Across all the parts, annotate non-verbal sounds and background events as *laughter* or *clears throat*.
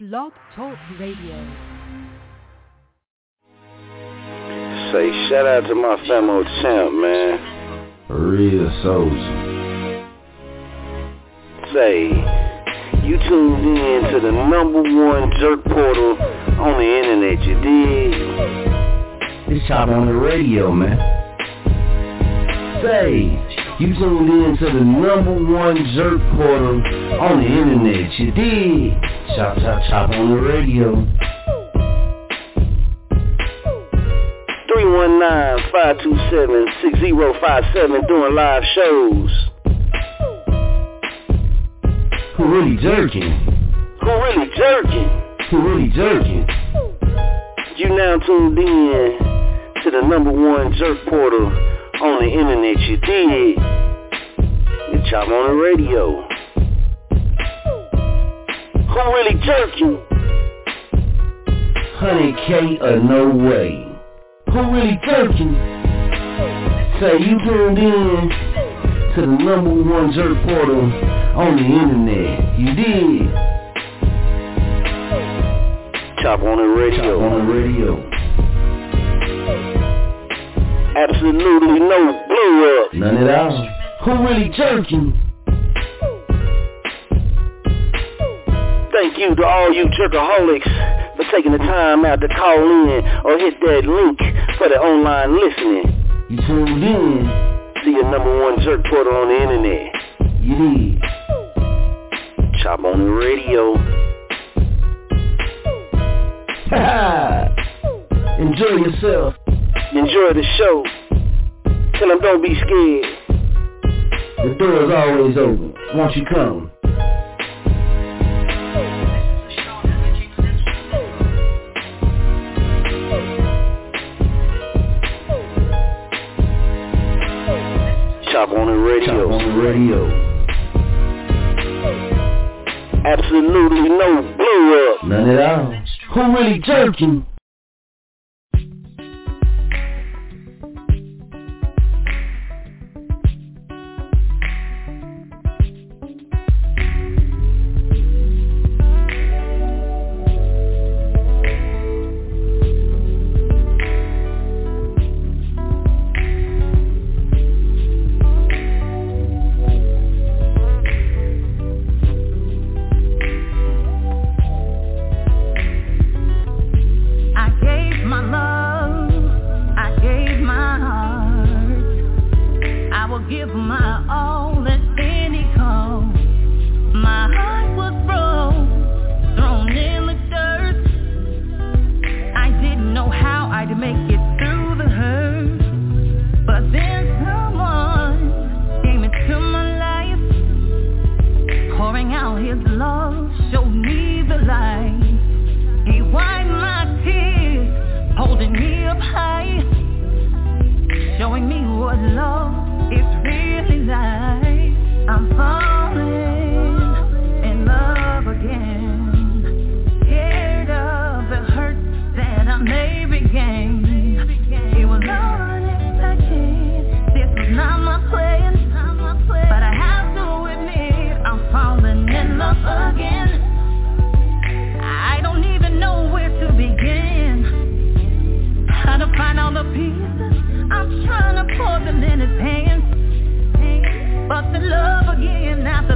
Blog Talk Radio. Say shout out to my famo champ, man. Real soldier. Say, you tuned in to the number one jerk portal on the internet, you dig? It's Chop on the radio, man. Say, you tuned in to the number one jerk portal on the internet, you dig? Chop, chop, chop on the radio. 319-527-6057 doing live shows. Who really jerking? Who really jerking? Who really jerking? You now tuned in to the number one jerk portal on the internet, you did. The Chop on the radio. Who really jerking? 100K or no way. Who really jerking? Say you tuned in to the number one jerk portal on the internet. You did. Chop on the radio. Chop on the radio. Absolutely no blow up. None at all. Who really jerking? Thank you to all you jerkaholics for taking the time out to call in or hit that link for the online listening. You tuned in. See your number one jerk portal on the internet. You did. Chop on the radio. *laughs* Enjoy yourself. Enjoy the show. Tell them don't be scared. The door is always open. Won't you come? Chop on the radio. Chop on the radio. Absolutely no blow up. None at all. Who really jerking?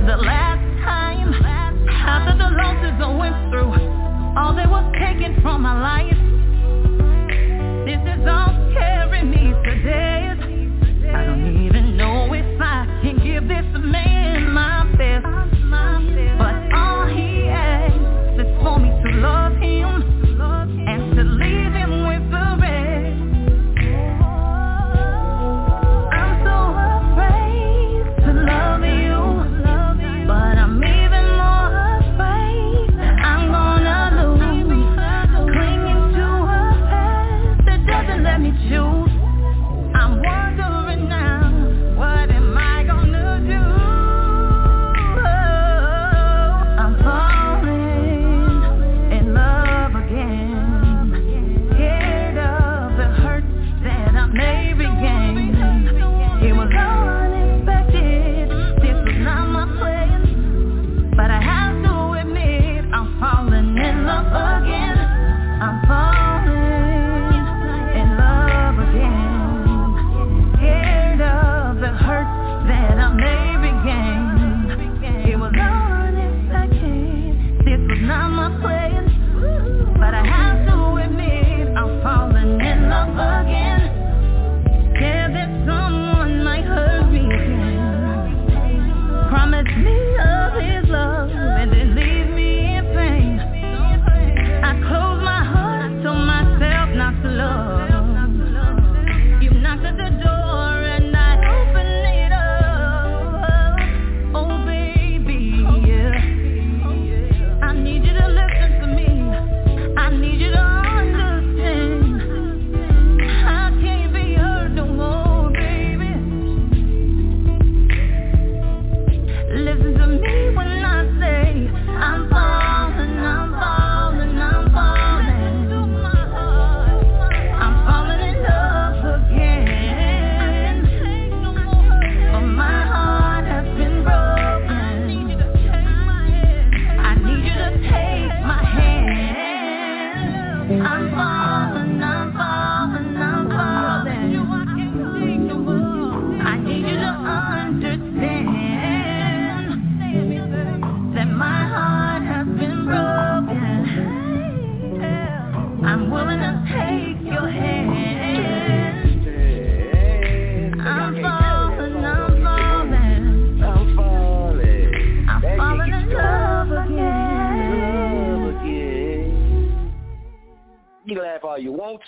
The last time. After the losses I went through. All that was taken from my life. This is all carrying me today.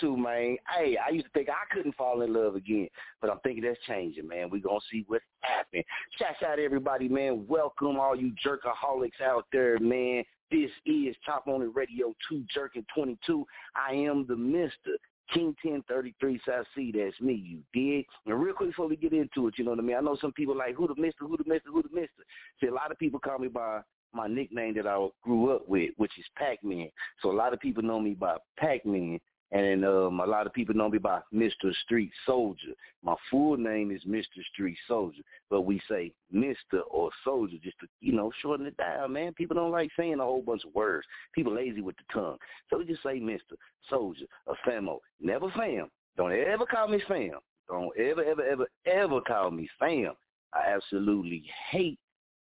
To, man. Hey, I used to think I couldn't fall in love again, but I'm thinking that's changing, man. We're going to see what's happening. Shout out everybody, man. Welcome all you jerkaholics out there, man. This is Chop On It Radio 2 Jerkin 22. I am the Mister. King 1033 South C, that's me, you dig? And real quick before we get into it, you know what I mean? I know some people like, who the mister, who the mister, who the mister? See, a lot of people call me by my nickname that I grew up with, which is Pac-Man. So a lot of people know me by Pac-Man. And um, a lot of people know me by Mr. Street Soldier. My full name is Mr. Street Soldier, but we say Mr. or Soldier just to, you know, shorten it down, man. People don't like saying a whole bunch of words. People lazy with the tongue. So we just say Mr. Soldier or Famo. Never fam. Don't ever call me fam. Don't ever, ever, ever, ever call me fam. I absolutely hate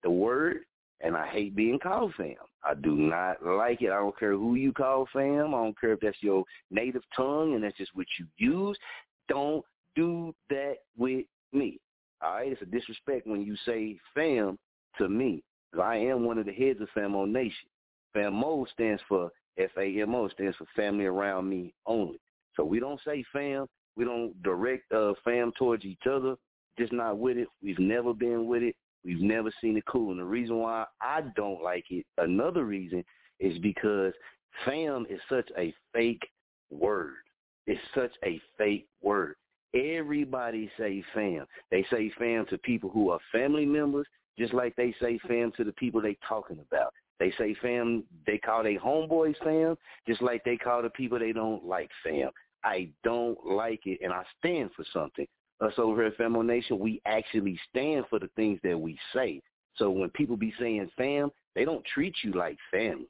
the word and I hate being called fam. I do not like it. I don't care who you call fam. I don't care if that's your native tongue and that's just what you use. Don't do that with me. All right, it's a disrespect when you say fam to me. I am one of the heads of Famo Nation. FAMO stands for F-A-M-O, stands for family around me only. So we don't say fam. We don't direct uh, fam towards each other. Just not with it. We've never been with it. We've never seen it cool. And the reason why I don't like it, another reason, is because fam is such a fake word. It's such a fake word. Everybody say fam. They say fam to people who are family members, just like they say fam to the people they talking about. They say fam, they call their homeboys fam, just like they call the people they don't like fam. I don't like it, and I stand for something us over at Famo Nation, we actually stand for the things that we say. So when people be saying fam, they don't treat you like family.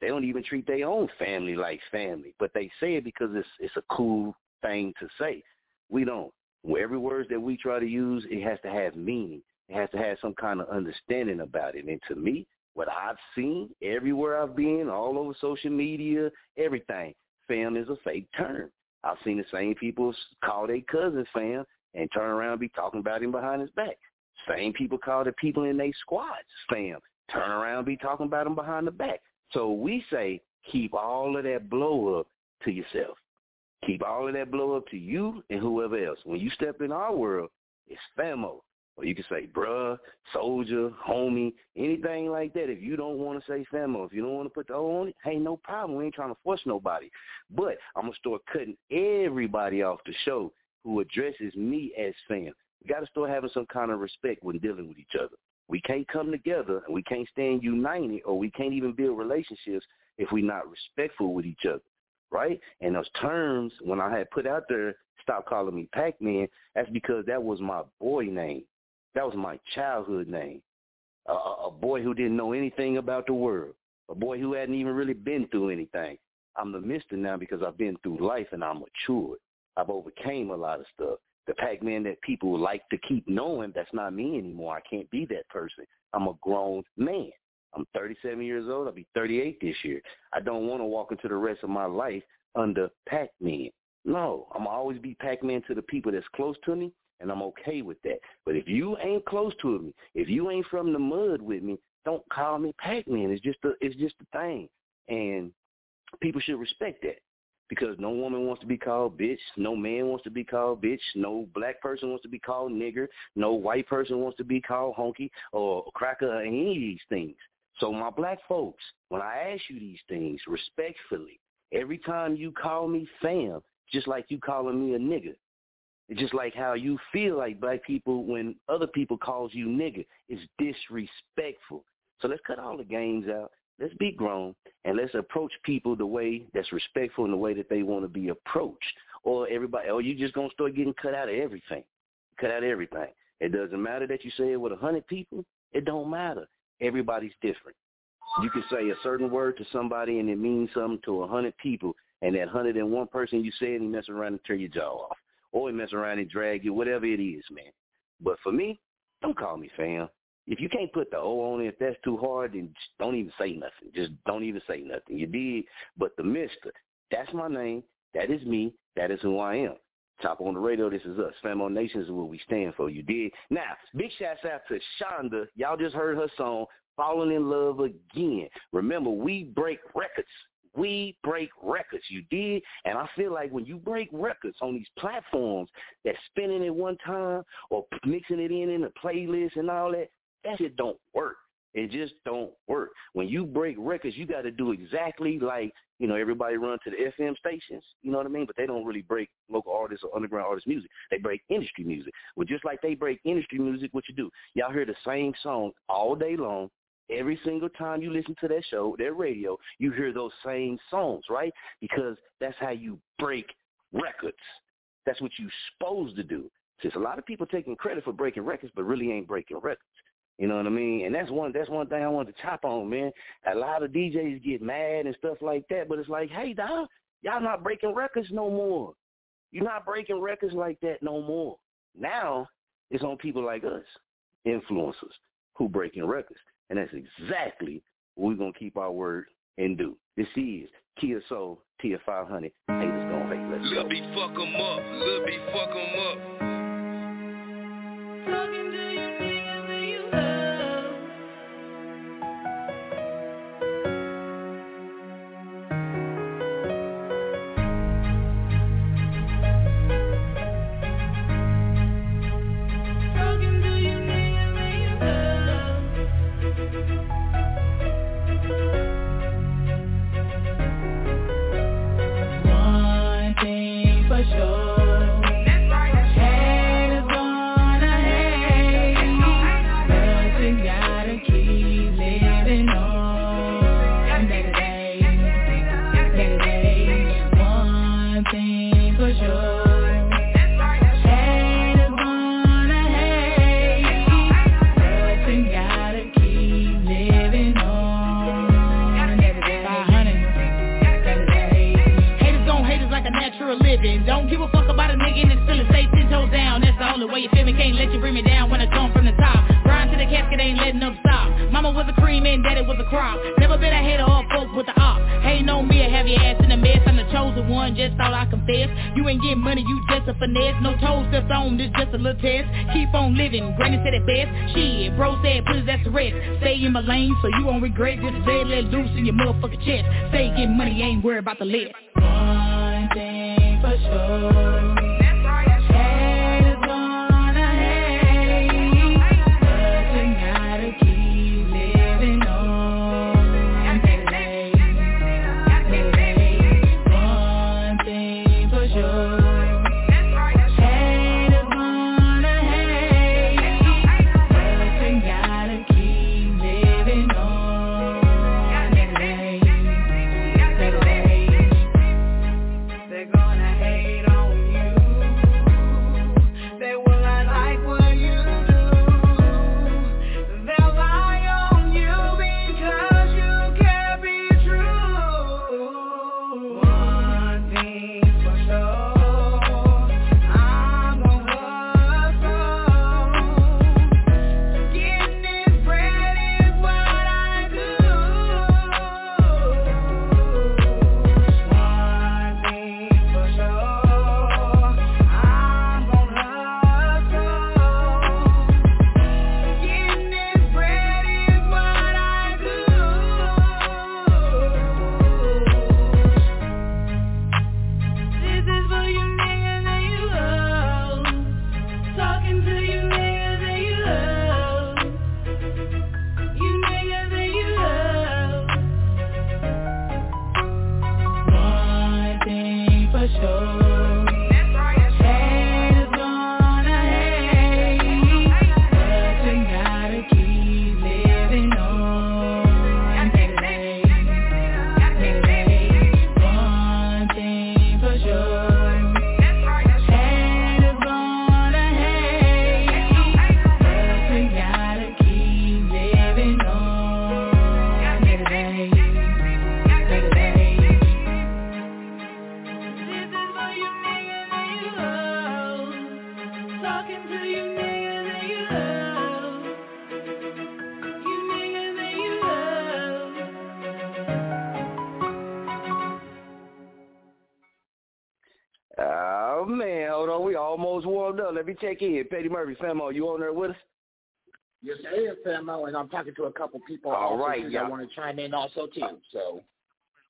They don't even treat their own family like family, but they say it because it's it's a cool thing to say. We don't. Every word that we try to use, it has to have meaning. It has to have some kind of understanding about it. And to me, what I've seen everywhere I've been, all over social media, everything, fam is a fake term. I've seen the same people call their cousins fam, and turn around and be talking about him behind his back. Same people call the people in their squads fam. Turn around and be talking about them behind the back. So we say keep all of that blow up to yourself. Keep all of that blow up to you and whoever else. When you step in our world, it's famo. Or you can say bruh, soldier, homie, anything like that. If you don't want to say famo, if you don't want to put the O on it, hey, no problem. We ain't trying to force nobody. But I'm going to start cutting everybody off the show who addresses me as fam. We got to start having some kind of respect when dealing with each other. We can't come together and we can't stand united or we can't even build relationships if we're not respectful with each other, right? And those terms, when I had put out there, stop calling me Pac-Man, that's because that was my boy name. That was my childhood name. A, a boy who didn't know anything about the world. A boy who hadn't even really been through anything. I'm the mister now because I've been through life and I'm matured. I've overcame a lot of stuff. The Pac-Man that people like to keep knowing, that's not me anymore. I can't be that person. I'm a grown man. I'm 37 years old. I'll be 38 this year. I don't want to walk into the rest of my life under Pac-Man. No, I'm always be Pac-Man to the people that's close to me, and I'm okay with that. But if you ain't close to me, if you ain't from the mud with me, don't call me Pac-Man. It's just a, it's just a thing, and people should respect that because no woman wants to be called bitch, no man wants to be called bitch, no black person wants to be called nigger, no white person wants to be called honky or cracker or any of these things. So my black folks, when I ask you these things respectfully, every time you call me fam, just like you calling me a nigger, it's just like how you feel like black people when other people calls you nigger is disrespectful. So let's cut all the games out let's be grown and let's approach people the way that's respectful in the way that they want to be approached. Or everybody, or you just gonna start getting cut out of everything, cut out of everything. It doesn't matter that you say it with a hundred people. It don't matter. Everybody's different. You can say a certain word to somebody and it means something to a hundred people, and that hundred and one person you say it, he mess around and tear your jaw off, or he mess around and drag you, whatever it is, man. But for me, don't call me fam if you can't put the O on it, if that's too hard, then don't even say nothing. Just don't even say nothing. You did. But the Mister, that's my name. That is me. That is who I am. Chop on the radio, this is us. Famo Nation is what we stand for. You did. Now, big shouts out to Shonda. Y'all just heard her song, Falling in Love Again. Remember, we break records. we break records. You did, and I feel like when you break records on these platforms that spinning at one time or mixing it in in a playlist and all that, that shit don't work. It just don't work. When you break records, you got to do exactly like you know everybody run to the FM stations. You know what I mean? But they don't really break local artists or underground artist music. They break industry music. Well, just like they break industry music, what you do? Y'all hear the same song all day long. Every single time you listen to that show, their radio, you hear those same songs, right? Because that's how you break records. That's what you're supposed to do. There's a lot of people taking credit for breaking records, but really ain't breaking records. You know what I mean? And that's one that's one thing I wanted to chop on, man. A lot of DJs get mad and stuff like that, but it's like, hey, dog, y'all not breaking records no more. You're not breaking records like that no more. Now it's on people like us, influencers, who breaking records. And that's exactly what we're gonna keep our word and do. This is Kia Soul, Tia 500. Haters gonna hate. Let's Lil B fuck 'em up. Lil B fuck 'em up. You won't. Dead let loose in your motherfucking chest. Stay getting money, ain't worried about the list. Oh man, hold on, we almost warmed up. Let me check in. Petty Murphy, Famo, you on there with us? Yes, I am, Famo, and I'm talking to a couple people. All right, also, right, too, yeah. that want to chime in also too. So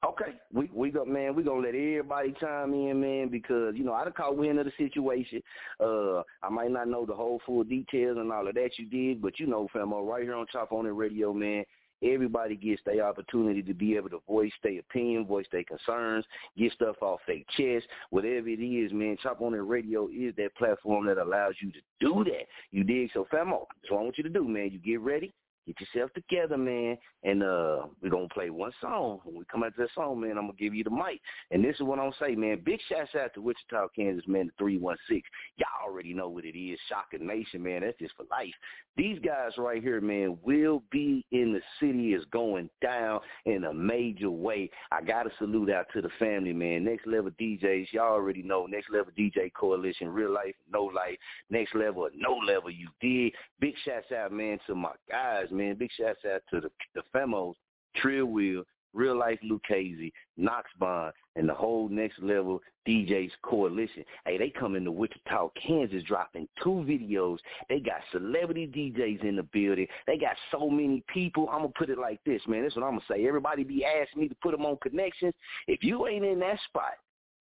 Okay, we we go man. We gonna let everybody chime in, man, because you know I done caught wind of the situation. Uh, I might not know the whole full details and all of that you did, but you know, famo, right here on Chop on the Radio, man. Everybody gets their opportunity to be able to voice their opinion, voice their concerns, get stuff off their chest, whatever it is, man. Chop on the radio is that platform that allows you to do that. You dig? So, famo, that's what I want you to do, man. You get ready get yourself together, man, and uh we're gonna play one song. When we come out to that song, man, I'm gonna give you the mic. And this is what I'm gonna say, man. Big shouts out to Wichita, Kansas, man, the three one six. Y'all already know what it is. Shocking Nation, man. That's just for life. These guys right here, man, will be in the city is going down in a major way. I gotta salute out to the family, man. Next level DJs, y'all already know. Next level DJ coalition, real life, no life, next level, no level. You did. Big shouts out, man, to my guys, man. Big shouts out to the the Famos, Trill Will, Real Life Lucchese, Knox Bond, and the whole next level DJs coalition. Hey, they come into Wichita, Kansas, dropping two videos. They got celebrity DJs in the building. They got so many people. I'm gonna put it like this, man. This is what I'm gonna say. Everybody be asking me to put them on connections. If you ain't in that spot,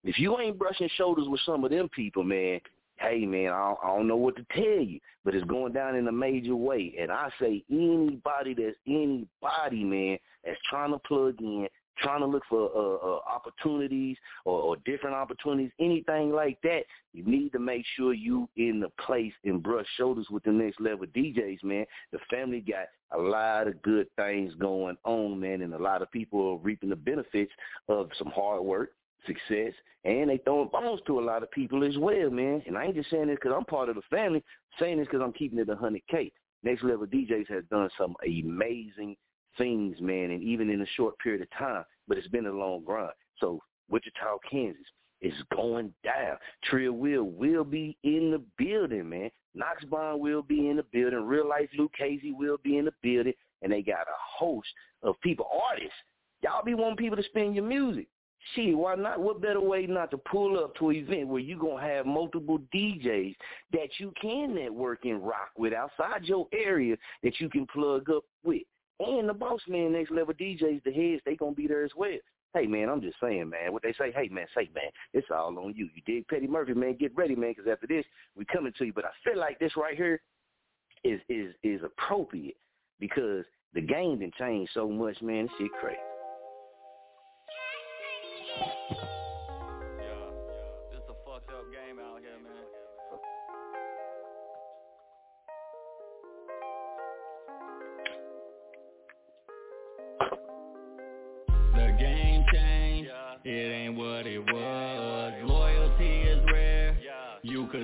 if you ain't brushing shoulders with some of them people, man, hey man, I don't, I don't know what to tell you, but it's going down in a major way. And I say anybody that's anybody, man, that's trying to plug in, trying to look for uh, uh, opportunities or, or different opportunities, anything like that, you need to make sure you in the place and brush shoulders with the next level DJs, man. The family got a lot of good things going on, man, and a lot of people are reaping the benefits of some hard work success, and they throwing bones to a lot of people as well, man. And I ain't just saying this because I'm part of the family. I'm saying this because I'm keeping it 100K. Next Level DJs has done some amazing things, man, and even in a short period of time, but it's been a long grind. So Wichita, Kansas is going down. Trill Will will be in the building, man. Knox Bond will be in the building. Real Life Lucchese will be in the building. And they got a host of people, artists. Y'all be wanting people to spin your music. Shit, why not? What better way not to pull up to an event where you're going to have multiple DJs that you can network and rock with outside your area that you can plug up with. And the boss man, next level DJs, the heads, they going to be there as well. Hey, man, I'm just saying, man. What they say, hey, man, say, man, it's all on you. You dig Petty Murphy, man. Get ready, man, because after this, we coming to you. But I feel like this right here is is is appropriate because the game done changed so much, man. Shit crazy.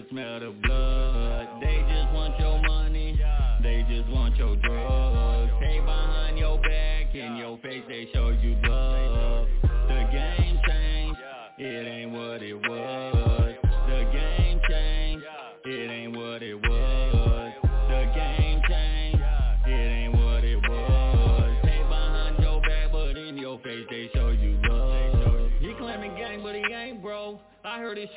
Smell the blood. They just want your money. They just want your drugs. Stay behind your back. In your face they show you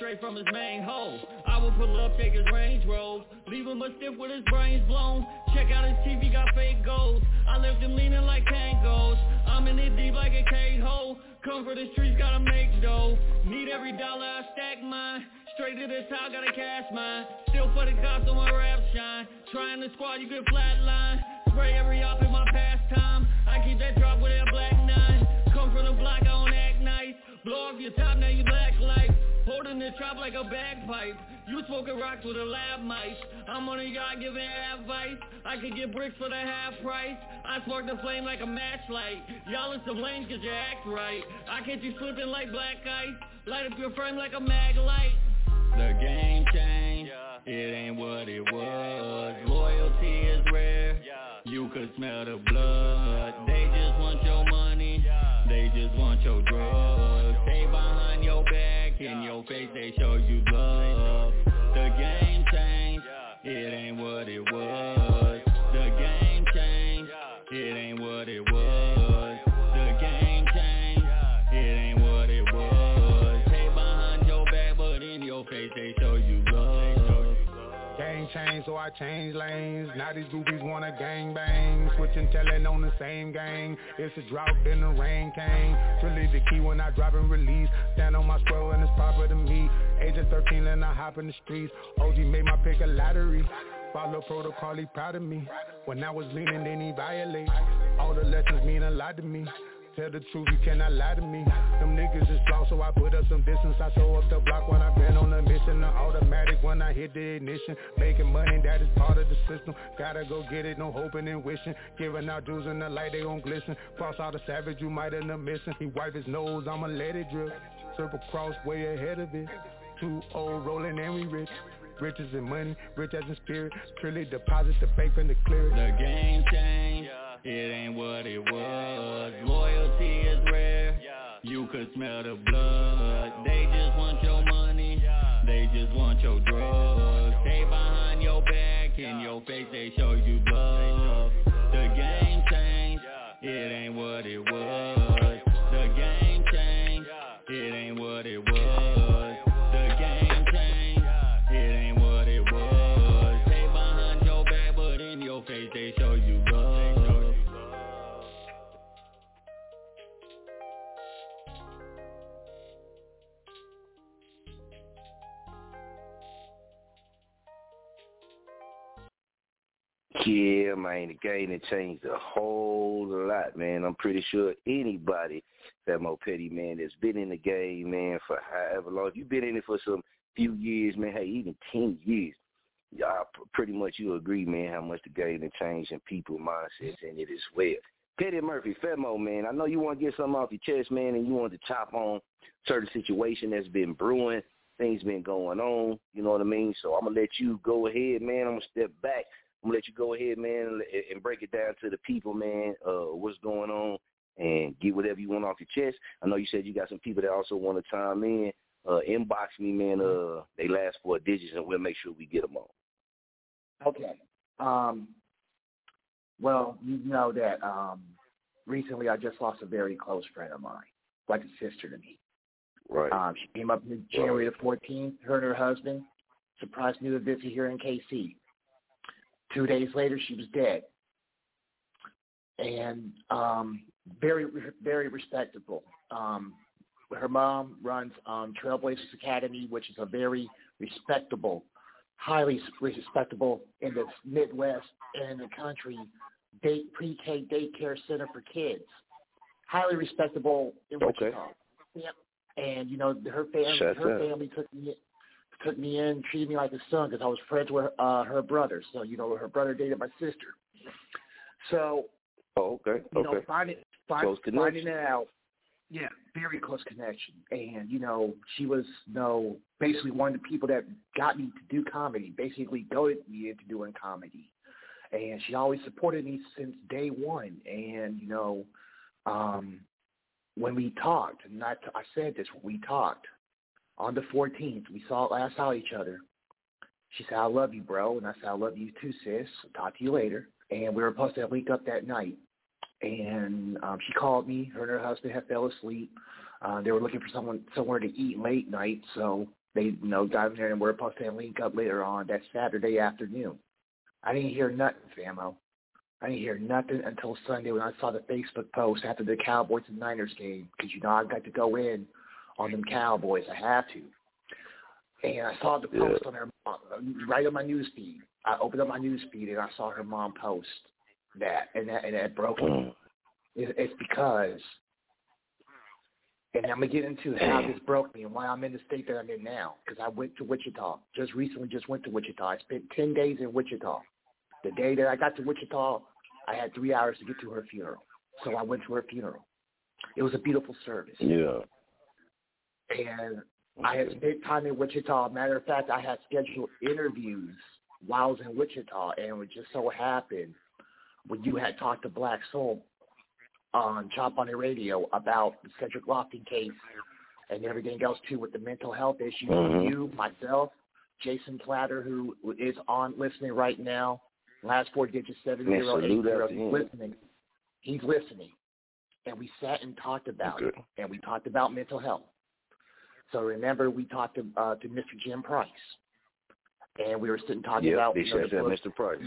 straight from his main hole. I would pull up, take his Range Rover, leave him a stiff with his brains blown. Check out his TV, got fake goals. I left him leaning like tangos. I'm in it deep like a K-hole. Come for the streets, gotta make dough. Need every dollar, I stack mine. Straight to the top, gotta cash mine. Still for the cops on my rap shine. Trying to squad, you get flatline. Spray every op in my pastime. I keep that drop with that black nine. Come from the block, I don't act nice. Blow off your top, now you. Holding the trap like a bagpipe. You smoking rocks with a lab mice. I'm on a yacht giving advice. I could get bricks for the half price. I spark the flame like a matchlight. Y'all is to blame cause you act right. I catch you slipping like black ice. Light up your frame like a mag light. The game changed. It ain't what it was. Loyalty is rare. You could smell the blood. They just want your money. They just want your drugs. In your face they show you I changed lanes. Now these goofies wanna gang bang. Switching, telling on the same gang. It's a drought, then the rain came. Really the key when I drop and release. Stand on my square and it's proper to me. Agent 13 and I hop in the streets. OG made my pick a lottery. Follow protocol, he proud of me. When I was leaning, then he violate. All the lessons mean a lot to me. Tell the truth, you cannot lie to me. Them niggas is flawed, so I put up some distance. I show up the block when I been on a mission. The automatic when I hit the ignition. Making money, that is part of the system. Gotta go get it, no hoping and wishing. Giving out jewels in the light, they gon' glisten. Cross out the savage, you might end up missing. He wipe his nose, I'ma let it drip. Triple cross, way ahead of it. Too old, rolling and we rich. Riches and money, rich as in spirit. Truly deposit the bank and the clear. The game changed. It ain't what it was. Loyalty is rare. You could smell the blood. They just want your money. They just want your drugs. Stay behind your back. In your face they show you love. The game changed. It ain't what it was. Yeah, man, the game has changed a whole lot, man. I'm pretty sure anybody, Famo Petty, man, that's been in the game, man, for however long, if you've been in it for some few years, man, hey, even 10 years, y'all pretty much you agree, man, how much the game has changed and people mindsets in it as well. Petty Murphy, Famo, man, I know you want to get something off your chest, man, and you want to chop on certain situation that's been brewing, things been going on, you know what I mean? So I'm going to let you go ahead, man. I'm going to step back. I'm gonna let you go ahead, man, and break it down to the people, man. Uh, what's going on, and get whatever you want off your chest. I know you said you got some people that also want to chime in. Uh, inbox me, man. Uh, they last four digits, and we'll make sure we get them on. Okay. Um, well, you know that um, recently I just lost a very close friend of mine, like a sister to me. Right. Um, she came up in January the 14th. Her and her husband surprised me with a visit here in KC. Two days later, she was dead, and um, very, very respectable. Um, her mom runs um, Trailblazers Academy, which is a very respectable, highly respectable in the Midwest and in the country day, pre-K daycare center for kids. Highly respectable in Okay. Wichita. Yep. And you know her family, Shut her up. family took me took me in, treated me like a son because I was friends with uh, her brother. So you know her brother dated my sister. So Oh, okay. you Okay. know finding find, finding it out. Yeah, very close connection. And you know she was you know basically one of the people that got me to do comedy. Basically goaded me into doing comedy. And she always supported me since day one. And you know, um, when we talked, and I, I said this, when we talked on the 14th, we saw last saw each other. She said, "I love you, bro," and I said, "I love you too, sis. Talk to you later." And we were supposed to link up that night. And um, she called me. Her and her husband had fell asleep. Uh, they were looking for someone somewhere to eat late night, so they you know got in there and we were supposed to link up later on that Saturday afternoon. I didn't hear nothing, famo. I didn't hear nothing until Sunday when I saw the Facebook post after the Cowboys and Niners game because you know I got to go in on them Cowboys. I have to. And I saw the Yeah. post on her mom, right on my news feed. I opened up my news feed and I saw her mom post that, and that and that broke me. Mm. It, it's because, and I'm gonna get into how this broke me and why I'm in the state that I'm in now. Because I went to Wichita just recently. Just went to Wichita. I spent ten days in Wichita. The day that I got to Wichita, I had three hours to get to her funeral. So I went to her funeral. It was a beautiful service. Yeah. And I had spent time in Wichita. Matter of fact, I had scheduled interviews while I was in Wichita, and it just so happened when you had talked to Black Soul on Chop on the Radio about the Cedric Lofton case and everything else too with the mental health issues. Mhm. You, myself, Jason Platter, who is on listening right now, last four digits seven zero eight zero. He's listening. He's listening, and we sat and talked about it, and we talked about mental health. So remember, we talked to, uh, to Mr. Jim Price, and we were sitting talking yep, about they you know, said the that books. Mr. Price.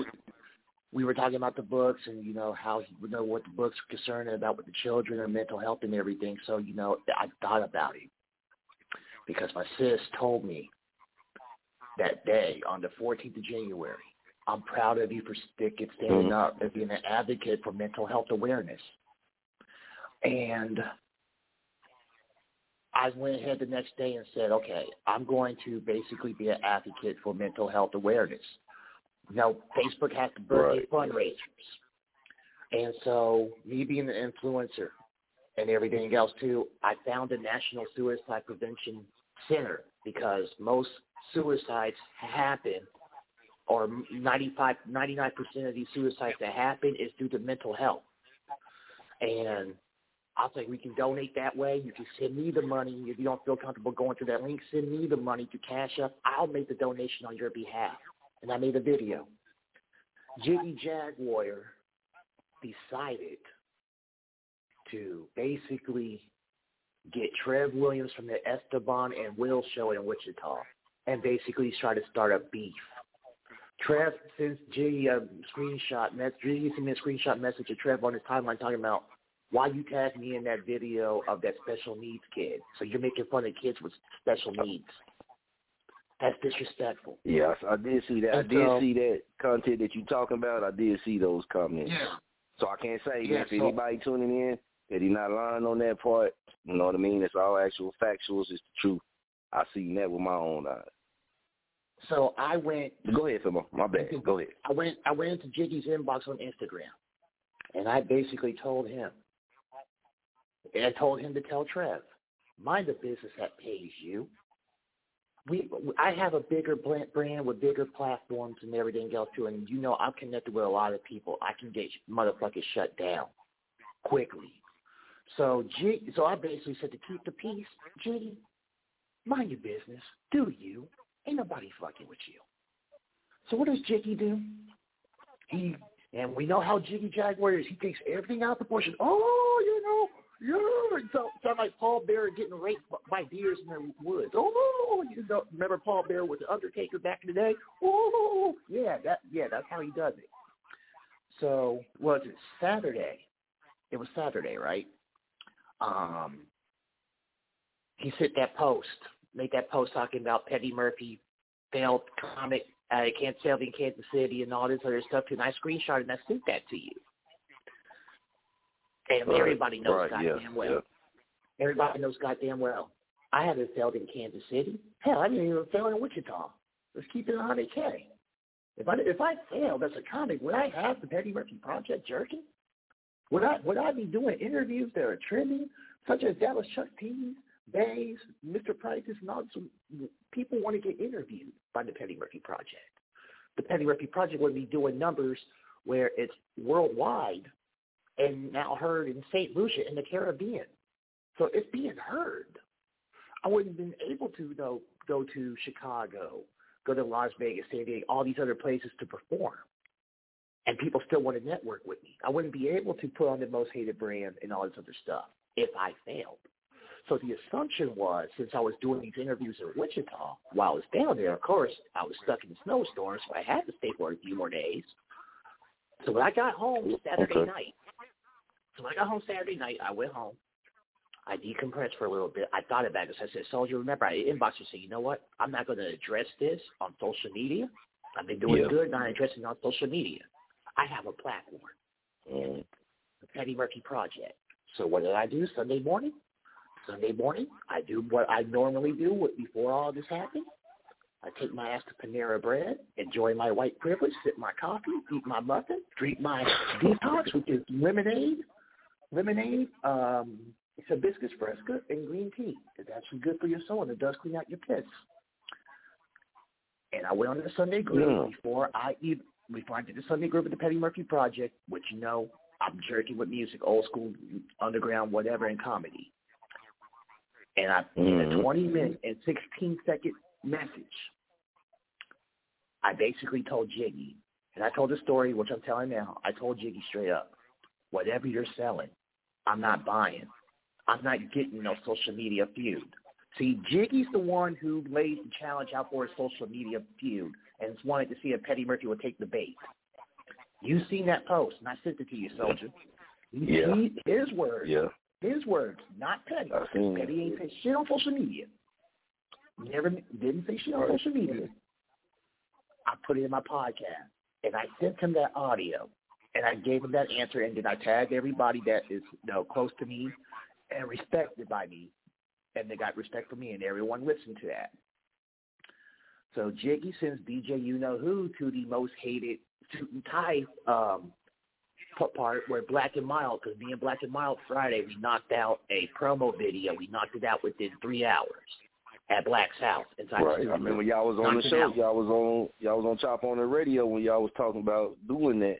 We were talking about the books and you know how he would know what the books are concerned about with the children and mental health and everything. So you know I thought about it because my sis told me that day on the 14th of January, I'm proud of you for sticking, standing Mhm. up and being an advocate for mental health awareness. And I went ahead the next day and said, okay, I'm going to basically be an advocate for mental health awareness. Now, Facebook has the birthday fundraisers. And so me being an influencer and everything else too, I found a National Suicide Prevention Center because most suicides happen or 95, 99% of these suicides that happen is due to mental health. And I think we can donate that way. You can send me the money. If you don't feel comfortable going through that link, send me the money to Cash App. I'll make the donation on your behalf. And I made a video. Jiggy Jaguar decided to basically get Trev Williams from the Esteban and Will show in Wichita and basically try to start a beef. Trev sends Jiggy a screenshot, mess- Jiggy sent me a screenshot message to Trev on his timeline talking about why you tagged me in that video of that special needs kid. So you're making fun of kids with special needs. That's disrespectful. Yes, I did see that. I did so- see that content that you're talking about. I did see those comments. Yeah. So I can't say Yeah, if so- anybody tuning in that he's not lying on that part. You know what I mean? It's all actual factuals. It's the truth. I seen that with my own eyes. So I went Go ahead, Phil. My bad. Go ahead. I went I went into Jiggy's inbox on Instagram, and I basically told him, and I told him to tell Trev, mind the business that pays you. We I have a bigger brand with bigger platforms and everything else too, and you know I'm connected with a lot of people. I can get motherfuckers shut down quickly. So G, so I basically said to keep the peace, Jiggy, mind your business, do you? Ain't nobody fucking with you. So what does Jiggy do? He and we know how Jiggy Jaguar is. He takes everything out of proportion. Oh, you know, yeah. So sound like Paul Bearer getting raped by deers in the woods. Oh, you know, remember Paul Bearer with the Undertaker back in the day? Oh, yeah, that yeah, that's how he does it. So was it Saturday? It was Saturday, right? Um, he sent that post, made that post talking about Petty Murphy failed comic uh, can't sell in Kansas City and all this other stuff. And I screenshot and I sent that to you. And Right, everybody knows right, yeah, goddamn well. yeah. Everybody knows goddamn well. I haven't failed in Kansas City. Hell, I didn't even fail in Wichita. Let's keep it 100K. If I if I failed as a comic, would I have the Petty Murphy Project jerking? Would I would I be doing interviews that are trending, such as Dallas Chuck T's, Bays, Mr. Price's, and all this? People want to get interviewed by the Petty Murphy Project. The Petty Murphy Project would be doing numbers where it's worldwide and now heard in St. Lucia in the Caribbean. So it's being heard. I wouldn't have been able to though go to Chicago, go to Las Vegas, San Diego, all these other places to perform. And people still want to network with me. I wouldn't be able to put on the most hated brand and all this other stuff if I failed. So the assumption was, since I was doing these interviews in Wichita, while I was down there, of course, I was stuck in the snowstorm, so I had to stay for a few more days. So when I got home Saturday Okay. night, so when I got home Saturday night, I went home. I decompressed for a little bit. I thought about it. So I said, Soldier, remember, I inboxed you and said, you know what? I'm not going to address this on social media. I've been doing Yeah. good, not addressing it on social media. I have a platform, Mm. the Petty Murphy Project. So what did I do Sunday morning? Sunday morning, I do what I normally do before all this happened. I take my ass to Panera Bread, enjoy my white privilege, sip my coffee, eat my muffin, drink my detox, which is lemonade, lemonade, um, it's hibiscus fresca, and green tea. It's actually good for your soul, and it does clean out your piss. And I went on the Sunday Groove Yeah. before I even before I did the Sunday Groove at the Petty Murphy Project, which you know I'm jerking with music, old school, underground, whatever, and comedy. And I in a Mhm. 20 minute and 16 second message, I basically told Jiggy, and I told the story, which I'm telling now. I told Jiggy straight up, whatever you're selling, I'm not buying. I'm not getting no social media feud. See, Jiggy's the one who laid the challenge out for a social media feud, and wanted to see if Petty Murphy would take the bait. You seen that post, and I sent it to you, soldier. Yeah. He, his words. Yeah. His words, not Petty. Petty ain't say shit on social media. Never didn't say shit on social media. I put it in my podcast, and I sent him that audio, and I gave him that answer, and then I tagged everybody that is you know close to me and respected by me, and they got respect for me, and everyone listened to that. So Jiggy sends DJ You Know Who to the most hated suit and tie um, part where Black and Mild, because me and Black and Mild Friday, we knocked out a promo video. We knocked it out within three hours at Black's house inside the Right. studio. I remember y'all was on Knocked the show. Y'all was on y'all was on Chop On It Radio when y'all was talking about doing that.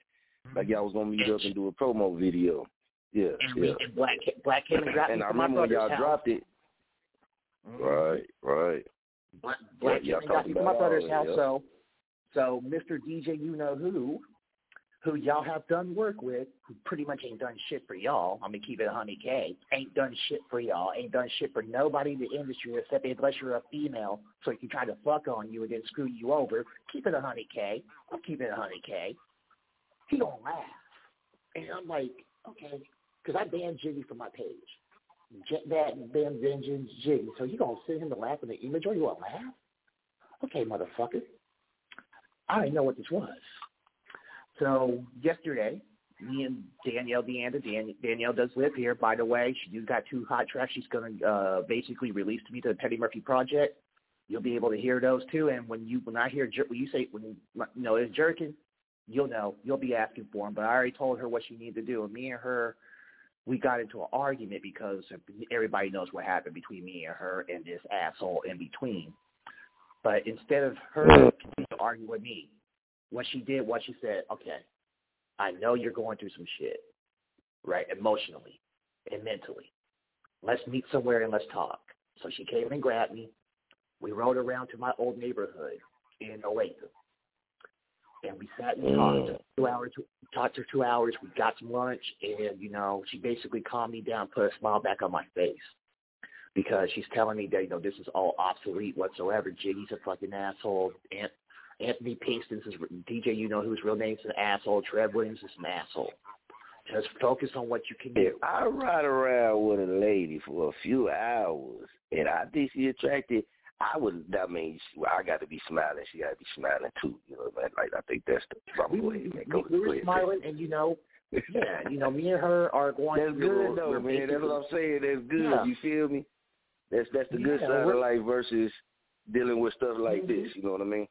Like y'all was gonna meet up and do a promo video. Yeah, And, yeah. we, and Black, Black came and dropped and me I remember when y'all house. dropped it. Mm-hmm. Right, right. Black, Black Yeah, came and got me from my brother's house. that, So, so Mr. DJ, you know who, who y'all have done work with, who pretty much ain't done shit for y'all. I'm gonna keep it 100k. Ain't done shit for y'all. Ain't done shit for nobody in the industry except unless you're a female, so he can try to fuck on you and then screw you over. Keep it 100k. I'm keeping it 100k. He don't laugh, and I'm like, okay, because I banned Jiggy from my page. That banned Vengeance Jiggy. So you gonna send him to laugh in the image or you gonna laugh? Okay, motherfucker. I didn't know what this was. So yesterday, me and Danielle Deanda, Dan, Danielle does live here, by the way. She's got two hot tracks she's going to uh, basically release to me to the Petty Murphy Project. You'll be able to hear those too. And when you when I hear when you say when you know it's jerking, you'll know you'll be asking for them. But I already told her what she needed to do. And me and her, we got into an argument because everybody knows what happened between me and her and this asshole in between. But instead of her continuing to argue with me, what she did was she said, okay, I know you're going through some shit, right, emotionally and mentally. Let's meet somewhere and let's talk. So she came and grabbed me. We rode around to my old neighborhood in Olathe. And we sat and talked for two hours. Talked for two hours. We got some lunch, and you know, she basically calmed me down, put a smile back on my face, because she's telling me that you know this is all obsolete whatsoever. Jiggy's a fucking asshole. Ant- Anthony Pinkston's is DJ. You know whose real name's an asshole. Trev Williams is an asshole. Just focus on what you can do. If I ride around with a lady for a few hours and I think she attracted, I would. That means well, I got to be smiling. She got to be smiling too. You know, like, like I think that's the. I'm we, ahead, man. Go, we go were smiling, and you know, yeah, you know, me and her are going. That's good though, man. That's what I'm saying. That's good. Yeah. You feel me? That's that's the good side of life versus dealing with stuff like Mhm. this. You know what I mean?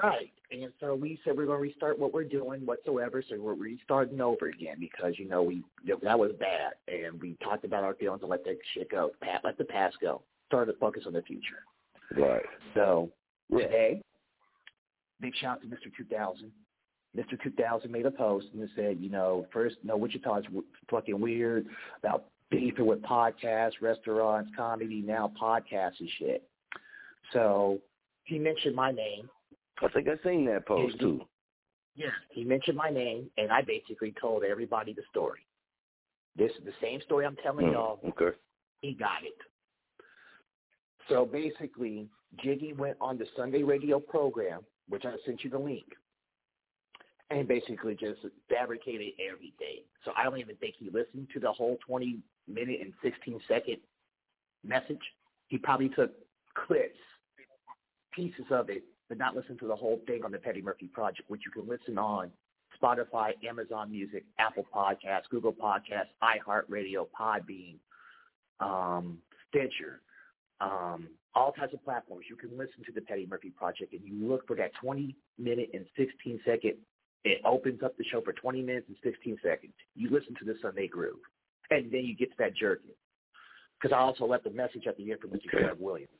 Right. And so we said we're going to restart what we're doing whatsoever. So we're restarting over again because, you know, we that was bad. And we talked about our feelings and let that shit go. Pat, let the past go. Started to focus on the future. Right. So Yeah. today, big shout out to Mr. 2000. Mr. 2000 made a post and said, you know, first, no, Wichita is w- fucking weird about beefing with podcasts, restaurants, comedy, now podcasts and shit. So he mentioned my name. I think I seen that post too. Yeah. He mentioned my name, and I basically told everybody the story. This is the same story I'm telling Hmm, y'all. Okay. He got it. So basically, Jiggy went on the Sunday radio program, which I sent you the link, and basically just fabricated everything. So I don't even think he listened to the whole 20 minute and 16 second message. He probably took clips, pieces of it, but not listen to the whole thing on the Petty Murphy Project, which you can listen on Spotify, Amazon Music, Apple Podcasts, Google Podcasts, iHeartRadio, Podbean, um, Stitcher, um, all types of platforms. You can listen to the Petty Murphy Project, and you look for that 20 minute and 16 second. It opens up the show for 20 minutes and 16 seconds. You listen to the Sunday Groove, and then you get to that jerking. Because I also left a message at the end for Mr. Trev Williams.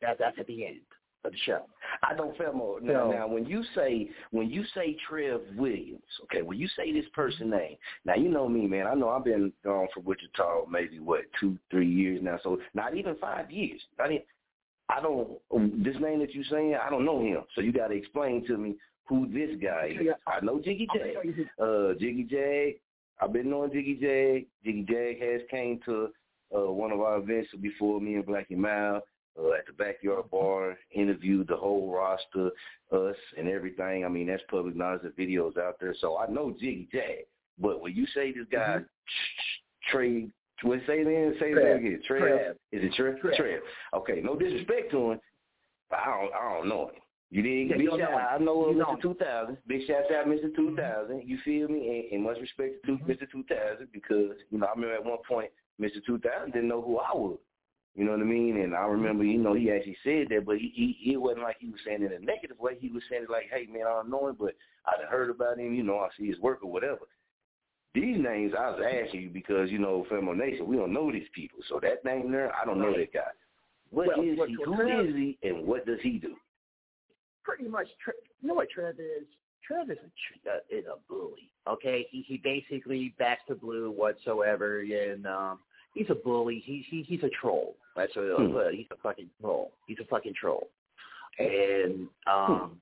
That, that's at the end of the show. I don't feel more. Now, now, when you say when you say Trev Williams, okay, when you say this person name, now you know me, man. I know I've been gone from Wichita maybe what two, three years now. So not even five years. I mean, I don't this name that you saying. I don't know him. So you got to explain to me who this guy is. I know Jiggy Jag. Uh, Jiggy Jag. I've been knowing Jiggy Jag. Jiggy Jag has came to uh, one of our events before me and Blackie Mal. Uh, at the backyard bar, interviewed the whole roster, us and everything. I mean, that's public knowledge. The videos out there, so I know Jiggy Jag. But when you say this guy mm-hmm. Trey, what say then? Say that again. Trev. Trev. Is it Trev? Trev. Trev. Okay, no disrespect to him, but I don't, I don't know him. You didn't. Yeah, big shout, know him. I know You Mr. 2000. Big shout out Mr. 2000. You feel me? And, and much respect to Mr. 2000 because you know I remember at one point Mr. 2000 didn't know who I was. You know what I mean? And I remember, you know, he actually said that, but he, he it wasn't like he was saying it in a negative way. He was saying it like, hey man, I don't know him, but I done heard about him. You know, I see his work or whatever. These names I was asking you because you know, Famo Nation, we don't know these people. So that name there, I don't know that guy. What Well, is what- he? Who Trev- is he? And what does he do? pretty much. You know what Trev is? Trev is a uh, is a bully. Okay, he he basically backs the blue whatsoever, and um, he's a bully. He he he's a troll. That's what Hmm. uh, he's a fucking troll. He's a fucking troll. And um,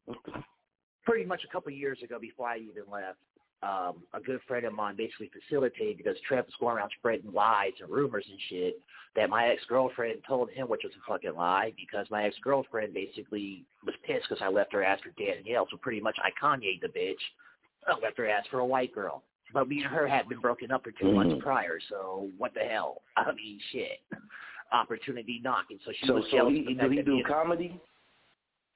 pretty much a couple of years ago, before I even left, um, a good friend of mine basically facilitated because Trev was going around spreading lies and rumors and shit that my ex girlfriend told him, which was a fucking lie, because my ex girlfriend basically was pissed because I left her ass for Danielle. So pretty much I Kanye'd the bitch. I left her ass for a white girl. But me and her had been broken up for 2 months Mhm. prior, so what the hell? *laughs* I mean, shit. Opportunity knocking. So she So, was so jealous he, of the do he do me comedy?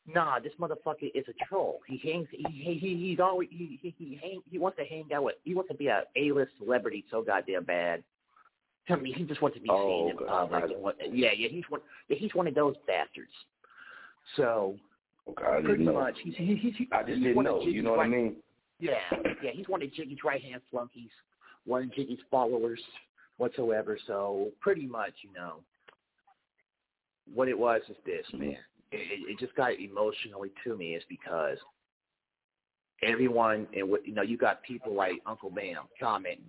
Nah, this motherfucker is a troll. He hangs. He he, he he's always he he he, hang, he wants to hang out with. He wants to be a A list celebrity so goddamn bad. I mean, he just wants to be Oh, seen in okay. public. and what, yeah, yeah, he's one. Yeah, he's one of those bastards. So oh, Okay, I pretty know. much, he's he's, he's I just he's didn't know. You know what I mean? Yeah, yeah, he's one of Jiggy's right hand flunkies, one of Jiggy's followers whatsoever. So pretty much, you know, what it was is this, man. It, it just got emotionally to me is because everyone and what you know, you got people like Uncle Bam commenting,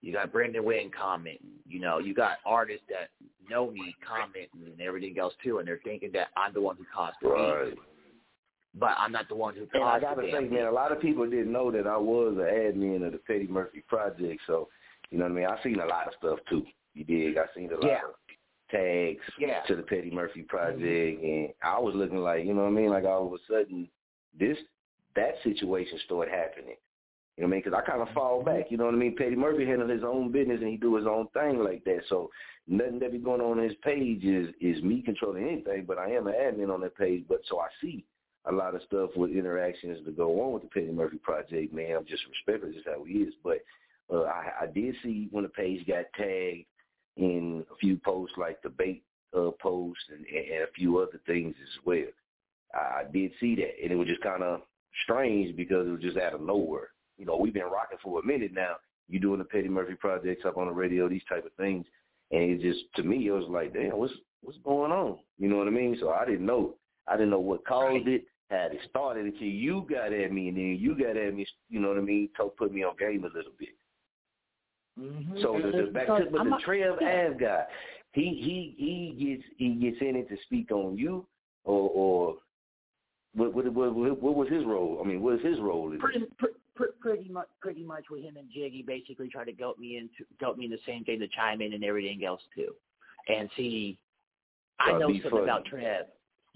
you got Brandon Wynn commenting, you know, you got artists that know me commenting and everything else too, and they're thinking that I'm the one who caused the Right. beef, but I'm not the one who caused. And I gotta say, man, a lot of people didn't know that I was an admin of the Petty Murphy Project. So, you know what I mean? I seen a lot of stuff too. You dig? I seen a lot Yeah. of tags Yeah. to the Petty Murphy Project, and I was looking like, you know what I mean? Like all of a sudden, this that situation started happening. You know what I mean? Because I kind of fall back. You know what I mean? Petty Murphy handle his own business and he do his own thing like that. So nothing that be going on on his page is is me controlling anything. But I am an admin on that page. But so I see a lot of stuff with interactions to go on with the Petty Murphy Project. Man, I'm just respectful. Just how he is. But uh, I, I did see when the page got tagged in a few posts like the bait uh, post and, and a few other things as well. I did see that, and it was just kind of strange because it was just out of nowhere. You know, we've been rocking for a minute now. You doing the Petty Murphy projects up on the radio, these type of things, and it just to me it was like, damn, what's what's going on? You know what I mean? So I didn't know. I didn't know what caused it, how it started until you got at me, and then you got at me. You know what I mean? To put me on game a little bit. Mhm. So the, the back to but I'm the not- Trev yeah. Ave guy, he he he gets he gets in it to speak on you, or or what what what, what, what was his role? I mean, what is his role? In pretty pr- pr- pretty much pretty much with him and Jiggy basically try to goat me into goat me in the same thing to chime in and everything else too. And see, I know something funny. about Trev.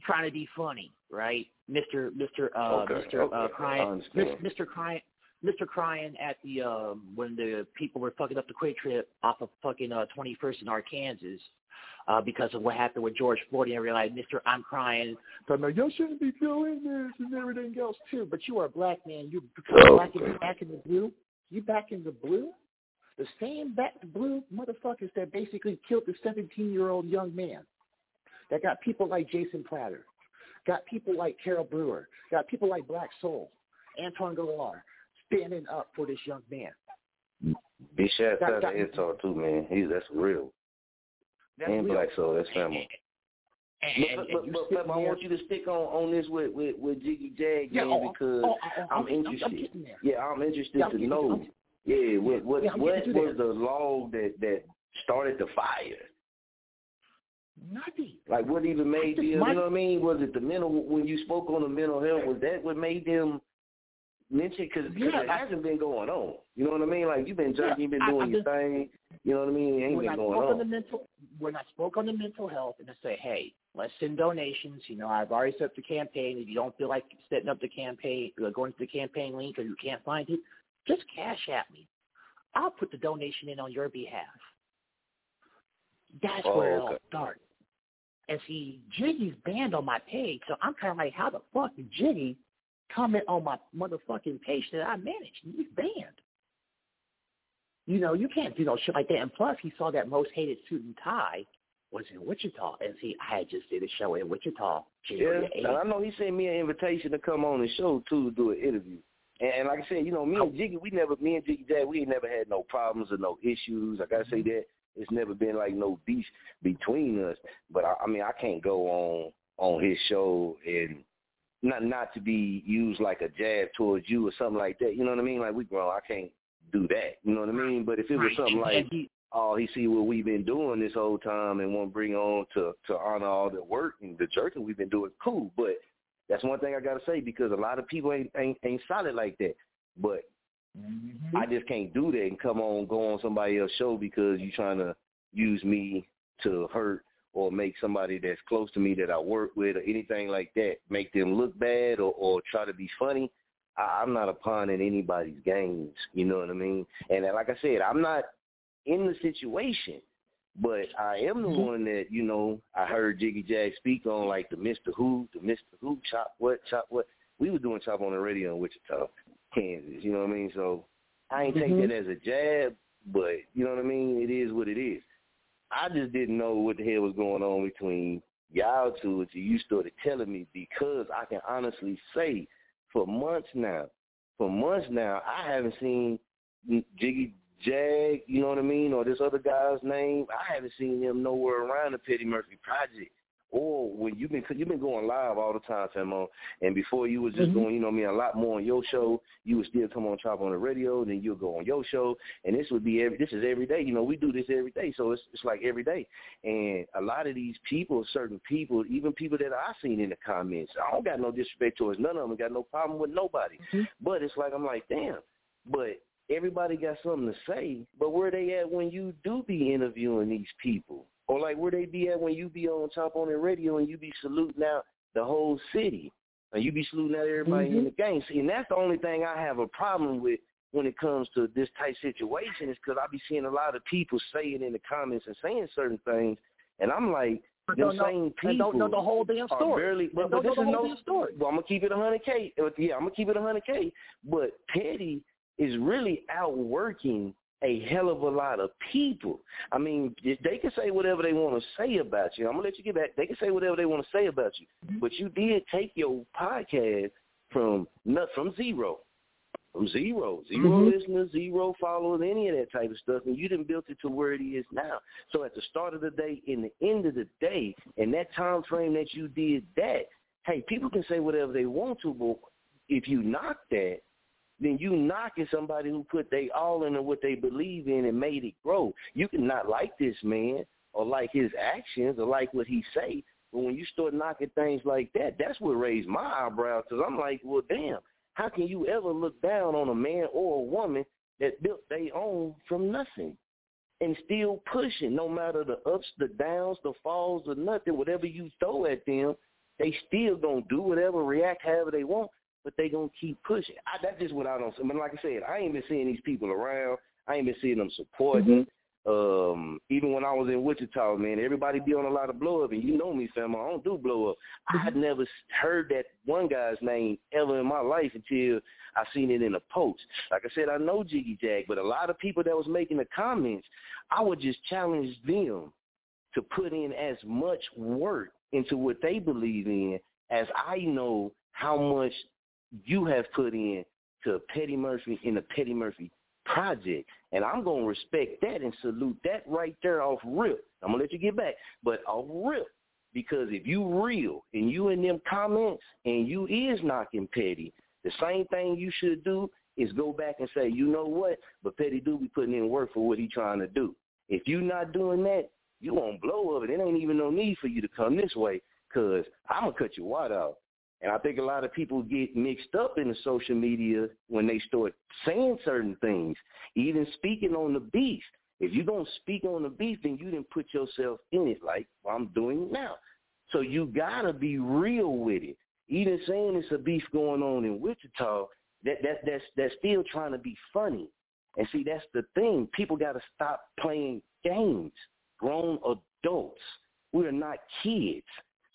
Trying to be funny, right, Mister Mister uh, Okay, Mister okay, uh, crying. Mister crying. Mr. Crying at the um when the people were fucking up the QuikTrip off of fucking uh twenty first in Arkansas uh because of what happened with George Floyd and I realized, Mr. I'm crying from you shouldn't be doing this and everything else too. But you are a black man, you Oh, back in okay. back in the blue. You back in the blue? The same back blue motherfuckers that basically killed the seventeen year old young man. That got people like Jason Platter, got people like Carol Brewer, got people like Black Soul, Antoine Galar, standing up for this young man. Got- out to got- Antar too, man. He's that's real. That's and real. Black Soul, that's family. And, But, and but, you but, sitting but I want you to stick on on this with with, with Jiggy Jag, Yeah, oh, oh, because oh, oh, oh I'm I'm- interested. I'm there. Yeah, I'm interested Yeah, I'm to know. I'm- yeah, what what Yeah, what was the log that that started the fire? Nothing. Like what even made them? You know what I mean? Was it the mental when you spoke on the mental health? Was that what made them mention because Yeah, it I- hasn't been going on. You know what I mean? Like you've been jerking, you've been doing I've your been- thing. You know what I mean? It ain't when been I going spoke on the mental when I spoke on the mental health and I say, hey, let's send donations. You know, I've already set up the campaign. If you don't feel like setting up the campaign, uh, going to the campaign link, or you can't find it, just cash at me. I'll put the donation in on your behalf. That's Oh, where it okay. all started. And see, Jiggy's banned on my page, so I'm kind of like, how the fuck did Jiggy comment on my motherfucking page that I manage? He's banned. You know, you can't do no shit like that. And plus, he saw that most hated suit and tie was in Wichita. And see, I had just did a show in Wichita, Yeah, January and I know he sent me an invitation to come on the show too to do an interview. And, and like I said, you know, me and oh. Jiggy, we never, me and Jiggy Jag, we ain't never had no problems or no issues. I gotta say mm-hmm. that it's never been like no beef between us. But I, I mean, I can't go on on his show and not not to be used like a jab towards you or something like that. You know what I mean? Like we grown, I can't do that. You know what I mean? But if it was Right. something like oh, he see what we've been doing this whole time and want to bring on to to honor all the work and the jerking we've been doing. Cool, but that's one thing I gotta say because a lot of people ain't ain't, ain't solid like that. But Mm-hmm. I just can't do that and come on go on somebody else's show because you trying to use me to hurt or make somebody that's close to me that I work with or anything like that make them look bad or, or try to be funny. I, I'm not a pawn in anybody's games. You know what I mean? And like I said, I'm not in the situation, but I am the one that you know I heard Jiggy Jag speak on, like the Mister Who, the Mister Who, chop what, chop what. We were doing Chop On It Radio in Wichita, Kansas. You know what I mean? So I ain't take Mhm. that as a jab, but you know what I mean. It is what it is. I just didn't know what the hell was going on between y'all two until you started telling me because I can honestly say for months now, for months now, I haven't seen Jiggy Jag, you know what I mean, or this other guy's name. I haven't seen them nowhere around the Petty Murphy Project. Or when you've been, you've been going live all the time, Famo, and before you was just Mhm. going, you know what I mean, a lot more on your show. You would still come on Chop On It Radio, then you'll go on your show, and this would be every. This is every day. You know, we do this every day, so it's it's like every day. And a lot of these people, certain people, even people that I seen in the comments, I don't got no disrespect towards none of them. Got no problem with nobody. But it's like I'm like, damn. But everybody got something to say. But where they at when you do be interviewing these people, or like where they be at when you be on top on the radio and you be saluting out the whole city, and you be saluting out everybody in Mhm. the game. See, and that's the only thing I have a problem with when it comes to this type situation is because I be seeing a lot of people saying in the comments and saying certain things, and I'm like, But them don't same people don't know the whole damn story. barely. But, but this is no story. Well, I'm gonna keep it 100k. Uh, Yeah, I'm gonna keep it 100k. But Petty is really outworking a hell of a lot of people. I mean, they can say whatever they want to say about you. I'm gonna let you get back. They can say whatever they want to say about you. But you did take your podcast from not from zero, from zero, zero Mhm. listeners, zero followers, any of that type of stuff, and you didn't build it to where it is now. So at the start of the day, in the end of the day, in that time frame that you did that, hey, people can say whatever they want to, but if you knock that, then you knocking somebody who put they all into what they believe in and made it grow. You can not like this man or like his actions or like what he say, but when you start knocking things like that, that's what raised my eyebrows because I'm like, well, damn, how can you ever look down on a man or a woman that built their own from nothing? and still pushing no matter the ups, the downs, the falls, or nothing. Whatever you throw at them, they still gonna do whatever, react however they want, but they gonna keep pushing. I, that's just what I don't. I mean, like I said, I ain't been seeing these people around. I ain't been seeing them supporting. Um, even when I was in Wichita, man, everybody be on a lot of blow up, and you know me, fam. I don't do blow up. I had never heard that one guy's name ever in my life until I seen it in a post. Like I said, I know Jiggy Jag, but a lot of people that was making the comments, I would just challenge them to put in as much work into what they believe in as I know how much you have put in to Petty Murphy in the Petty Murphy project. And I'm going to respect that and salute that right there off rip. I'm going to let you get back, but off rip. Because if you real and you in them comments and you is knocking Petty, the same thing you should do is go back and say, you know what? But Petty do be putting in work for what he trying to do. If you not doing that, you won't blow up. It It ain't even no need for you to come this way because I'm going to cut your water out. And I think a lot of people get mixed up in the social media when they start saying certain things, even speaking on the beef. If you're going to speak on the beef, then you didn't put yourself in it like I'm doing now. So you got to be real with it. Even saying it's a beef going on in Wichita, that, that that's that's still trying to be funny. And see, that's the thing. People got to stop playing games. Grown adults. We are not kids.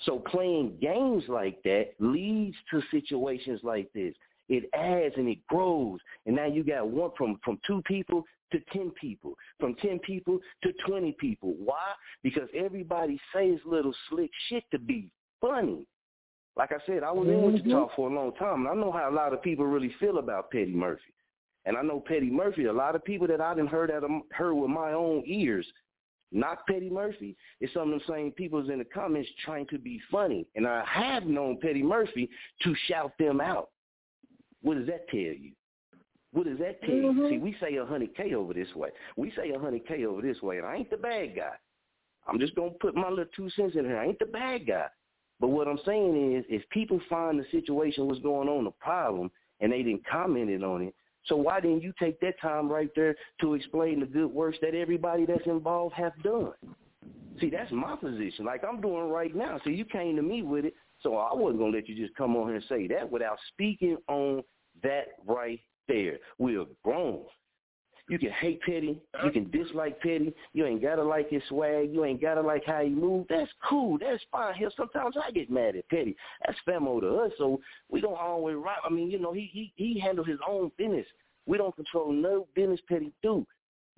So playing games like that leads to situations like this. It adds and it grows. And now you got one from, from two people to 10 people, from 10 people to 20 people. Why? Because everybody says little slick shit to be funny. Like I said, I was in Wichita mm-hmm. for a long time, and I know how a lot of people really feel about Petty Murphy. And I know Petty Murphy, a lot of people that I didn't heard at heard with my own ears, not Petty Murphy, is some of the same people's in the comments trying to be funny. And I have known Petty Murphy to shout them out. What does that tell you? What does that tell you? Mm-hmm. See, we say a hundred K over this way. We say a hundred K over this way, and I ain't the bad guy. I'm just gonna put my little two cents in here. I ain't the bad guy. But what I'm saying is, if people find the situation what's going on, the problem, and they didn't comment on it, so why didn't you take that time right there to explain the good works that everybody that's involved have done? See, that's my position. Like I'm doing right now. See, you came to me with it, so I wasn't gonna let you just come on here and say that without speaking on that right there. We're grown. You can hate Petty. You can dislike Petty. You ain't gotta like his swag. You ain't gotta like how he move. That's cool. That's fine. Hell, sometimes I get mad at Petty. That's famo to us. So we don't always right. I mean, you know, he he he handles his own business. We don't control no business Petty do.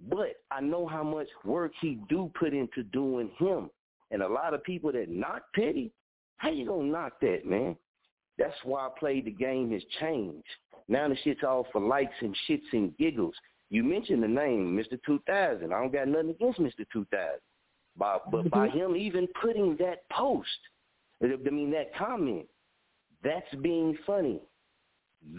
But I know how much work he do put into doing him. And a lot of people that knock Petty, how you gonna knock that, man? That's why I played the game has changed. Now the shit's all for likes and shits and giggles. You mentioned the name, Mr. 2000. I don't got nothing against Mr. 2000. By, but by mm-hmm. him even putting that post, I mean that comment, that's being funny.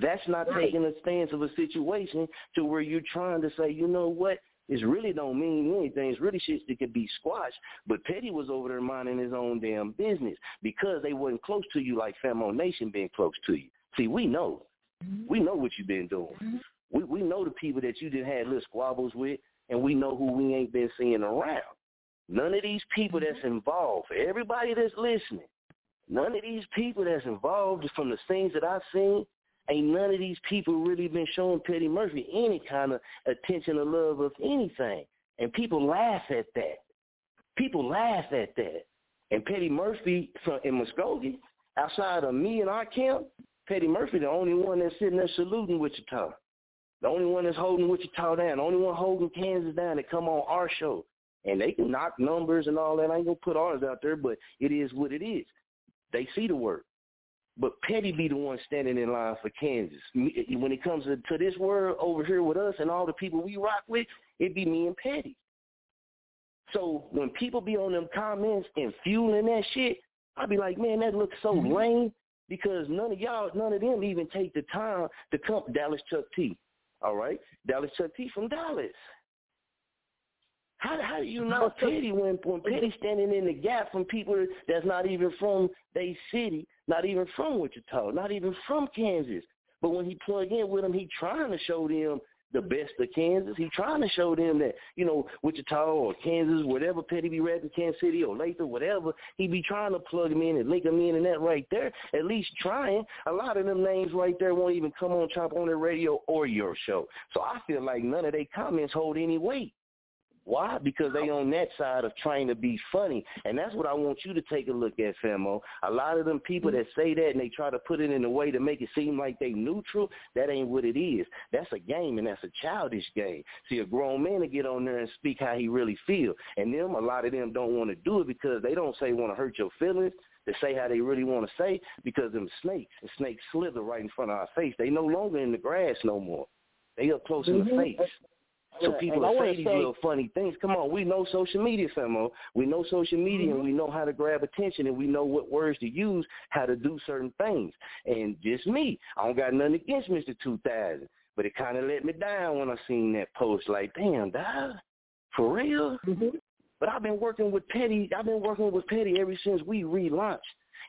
That's not right. taking a stance of a situation to where you're trying to say, you know what, it really don't mean anything. It's really shit that could be squashed. But Petty was over there minding his own damn business because they wasn't close to you like Famo Nation being close to you. See, we know. Mm-hmm. We know what you've been doing. Mm-hmm. We we know the people that you did had little squabbles with, and we know who we ain't been seeing around. None of these people mm-hmm. that's involved, everybody that's listening, none of these people that's involved from the things that I've seen, ain't none of these people really been showing Petty Murphy any kind of attention or love of anything. And people laugh at that. People laugh at that. And Petty Murphy from in Muskogee, outside of me and our camp, Petty Murphy the only one that's sitting there saluting Wichita. The only one that's holding Wichita down, the only one holding Kansas down that come on our show. And they can knock numbers and all that. I ain't gonna put ours out there, but it is what it is. They see the work. But Petty be the one standing in line for Kansas. When it comes to, to this world over here with us and all the people we rock with, it be me and Petty. So when people be on them comments and fueling that shit, I be like, man, that looks so mm-hmm. lame because none of y'all, none of them even take the time to come Dallas Chuck T. All right, Dallas Chuck T from Dallas. How how do you not *laughs* Petty when when Petty standing in the gap from people that's not even from they city, not even from Wichita, not even from Kansas. But when he plug in with them, he trying to show them the best of Kansas. He trying to show them that, you know, Wichita or Kansas, whatever Petty be rapping, Kansas City or Lathrop, whatever, he be trying to plug them in and link them in and that right there, at least trying. A lot of them names right there won't even come on Chop On It Radio or your show. So I feel like none of their comments hold any weight. Why? Because they on that side of trying to be funny. And that's what I want you to take a look at, Famo. A lot of them people that say that and they try to put it in a way to make it seem like they neutral, that ain't what it is. That's a game and that's a childish game. See, a grown man to get on there and speak how he really feel. And them, a lot of them don't want to do it because they don't say want to hurt your feelings. They say how they really want to say because them snakes, and snakes slither right in front of our face. They no longer in the grass no more. They up close mm-hmm. in the mm-hmm. face. So people say these say, little funny things. Come on, we know social media, Famo. We know social media, mm-hmm. and we know how to grab attention, and we know what words to use, how to do certain things. And just me, I don't got nothing against Mister Two Thousand, but it kind of let me down when I seen that post. Like, damn, dog, for real. Mm-hmm. But I've been working with Petty. I've been working with Petty ever since we relaunched.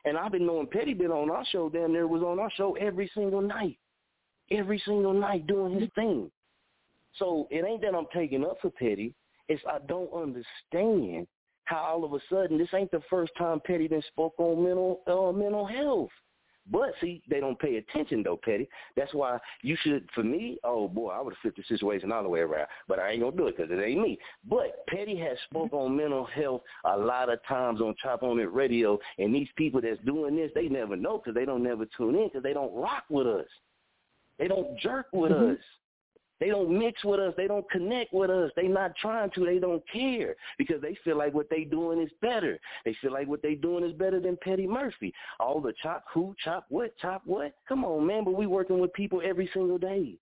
And I've been knowing Petty been on our show. Damn near was on our show every single night, every single night doing his thing. So it ain't that I'm taking up for Petty. It's I don't understand how all of a sudden this ain't the first time Petty been spoke on mental uh, mental health. But see, they don't pay attention though, Petty. That's why you should. For me, oh boy, I would have flipped the situation all the way around. But I ain't gonna do it because it ain't me. But Petty has spoke on mental health a lot of times on Chop On It Radio, and these people that's doing this, they never know because they don't never tune in because they don't rock with us. They don't jerk with Mm-hmm. us. They don't mix with us. They don't connect with us. They not trying to. They don't care because they feel like what they doing is better. They feel like what they doing is better than Petty Murphy. All the chop who, chop what, chop what. Come on, man. But we working with people every single day.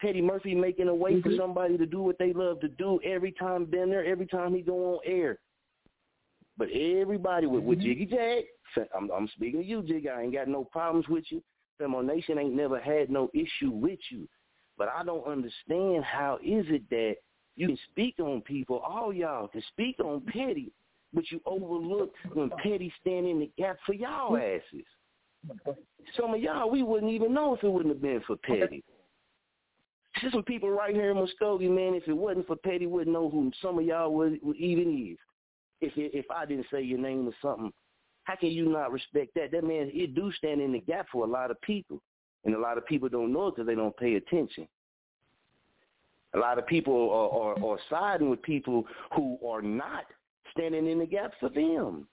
Petty Murphy making a way for mm-hmm. somebody to do what they love to do every time been there, every time he go on air. But everybody with, with mm-hmm. Jiggy Jag, I'm, I'm speaking to you, Jiggy. I ain't got no problems with you. Famo Nation ain't never had no issue with you. But I don't understand how is it that you can speak on people, all y'all can speak on Petty, but you overlook when Petty stand in the gap for y'all asses. Some of y'all, we wouldn't even know if it wouldn't have been for Petty. There's some people right here in Muskogee, man, if it wasn't for Petty, wouldn't know who some of y'all would, would even is. If it, if I didn't say your name or something, how can you not respect that? That man, it do stand in the gap for a lot of people. And a lot of people don't know it because they don't pay attention. A lot of people are, are, are siding with people who are not standing in the gap for them.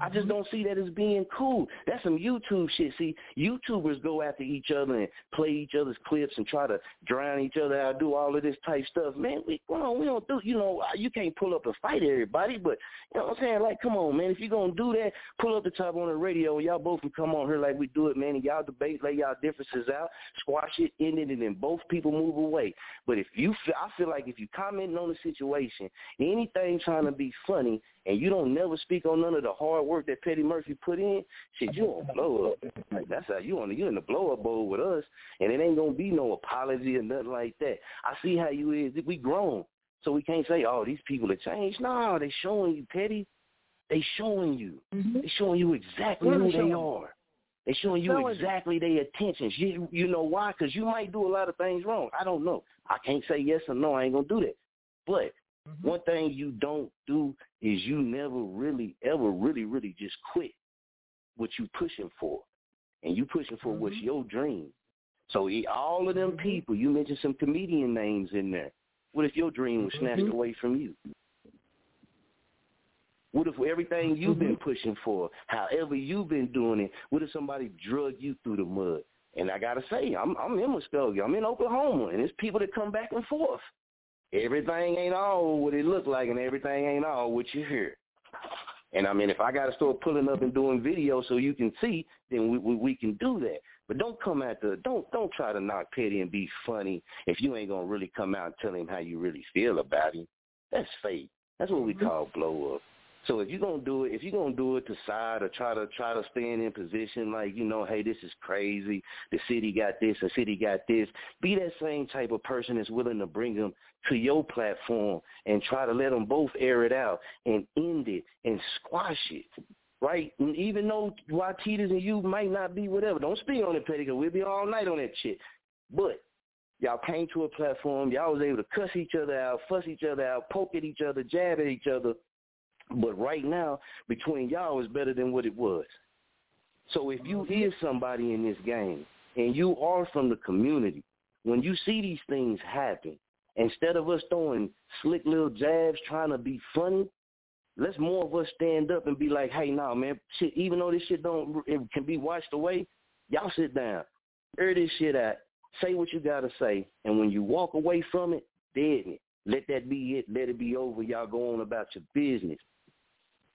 I just don't see that as being cool. That's some YouTube shit. See, YouTubers go after each other and play each other's clips and try to drown each other out, do all of this type stuff. Man, we, on, we don't do, you know, you can't pull up and fight everybody, but you know what I'm saying? Like, come on, man, if you're to do that, pull up the top on the radio y'all both can come on here like we do it, man, and y'all debate, lay y'all differences out, squash it, end it, and then both people move away. But if you feel, I feel like if you commenting on the situation, anything trying to be funny, and you don't never speak on none of the hard work that Petty Murphy put in, shit, you on blow up. Like that's how you on you in the blow up bowl with us, and it ain't gonna be no apology or nothing like that. I see how you is. We grown, so we can't say, oh, these people have changed. No, they showing you, Petty. They showing you. They showing you exactly who they they are. They showing you Showing- exactly their intentions. You you know why? Because you might do a lot of things wrong. I don't know. I can't say yes or no. I ain't gonna do that. But Mm-hmm. one thing you don't do is you never really, ever really, really just quit what you pushing for. And you pushing for what's mm-hmm. your dream. So e- all of them mm-hmm. people, you mentioned some comedian names in there. What if your dream was snatched away from you? What if everything you've been pushing for, however you've been doing it, what if somebody drug you through the mud? And I gotta say, I'm I'm in Muskogee, I'm in Oklahoma, and it's people that come back and forth. Everything ain't all what it look like, and everything ain't all what you hear. And I mean, if I got to start pulling up and doing videos so you can see, then we, we we can do that. But don't come at the don't don't try to knock Petty and be funny if you ain't gonna really come out and tell him how you really feel about him. That's fake. That's what we mm-hmm. call blow up. So if you're gonna do it, if you're gonna do it to side or try to try to stand in position like you know, hey, this is crazy. The city got this, the city got this. Be that same type of person that's willing to bring them to your platform and try to let them both air it out and end it and squash it. Right? And even though Watitas and you might not be whatever, don't speak on it, Petty, because we'll be all night on that shit. But y'all came to a platform, y'all was able to cuss each other out, fuss each other out, poke at each other, jab at each other. But right now, between y'all is better than what it was. So if you mm-hmm. is somebody in this game and you are from the community, when you see these things happen, instead of us throwing slick little jabs trying to be funny, let's more of us stand up and be like, hey, nah, man, shit, even though this shit don't it can be washed away, y'all sit down, air this shit out, say what you gotta say, and when you walk away from it, deaden it. Let that be it. Let it be over. Y'all go on about your business.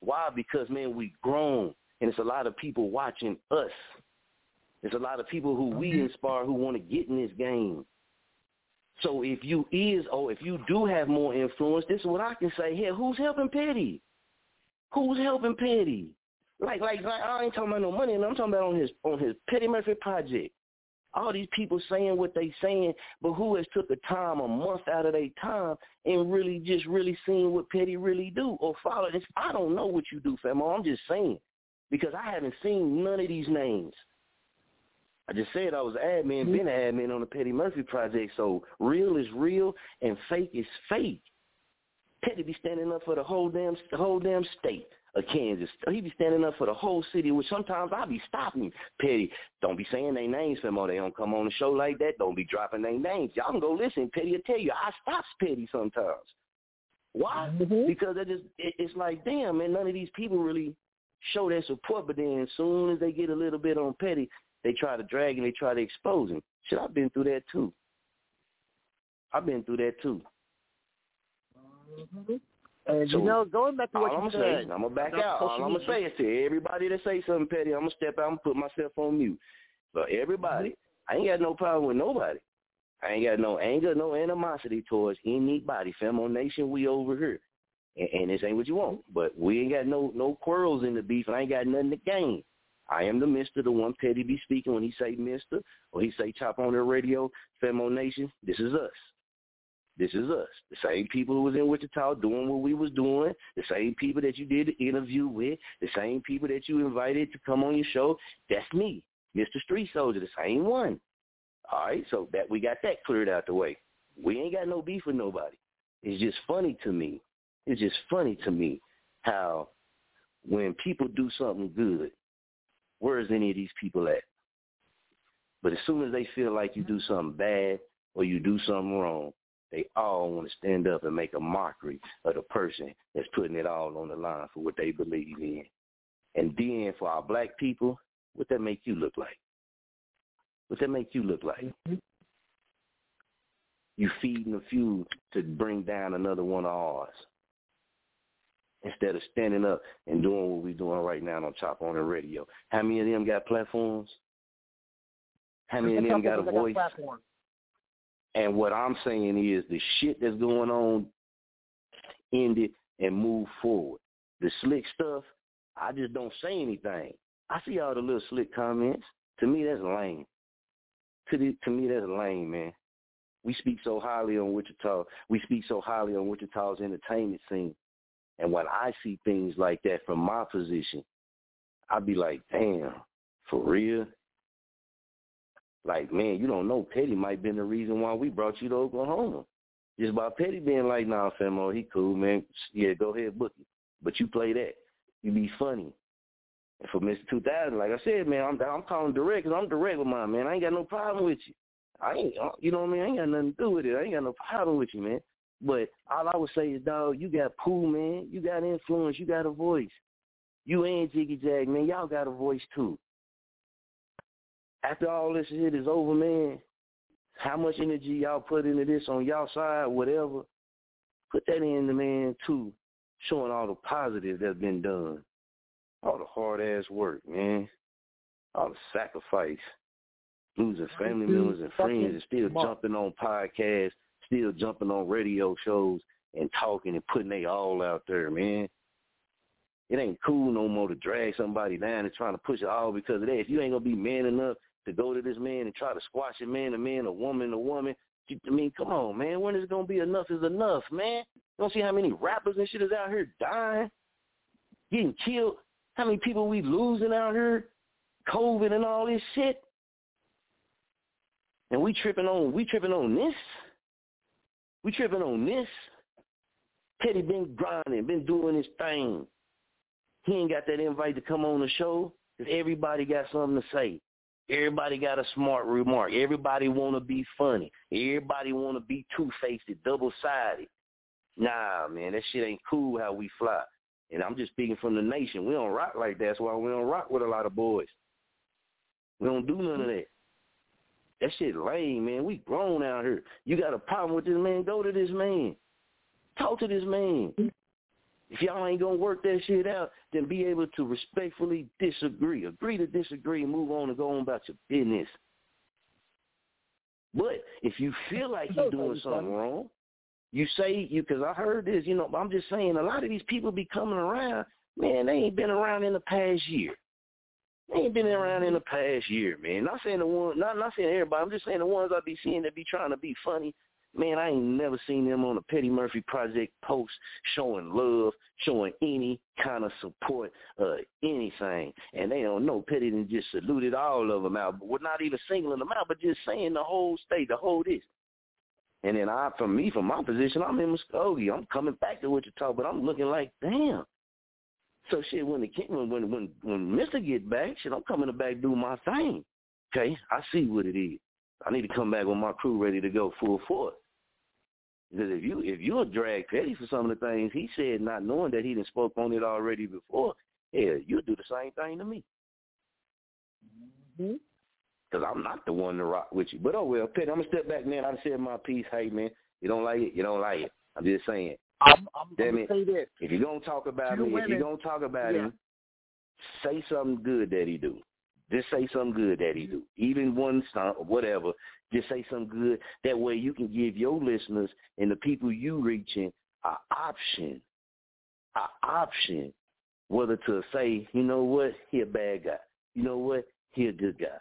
Why? Because man, we grown, and it's a lot of people watching us. There's a lot of people who we inspire who want to get in this game. So if you is or if you do have more influence, this is what I can say here. Who's helping Petty? Who's helping Petty? Like like like I ain't talking about no money, and I'm talking about on his on his Petty Murphy project. All these people saying what they saying, but who has took a time, a month out of their time, and really just really seeing what Petty really do or follow this? I don't know what you do, fam. I'm just saying. because I haven't seen none of these names. I just said I was admin, mm-hmm. been admin on the Petty Murphy project. So real is real and fake is fake. Petty be standing up for the whole damn the whole damn state of Kansas. He be standing up for the whole city, which sometimes I be stopping Petty. Don't be saying their names no more. They don't come on the show like that. Don't be dropping their names. Y'all can go listen. Petty will tell you. I stops Petty sometimes. Why? Mm-hmm. Because it just it, it's like, damn, man, none of these people really show their support, but then as soon as they get a little bit on Petty, they try to drag and they try to expose him. Shit, I've been through that too. I've been through that too. Mm-hmm. And so, you know, going back to what you I'm said, say, I'm gonna back out. All I'm gonna say is to everybody that say something petty, I'm gonna step out and put myself on mute. But everybody, mm-hmm. I ain't got no problem with nobody. I ain't got no anger, no animosity towards anybody. Famo Nation, we over here. And, and this ain't what you want. But we ain't got no no quarrels in the beef, and I ain't got nothing to gain. I am the mister, the one Petty be speaking when he say mister, or he say Chop On It Radio, Famo Nation, this is us. This is us. The same people who was in Wichita doing what we was doing, the same people that you did the interview with, the same people that you invited to come on your show, that's me, Mr. Street Soldier, the same one. All right, so that we got that cleared out the way. We ain't got no beef with nobody. It's just funny to me. It's just funny to me how when people do something good, where's any of these people at? But as soon as they feel like you do something bad or you do something wrong, they all want to stand up and make a mockery of the person that's putting it all on the line for what they believe in. And then for our black people, what that make you look like? What that make you look like? Mm-hmm. You feeding a few to bring down another one of ours. Instead of standing up and doing what we're doing right now on Chop On It Radio. How many of them got platforms? How many of them got a voice? And what I'm saying is the shit that's going on, end it and move forward. The slick stuff, I just don't say anything. I see all the little slick comments. To me, that's lame to the, to me that's lame, man. We speak so highly on Wichita. We speak so highly on Wichita's entertainment scene. And when I see things like that from my position, I'd be like, damn, for real? Like, man, you don't know. Petty might have been the reason why we brought you to Oklahoma. Just by Petty being like, nah, Famo, he cool, man. Yeah, go ahead, book it. But you play that. You be funny. And for Mr. 2000, like I said, man, I'm I'm calling direct because I'm direct with my man. I ain't got no problem with you. I ain't, uh, you know what I mean? I ain't got nothing to do with it. I ain't got no problem with you, man. But all I would say is, dog, you got pool, man. You got influence. You got a voice. You and Jiggy Jag, man, y'all got a voice too. After all this shit is over, man, how much energy y'all put into this on y'all side, whatever, put that in the man too, showing all the positive that's been done all the hard ass work, man, all the sacrifice, losing family members and friends, and still jumping on podcasts, still jumping on radio shows and talking and putting they all out there, man. It ain't cool no more to drag somebody down and trying to push it all because of that. If you ain't gonna be man enough to go to this man and try to squash a man, a man, a woman, a woman, I mean, come on, man. When is it gonna be enough is enough, man. You don't see how many rappers and shit is out here dying, getting killed how many people we losing out here? COVID and all this shit. And we tripping on we tripping on this. We tripping on this. Teddy been grinding, been doing his thing. He ain't got that invite to come on the show because everybody got something to say. Everybody got a smart remark. Everybody want to be funny. Everybody want to be two-faced, double-sided. Nah, man, that shit ain't cool how we fly. And I'm just speaking from the nation. We don't rock like that. That's why we don't rock with a lot of boys. We don't do none of that. That shit lame, man. We grown out here. You got a problem with this man, go to this man. Talk to this man. If y'all ain't gonna work that shit out, then be able to respectfully disagree. Agree to disagree and move on and go on about your business. But if you feel like you're doing something wrong, you say you because I heard this, you know. I'm just saying a lot of these people be coming around. Man, they ain't been around in the past year. They ain't been around in the mm-hmm. past year, man. Not saying the one, not not saying everybody. I'm just saying the ones I be seeing that be trying to be funny. Man, I ain't never seen them on a Petty Murphy Project post showing love, showing any kind of support, uh, anything. And they don't know. Petty done just saluted all of them out. But we're not even singling them out, but just saying the whole state, the whole this. And then I, from me, from my position, I'm in Muskogee. I'm coming back to Wichita, but I'm looking like, damn. So shit, when the king, when when when Mister get back, shit, I'm coming back do my thing. Okay, I see what it is. I need to come back with my crew ready to go full force. Because if you if you drag Petty for some of the things he said, not knowing that he didn't spoke on it already before, yeah, you'll do the same thing to me. Mm-hmm. Because I'm not the one to rock with you. But oh well, Petty, I'm gonna step back, man. I said my piece. Hey, man, you don't like it, you don't like it. I'm just saying. I'm, I'm, Damn I'm it. gonna say this. If you're gonna talk about Two me, if you're gonna talk about Yeah. him, say something good that he do. Just say something good that he do. Even one stunt or whatever, just say something good. That way you can give your listeners and the people you reaching a option, a option, whether to say, you know what, he a bad guy. You know what, he a good guy.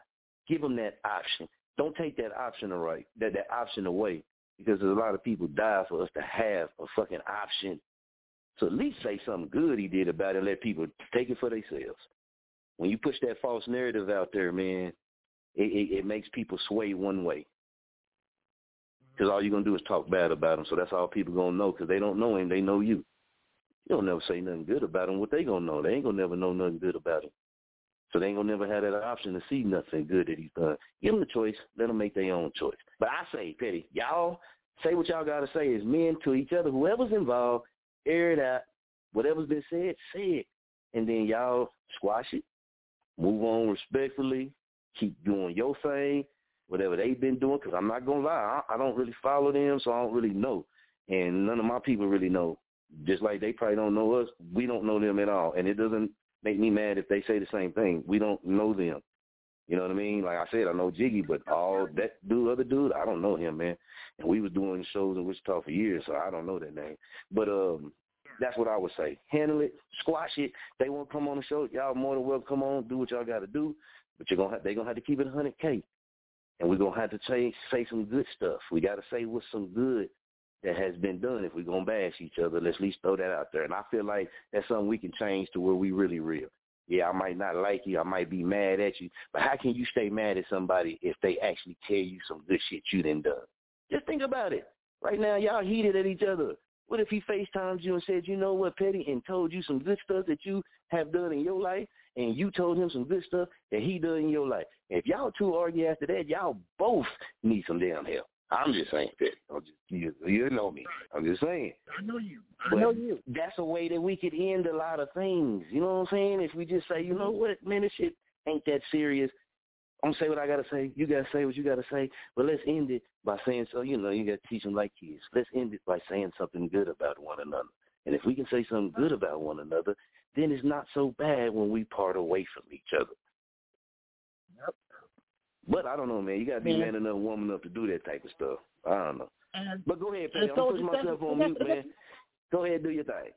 Give them that option. Don't take that option away. That that option away because there's a lot of people die for us to have a fucking option. So at least say something good he did about it and let people take it for themselves. When you push that false narrative out there, man, it, it, it makes people sway one way. Mm-hmm. Because all you're going to do is talk bad about him. So that's all people going to know because they don't know him. They know you. You don't never say nothing good about him. What they going to know? They ain't going to never know nothing good about him. So they ain't going to never have that option to see nothing good that he's done. Give them the choice. Let them make their own choice. But I say, Petty, y'all say what y'all got to say as men to each other. Whoever's involved, air it out. Whatever's been said, say it. And then y'all squash it. Move on respectfully. Keep doing your thing, whatever they've been doing. Because I'm not to lie, I, I don't really follow them, so I don't really know. And none of my people really know. Just like they probably don't know us, we don't know them at all. And it doesn't make me mad if they say the same thing. We don't know them. You know what I mean? Like I said, I know Jiggy, but all that dude, other dude, I don't know him, man. And we was doing shows in Wichita for years, so I don't know that name. But um, that's what I would say. Handle it, squash it. They want to come on the show. Y'all more than welcome. Come on, do what y'all got to do. But you're gonna have, they're gonna have to keep it 100k, and we're gonna have to say say some good stuff. We got to say what's some good that has been done. If we're gonna bash each other, let's at least throw that out there. And I feel like that's something we can change to where we really real. Yeah, I might not like you, I might be mad at you, but how can you stay mad at somebody if they actually tell you some good shit you done done? Just think about it. Right now, y'all heated at each other. What if he FaceTimed you and said, you know what, Petty, and told you some good stuff that you have done in your life, and you told him some good stuff that he does in your life? If y'all two argue after that, y'all both need some damn help. I'm just saying, Petty. I'm just, you, you know me. I'm just saying. I know you. I But know you. that's a way that we could end a lot of things. You know what I'm saying? If we just say, you know what, man, this shit ain't that serious. I'm gonna say what I gotta say. You gotta say what you gotta say. But let's end it by saying so. You know, you gotta teach them like kids. Let's end it by saying something good about one another. And if we can say something good about one another, then it's not so bad when we part away from each other. Yep. But I don't know, man. You gotta be Man. man enough, woman enough to do that type of stuff. I don't know. And, But go ahead, And. I'm putting myself on mute, man. Go ahead, do your thing.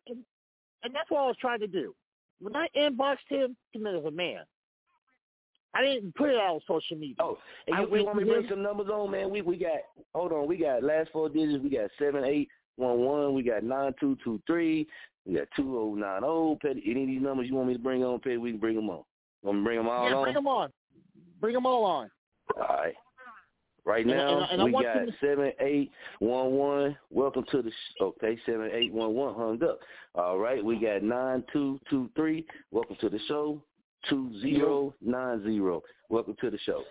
and that's what I was trying to do. When I inboxed him, him as a man, I didn't put it out on social media. Oh, and you, you want me to to bring some numbers on, man? We we got hold on, we got last four digits. We got seven eight one one. We got nine two two three. We got two oh nine oh. Petty, any of these numbers you want me to bring on, Petty? We can bring them on. Want me to bring them all yeah, on? bring them on. Bring them all on. All right. Right now and- and I we want got you to- seven eight one one. Welcome to the sh- okay seven eight one one hung up. All right, we got nine two two three. Welcome to the show. Two zero nine zero. Welcome to the show.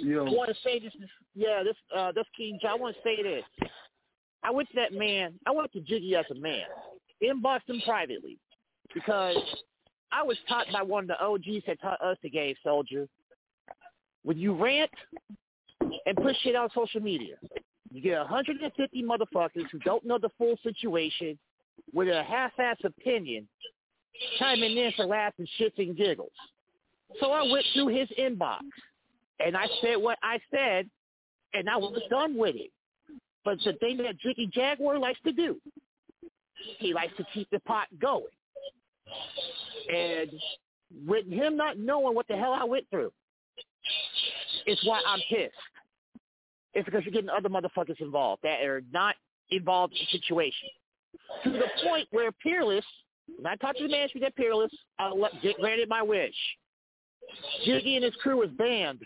I want to say this. Yeah, this uh, this King John. I want to say this. I went to that man. I went to Jiggy as a man. Inboxed him privately because I was taught by one of the OGs that taught us the game, soldier. When you rant and push shit on social media, you get 150 motherfuckers who don't know the full situation with a half-ass opinion chiming in for laughs and shits and giggles. So I went through his inbox and I said what I said, and I was done with it. But the thing that Drinky Jaguar likes to do, he likes to keep the pot going. And with him not knowing what the hell I went through, it's why I'm pissed. It's because you're getting other motherfuckers involved that are not involved in the situation. To the point where Peerless, when I talked to the management at Peerless, I granted my wish. Jiggy and his crew was banned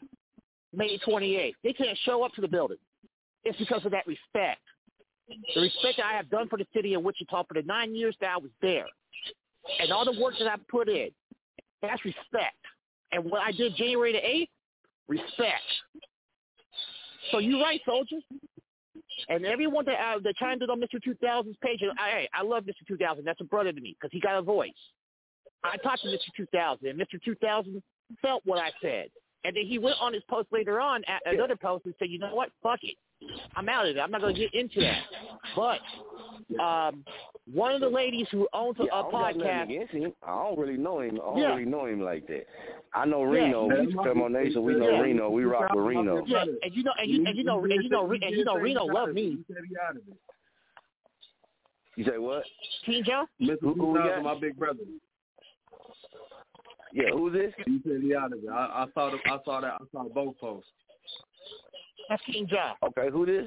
May 28th. They can't show up to the building. It's because of that respect. The respect that I have done for the city of Wichita for the nine years that I was there. And all the work that I put in, that's respect. And what I did January the 8th, respect. So you're right, soldiers. And everyone that uh, that chimed in on Mr. 2000's page, and hey, I love Mr. 2000. That's a brother to me because he got a voice. I talked to Mr. 2000, and Mr. 2000 felt what I said. And then he went on his post later on at another post and said, you know what, fuck it. I'm out of it. I'm not going to get into that. But um, one of the ladies who owns a, yeah, I a don't got nothing podcast. against him. I don't really know him. I don't Yeah. really know him like that. I know Yeah. Reno. We Famo Nation. We know Yeah. Reno. We rock with Reno. Yeah, and you know, and you, and you know, and you know, and you know, Reno love me. You say what? King Joe. Mr. Who- who we got? my big brother. Yeah, who's this? You said he out of. I, I saw the, I saw that. I saw both posts. That's King John. Okay, who this?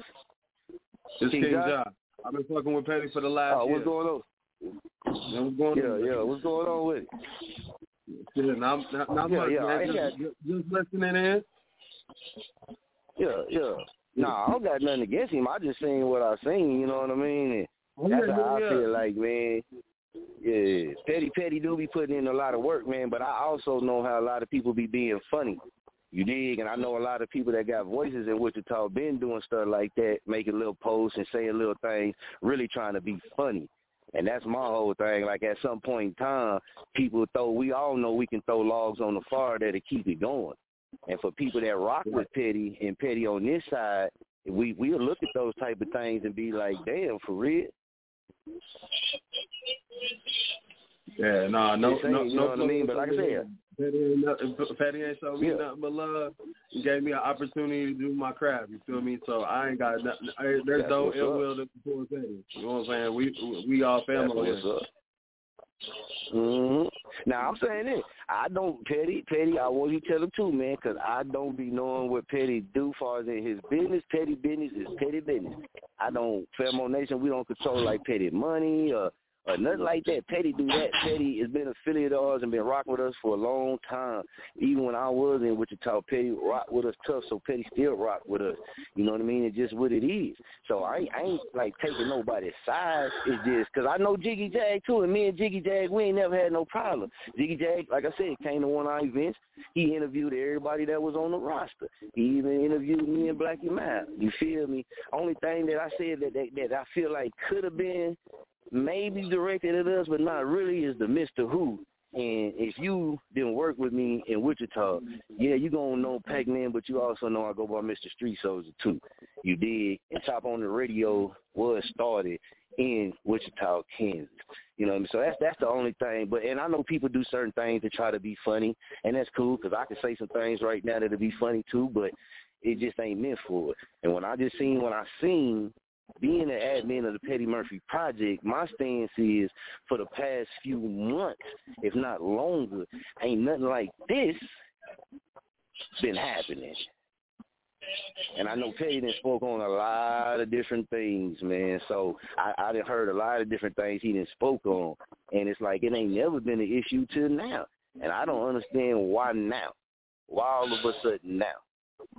It's King King Josh? Josh. I've been fucking with Petty for the last Oh, year. what's going on? Yeah, what's going Yeah, on? yeah. What's going on with it? Shit, not, not, not Yeah, much, yeah, I man. ain't Just, just, just listening in. Yeah, yeah. Nah, I don't got nothing against him. I just seen what I seen. You know what I mean? And Oh, that's yeah, how yeah, I feel like, man. Yeah, Petty Petty do be putting in a lot of work, man. But I also know how a lot of people be being funny. You dig? And I know a lot of people that got voices in Wichita been doing stuff like that, making little posts and saying little things, really trying to be funny. And that's my whole thing. Like at some point in time, people throw. We all know we can throw logs on the fire that'll keep it going. And for people that rock with Petty and Petty on this side, we we'll look at those type of things and be like, damn, for real. Yeah, nah, no, saying, no, you no. know what I mean? But like I said, Petty ain't, nothing, ain't showed me Yeah. nothing but love. He gave me an opportunity to do my craft. You feel me? So I ain't got nothing. I, there's That's no ill up. will to support Petty. You know what I'm saying? We we all That's family. what's up. Hmm Now I'm saying this. I don't Petty. Petty. I want you to tell him too, man, 'cause I don't be knowing what Petty do far as in his business. Petty business is petty business. I don't. Famo Nation. We don't control like Petty money or or nothing like that. Petty do that. Petty has been affiliate of ours and been rocking with us for a long time. Even when I was in Wichita, Petty rock with us tough, so Petty still rock with us. You know what I mean? It's just what it is. So I ain't, I ain't like taking nobody's side. It's just because I know Jiggy Jag too, and me and Jiggy Jag, we ain't never had no problem. Jiggy Jag, like I said, came to one of our events. He interviewed everybody that was on the roster. He even interviewed me and Blackie Mile. You feel me? Only thing that I said that that, that I feel like could have been maybe directed at us, but not really, is the Mister Who. And if you didn't work with me in Wichita, yeah, you gonna know Pac-Man, but you also know I go by Mr. Street Soldier too. You did. And Chop On It Radio was started in Wichita, Kansas. You know what I mean? So that's that's the only thing. But and I know people do certain things to try to be funny, and that's cool because I can say some things right now that'll be funny too, but it just ain't meant for it. And when I just seen when I seen being an admin of the Petty Murphy Project, my stance is for the past few months, if not longer, ain't nothing like this been happening. And I know Petty done spoke on a lot of different things, man. So I, I done heard a lot of different things he done spoke on. And it's like it ain't never been an issue till now. And I don't understand why now. Why all of a sudden now?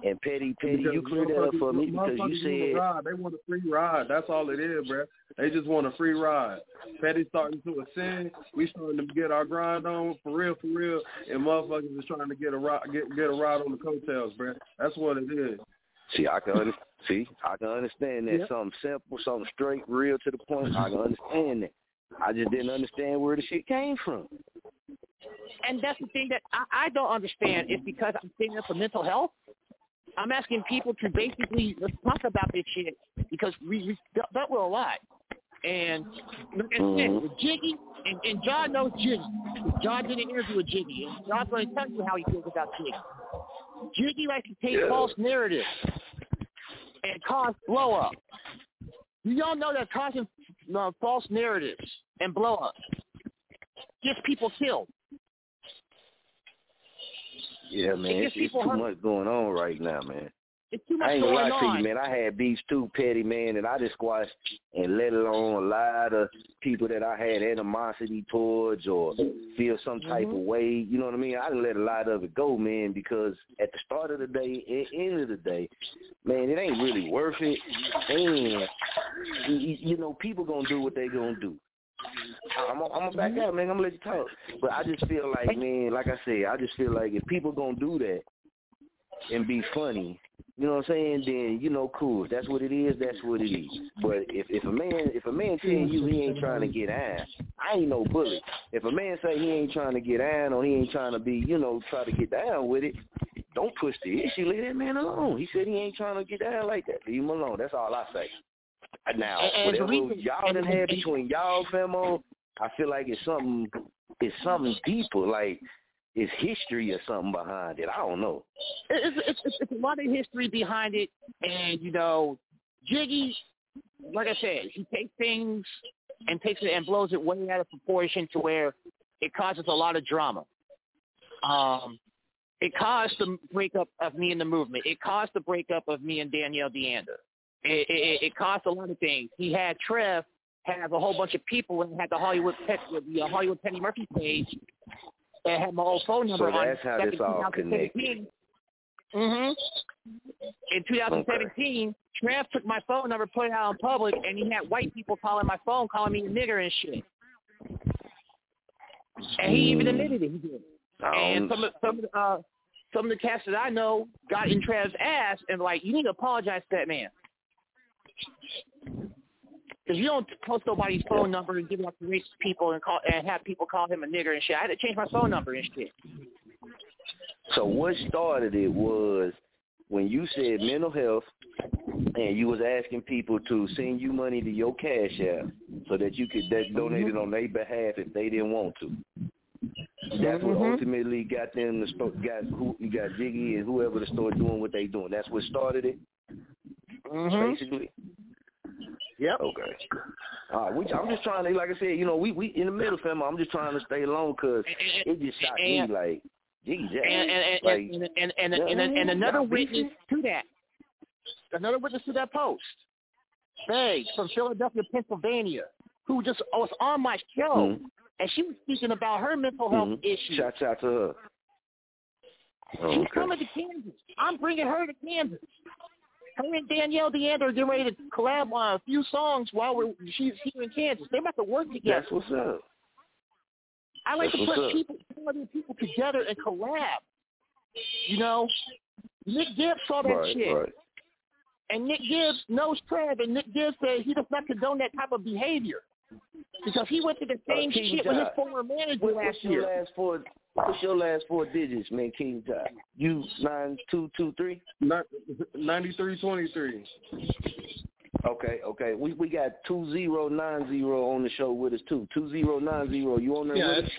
And Petty, Petty, Because you clear that up for me because motherfuckers you want a said ride. They want a free ride. That's all it is, bro. They just want a free ride. Petty starting to ascend. We starting to get our grind on for real, for real. And motherfuckers is trying to get a ride, get get a ride on the coattails, bro. That's what it is. See, I can under- see, I can understand that Yep. something simple, something straight, real to the point. I can understand that. I just didn't understand where the shit came from. And that's the thing that I, I don't understand is because I'm standing up for mental health. I'm asking people to basically let's talk about this shit because we, we dealt with a lot. And like I said, with Jiggy, and, and John knows Jiggy. John did an interview with Jiggy, and John's going to tell you how he feels about Jiggy. Jiggy likes to take Yeah. false narratives and cause blow up. You all know that causing uh, false narratives and blow up gets people killed. Yeah, man, It it's, it's too hurt. much going on right now, man. It's too much I ain't gonna going lie to you, man. I had beefs too, petty man, and I just squashed and I just had beefs too, petty man, and I just squashed and let alone a lot of people that I had animosity towards or feel some type Mm-hmm. of way. You know what I mean? I let a lot of it go, man, because at the start of the day, at end of the day, man, it ain't really worth it. And you, you know, people gonna do what they gonna do. I'm gonna, I'm gonna back mm-hmm. out, man. I'm gonna let you talk. But I just feel like, man, like I said, I just feel like if people gonna do that and be funny, you know what I'm saying? Then you know, cool. If that's what it is. That's what it is. But if if a man if a man telling you he ain't trying to get iron, I ain't no bully. If a man say he ain't trying to get iron or he ain't trying to be, you know, try to get down with it, don't push the issue. Leave that man alone. He said he ain't trying to get down like that. Leave him alone. That's all I say. Now, And- whatever reason- y'all done had between y'all, famo, I feel like it's something, it's something deeper. Like it's history or something behind it. I don't know. it's, it's, it's, it's a lot of history behind it, and you know, Jiggy, like I said, he takes things and takes it and blows it way out of proportion to where it causes a lot of drama. Um, it caused the breakup of me and the movement. It caused the breakup of me and Danielle Deander. It, it, it caused a lot of things. He had Trev have a whole bunch of people and had the Hollywood Pet, the uh, Hollywood Penny Murphy page and had my old phone number So on that's how this in all 2017. Mhm. In 2017, Trev took my phone number, put it out in public, and he had white people calling my phone, calling me a nigger and shit. And he even admitted it. He did. And some of some of the, uh, some of the cats that I know got in Trev's ass and like, you need to apologize to that man. Because you don't post nobody's phone number and give it out to racist people and call and have people call him a nigger and shit. I had to change my phone number and shit. So what started it was when you said mental health and you was asking people to send you money to your cash app so that you could that donate it on their behalf if they didn't want to. That's what Mhm. ultimately got them to start got who you got Jiggy and whoever to start doing what they doing. That's what started it. Basically. Yep. Okay. All right, we, I'm just trying to, like I said, you know, we we in the middle, fam. I'm just trying to stay alone because it just shocked me, like, Jiggy Jag. and and and like, and, and, and, yeah, and, and, and another witness to that. Another witness to that post. Faye from Philadelphia, Pennsylvania, who just was on my show, Mhm. and she was speaking about her mental health Mhm. issues. Shouts out to her. Oh, She's okay. coming to Kansas. I'm bringing her to Kansas. Her and Danielle Deander are getting ready to collab on a few songs while we're she's here in Kansas. They're about to work together. That's what's up. I like That's to put up. people, other people together and collab. You know, Nick Gibbs saw that Right, shit, right. and Nick Gibbs knows Trev, and Nick Gibbs said he does not condone that type of behavior because he went through the Uh, same King shit with his former manager What, last year. last four? What's your last four digits, man? King Jai? You nine two two three. Ninety three twenty three. Okay, okay. We we got two zero nine zero on the show with us too. Two zero nine zero. You on there Yeah, with us?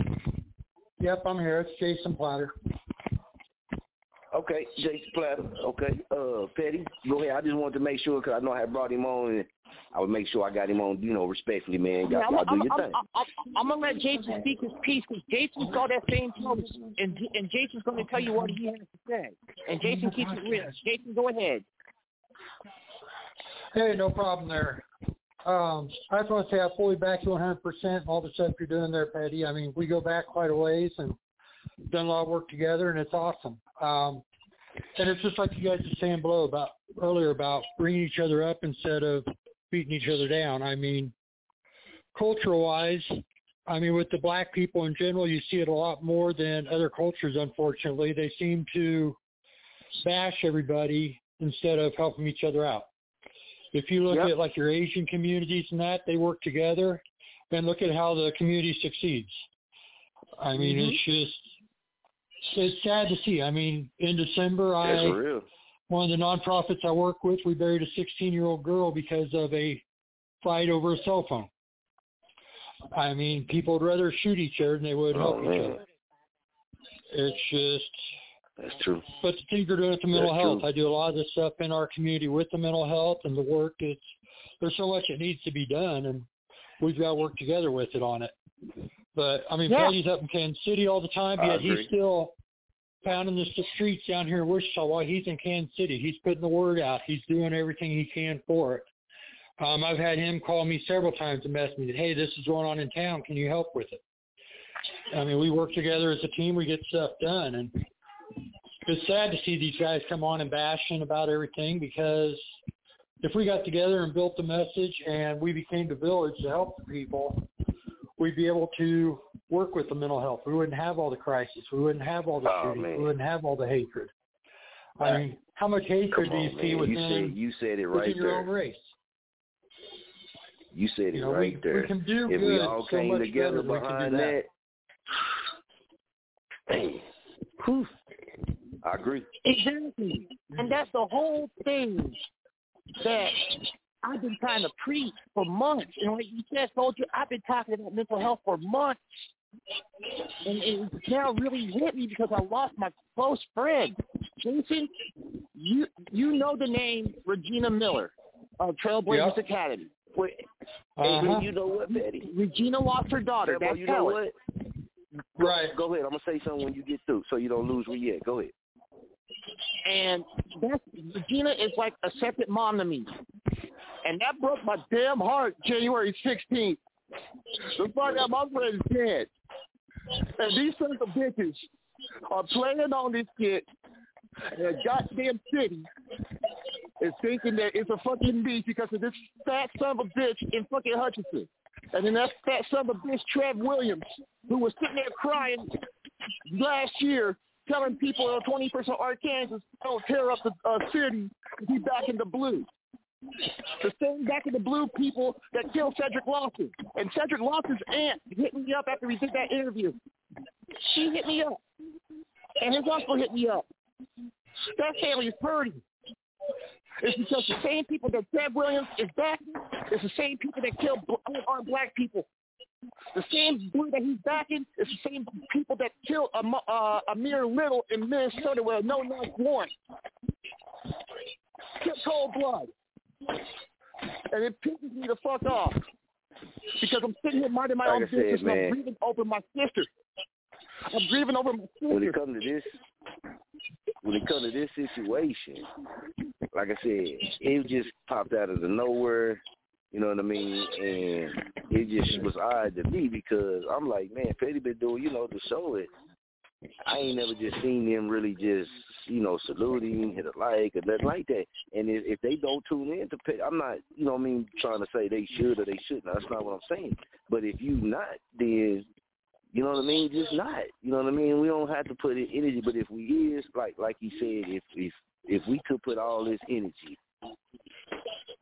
Yep, I'm here. It's Jason Platter. Okay, Jason Platter. Okay, uh, Petty, go ahead. I just wanted to make sure because I know I had brought him on, and I would make sure I got him on, you know, respectfully, man. Y'all, Yeah, I'm, y'all do I'm, your I'm, thing. I'm, I'm, I'm gonna let Jason speak his piece because Jason saw that same post, and and Jason's gonna tell you what he has to say. And Jason keeps it real. Jason, go ahead. Hey, no problem there. Um, I just want to say I fully back you 100% all the stuff you're doing there, Patty. I mean, we go back quite a ways and done a lot of work together, and it's awesome. Um, and it's just like you guys were saying below about earlier about bringing each other up instead of beating each other down. I mean, culture-wise, I mean, with the black people in general, you see it a lot more than other cultures. Unfortunately, they seem to bash everybody instead of helping each other out. If you look Yep. at like your Asian communities and that, they work together, and look at how the community succeeds. I mean, Mm-hmm. it's just it's sad to see. I mean, in December, I one of the nonprofits I work with, we buried a 16 year old girl because of a fight over a cell phone. I mean, people would rather shoot each other than they would Oh, help each other. It's just That's true. but the things we're doing with the mental That's health, true. I do a lot of this stuff in our community with the mental health and the work. It's there's so much that needs to be done, and we've got to work together with it on it. But I mean, Yeah. Patty's up in Kansas City all the time, I yet he agree. still pounding the streets down here in Wichita while he's in Kansas City. He's putting the word out. He's doing everything he can for it. Um, I've had him call me several times and mess me, that hey, this is going on in town. Can you help with it? I mean, we work together as a team. We get stuff done, and it's sad to see these guys come on and bashing about everything because if we got together and built the message and we became the village to help the people, we'd be able to work with the mental health. We wouldn't have all the crisis. We wouldn't have all the Oh, shooting. man. We wouldn't have all the hatred. I mean, how much hatred Come do you on, see within, You said you said it within right your own there. race? You said it You know, right we, there. we can do if good we all so came together better we can behind do that, that. *clears throat* hey, whew, I agree. Exactly. And that's the whole thing that I've been trying to preach for months. And like you said, soldier, I've been talking about mental health for months. And it's now really hit me because I lost my close friend. Jason, you you know the name Regina Miller of Trailblazers Yep. Academy. Where- Uh-huh. You know what, Betty? Regina lost her daughter. Debo, That's you know Helen. what? Right. Go ahead. I'm gonna say something when you get through, so you don't lose where you at. Go ahead. And that's Regina is like a second mom to me. And that broke my damn heart January 16th. The fuck out my friend's dead. And these sons of bitches are playing on this kid And a goddamn city is thinking that it's a fucking beach because of this fat son of a bitch in fucking Hutchinson. And then that fat son of a bitch, Trev Williams, who was sitting there crying last year telling people in 21st Arkansas don't tear up the uh, city be back in the blue. The same back in the blue people that killed Cedric Lawson. And Cedric Lawson's aunt hit me up after we did that interview. She hit me up. And his uncle hit me up. That family is hurting. It's because the same people that Trev Williams is backing is the same people that kill bl- unarmed black people. The same blue that he's backing is the same people that killed Am- uh, Amir Little in Minnesota with a no-knock warrant. Cold blood. And it pisses me the fuck off. Because I'm sitting here minding my Like own I said, business and I'm grieving over my sister. I'm grieving over my sister. When it comes to this, when it comes to this situation, like I said, it just popped out of the nowhere. You know what I mean? And it just was odd to me because I'm like, man, Petty been doing, you know, the show it. I ain't never just seen them really just, you know, saluting, hit a like, or nothing like that. And if, if they don't tune in to Petty, I'm not, you know what I mean, trying to say they should or they shouldn't. That's not what I'm saying. But if you not, then you know what I mean? Just not. You know what I mean? We don't have to put in energy, but if we is like like he said, if if if we could put all this energy,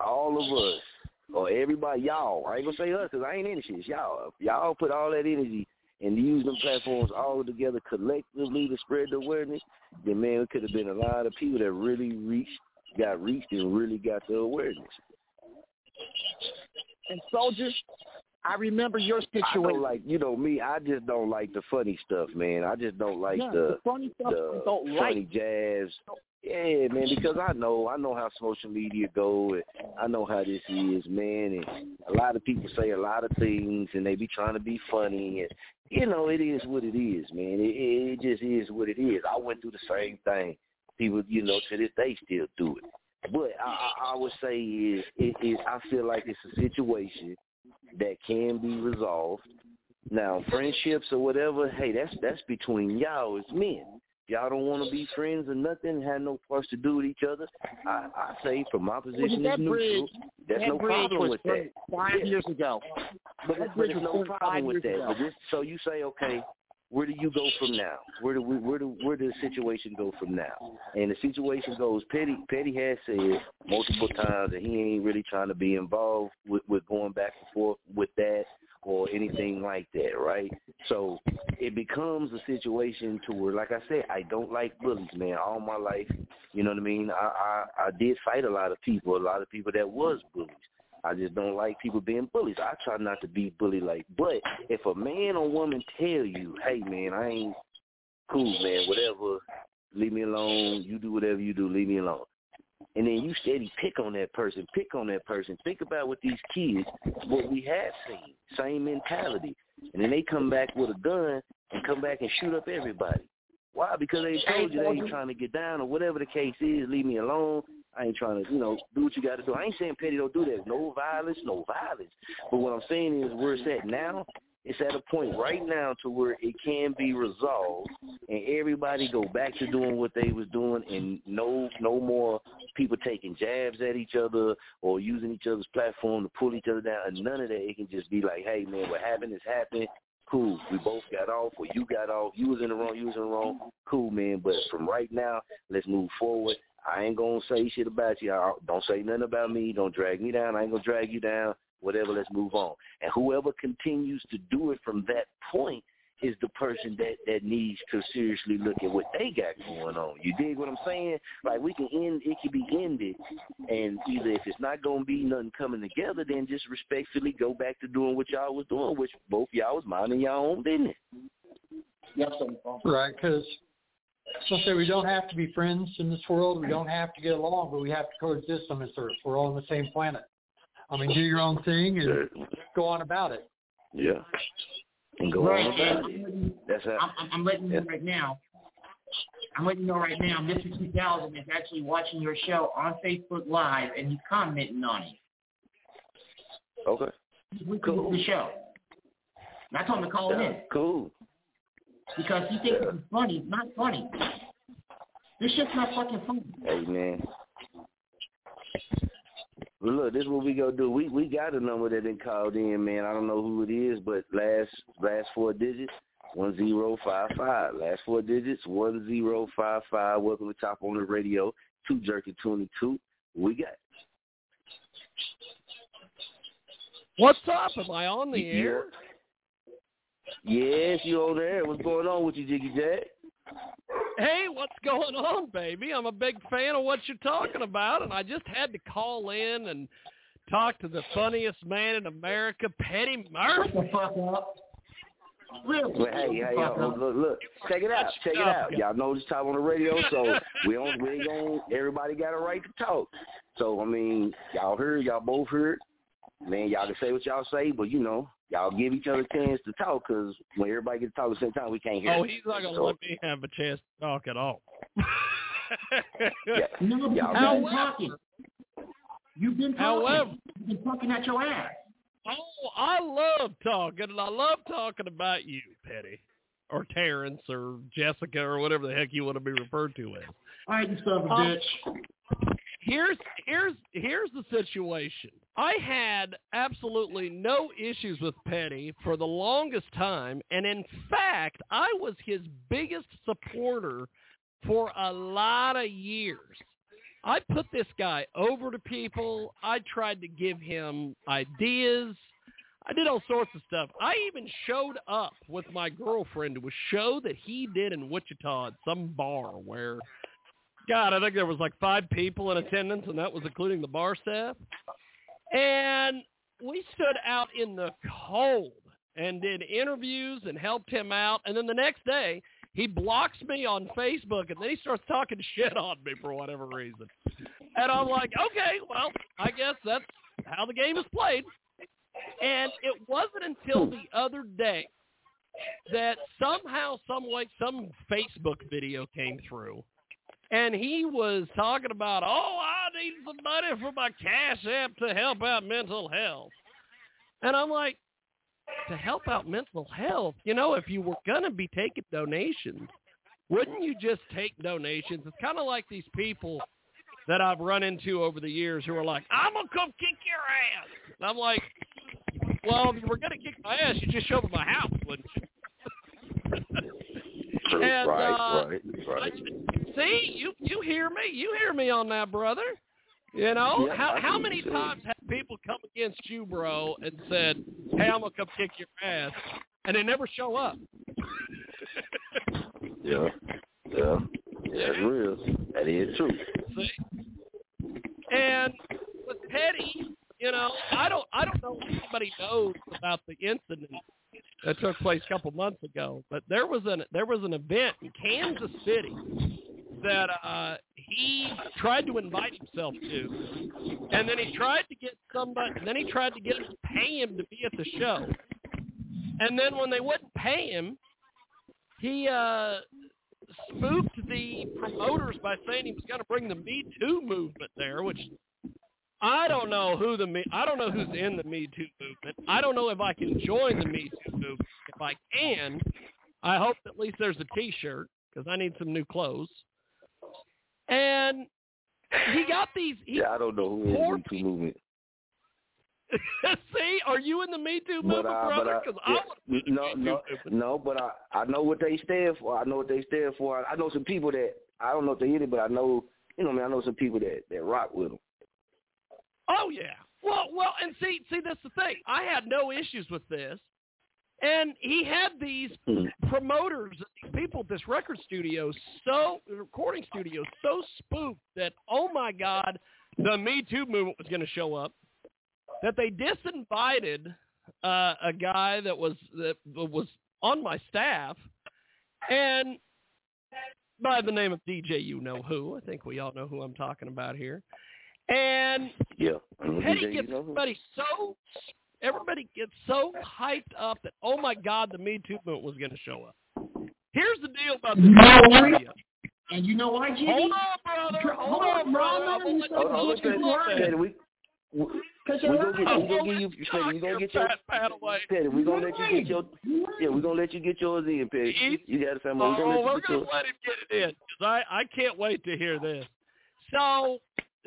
all of us or everybody, y'all, I ain't gonna say us because I ain't in shit. Y'all. Y'all put all that energy and use them platforms all together collectively to spread the awareness, then man, it could have been a lot of people that really reached, got reached, and really got the awareness. And soldiers, I remember your I situation. don't like, you know me. I just don't like the funny stuff, man. I just don't like Yeah, the the funny stuff the don't funny like. jabs. Yeah, man, because I know I know how social media go, and I know how this is, man. And a lot of people say a lot of things, and they be trying to be funny, and you know it is what it is, man. It, it just is what it is. I went through the same thing. People, you know, to this day still do it. But I, I, I would say is it is. I feel like it's a situation that can be resolved. Now, friendships or whatever, hey, that's that's between y'all as men. Y'all don't want to be friends or nothing, have no parts to do with each other. I, I say, from my position that as neutral, there's no problem with that. five Yeah. years ago. But, That but there's no problem with that. ago. But this, so you say, okay, where do you go from now? Where do we, where do where does the situation go from now? And the situation goes. Petty Petty has said multiple times that he ain't really trying to be involved with, with going back and forth with that or anything like that, right? So it becomes a situation to where, like I said, I don't like bullies, man. All my life, you know what I mean. I I, I did fight a lot of people, a lot of people that was bullies. I just don't like people being bullies. I try not to be bully like. But if a man or woman tell you, "Hey, man, I ain't cool, man. Whatever, leave me alone. You do whatever you do. Leave me alone." And then you steady pick on that person, pick on that person. Think about what these kids, what we have seen, same mentality. And then they come back with a gun and come back and shoot up everybody. Why? Because they told you they ain't trying to get down or whatever the case is. Leave me alone. I ain't trying to, you know, do what you got to do. I ain't saying Petty don't do that. No violence, no violence. But what I'm saying is where it's at now, it's at a point right now to where it can be resolved and everybody go back to doing what they was doing and no no more people taking jabs at each other or using each other's platform to pull each other down and none of that. It can just be like, hey man, what happened is happened. Cool. We both got off or you got off. You was in the wrong, you was in the wrong. Cool, man. But from right now, let's move forward. I ain't gonna say shit about you. I, don't say nothing about me. Don't drag me down. I ain't gonna drag you down whatever, let's move on. And whoever continues to do it from that point is the person that that needs to seriously look at what they got going on. You dig what I'm saying? Like we can end it can be ended and either if it's not gonna be nothing coming together, then just respectfully go back to doing what y'all was doing, which both y'all was minding y'all own business. Right, because so say we don't have to be friends in this world. We don't have to get along, but we have to coexist on this earth. We're all on the same planet. I mean, do your own thing and go on about it. Yeah. And go right, on about it. I'm, That's how, I'm, I'm letting you yeah. know right now. I'm letting you know right now. Mr. 2000 is actually watching your show on Facebook Live, and he's commenting on it. Okay. He's listening to the show. And I told him to call Yeah, in Cool. Because he thinks it's funny. It's not funny. This shit's not fucking funny. Hey man. Well, look, this is what we gonna do. We we got a number that been called in, man. I don't know who it is, but last last four digits one zero five five. Last four digits one zero five five. Welcome to Chop On It Radio. Two Jerky Twenty Two. We got. What's up? Am I on the air? Yes, you on there. What's going on with you, Jiggy Jag? Hey, what's going on, baby? I'm a big fan of what you're talking about, and I just had to call in and talk to the funniest man in America, Petty Murphy. Really? Well, hey, hey, yo, look, look, check it out, check it out. Y'all know this time on the radio, so we on, we ain't gonna. Everybody got a right to talk. So I mean, y'all heard, y'all both heard. Man, y'all can say what y'all say, but you know, y'all give each other a chance to talk because when everybody gets to talk at the same time, we can't hear. Oh, he's not going to So- let me have a chance to talk at all. Yeah. *laughs* No, you've Y'all- been However- talking. You've been talking. However- You've been talking at your ass. Oh, I love talking, and I love talking about you, Petty, or Terrence, or Jessica, or whatever the heck you want to be referred to as. All right, you son of a Um, bitch. Here's here's here's the situation. I had absolutely no issues with Petty for the longest time, and in fact, I was his biggest supporter for a lot of years. I put this guy over to people. I tried to give him ideas. I did all sorts of stuff. I even showed up with my girlfriend to a show that he did in Wichita at some bar where, God, I think there was like five people in attendance, and that was including the bar staff. And we stood out in the cold and did interviews and helped him out. And then the next day, he blocks me on Facebook, and then he starts talking *laughs* shit on me for whatever reason. And I'm like, okay, well, I guess that's how the game is played. And it wasn't until the other day that somehow, some way, some Facebook video came through, and he was talking about, oh, I need some money for my Cash App to help out mental health. And I'm like, to help out mental health, you know, if you were going to be taking donations, wouldn't you just take donations? It's kind of like these people that I've run into over the years who are like, I'm going to come kick your ass. And I'm like, well, if you were going to kick my ass, you just show up at my house, wouldn't you? *laughs* And, right, uh, right, right. See, you you hear me? You hear me on that, brother? You know Yeah, how how many times have people come against you, bro, and said, "Hey, I'm gonna come kick your ass," and they never show up. *laughs* Yeah, yeah, that's real. That is true. See? And with Petty, you know, I don't I don't know if anybody knows about the incident that took place a couple months ago, but there was an there was an event in Kansas City that uh he tried to invite himself to and then he tried to get somebody then he tried to get him to pay him to be at the show. And then when they wouldn't pay him, he uh spooked the promoters by saying he was going to bring the Me Too movement there, which I don't know who the me I don't know who's in the Me Too movement. I don't know if I can join the Me Too movement. If I can, I hope at least there's a T-shirt because I need some new clothes. And he got these. He, yeah, I don't know who is poor the Me Too movement. *laughs* See, are you in the Me Too movement, but brother? I, Because yeah, no, no, no. But I, I know what they stand for. I know what they stand for. I know some people that I don't know if they hit it, but I know, you know, what I mean, I know some people that that rock with them. Oh yeah. Well, well, and see, see, that's the thing. I had no issues with this, and he had these promoters, these people at this record studio, so recording studio, so spooked that oh my god, the Me Too movement was going to show up, that they disinvited uh, a guy that was that was on my staff, and by the name of DJ, you know who. I think we all know who I'm talking about here. And Yeah. Petty You gets know everybody so everybody gets so hyped up that oh my god, the Me Too movement was going to show up. Here's the deal about the No. media. And you know why, Jimmy? Hold on, brother. Hold on, brother. I'm gonna let Hold on, you hold finish on, this. Petty. We, we, Cause we you're gonna get, right. we gonna give you, Petty. We gonna get your, Pat, pat away. Petty. We gonna let you get your, yeah. We gonna let you get yours in, Petty. You got to say, we Oh, gonna we're gonna let him get it in. Cause I, I can't wait to hear this. So, *laughs*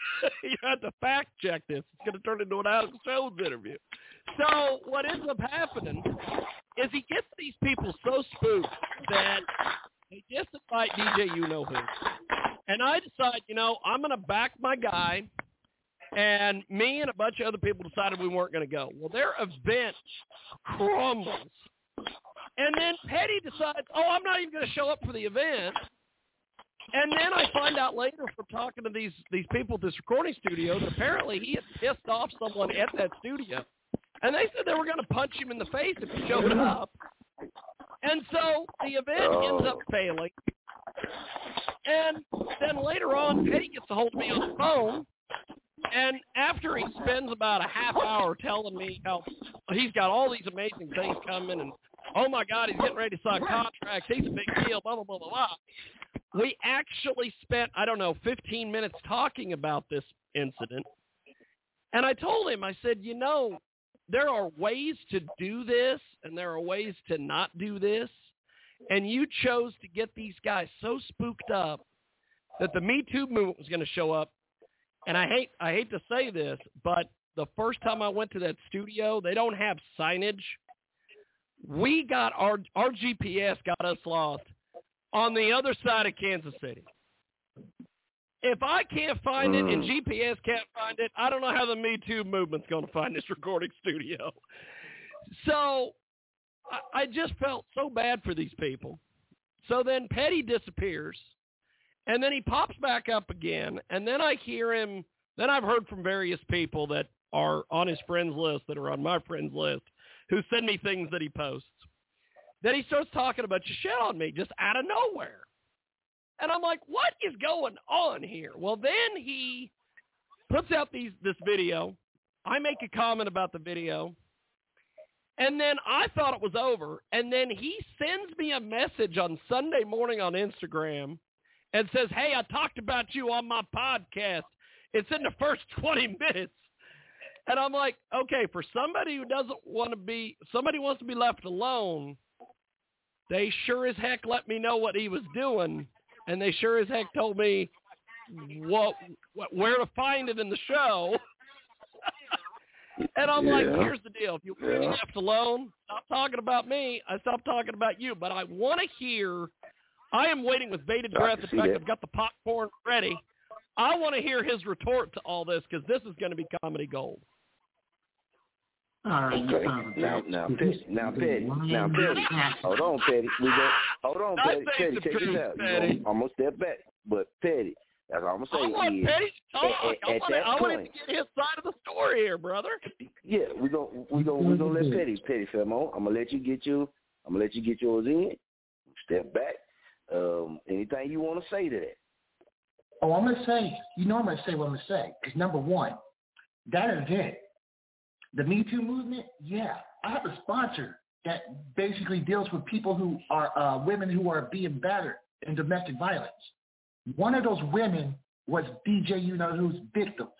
*laughs* you have to fact check this. It's going to turn into an Alex Jones interview. So, what ends up happening is he gets these people so spooked that they just invite DJ You Know Who. And I decide, you know, I'm going to back my guy. And me and a bunch of other people decided we weren't going to go. Well, their event crumbles. And then Petty decides, oh, I'm not even going to show up for the event. And then I find out later from talking to these these people at this recording studio that apparently he had pissed off someone at that studio. And they said they were going to punch him in the face if he showed up. And so the event ends up failing. And then later on, Petty gets a hold of me on the phone. And after he spends about a half hour telling me how he's got all these amazing things coming and oh my God, he's getting ready to sign contracts, he's a big deal, blah, blah, blah, blah, blah. We actually spent, I don't know, 15 minutes talking about this incident. And I told him, I said, you know, there are ways to do this and there are ways to not do this. And you chose to get these guys so spooked up that the Me Too movement was going to show up. And I hate I hate to say this, but the first time I went to that studio, they don't have signage. We got our our GPS got us lost on the other side of Kansas City. If I can't find it and mm. GPS can't find it, I don't know how the Me Too movement's going to find this *laughs* recording studio. So I, I just felt so bad for these people. So then Petty disappears, and then he pops back up again, and then I hear him. Then I've heard from various people that are on his friends list, that are on my friends list, who send me things that he posts. Then he starts talking about your shit on me just out of nowhere. And I'm like, what is going on here? Well, then he puts out these this video. I make a comment about the video. And then I thought it was over. And then he sends me a message on Sunday morning on Instagram and says, hey, I talked about you on my podcast. It's in the first *laughs* 20 minutes. And I'm like, okay, for somebody who doesn't want to be, somebody wants to be left alone, they sure as heck let me know what he was doing. And they sure as heck told me what, what where to find it in the show. *laughs* and I'm like, here's the deal. If you want to be Yeah. left alone, stop talking about me. I stop talking about you. But I want to hear, I am waiting with bated breath. In fact. I've got the popcorn ready. I want to hear his retort to all this because this is going to be comedy gold. All right, Okay. um, Now, now, Petty, now, Petty, now, Petty. Hold on, Petty. We go. Hold on, Petty. Petty, the check this truth, out. You Petty. know, I'm gonna step back, but Petty. That's all I'm gonna want say is, Petty to talk. at, I at, at want, that I want him to get his side of the story here, brother. yeah, we gonna we gonna we gonna let Petty Petty film on. I'm gonna let you get you. I'm gonna let you get yours in. Step back. Um, anything you want to say to that? Oh, I'm gonna say, you know, I'm gonna say what I'm gonna say. Because number one, that event, the Me Too movement, yeah, I have a sponsor that basically deals with people who are uh, women who are being battered in domestic violence. One of those women was DJ, you know, who's victims.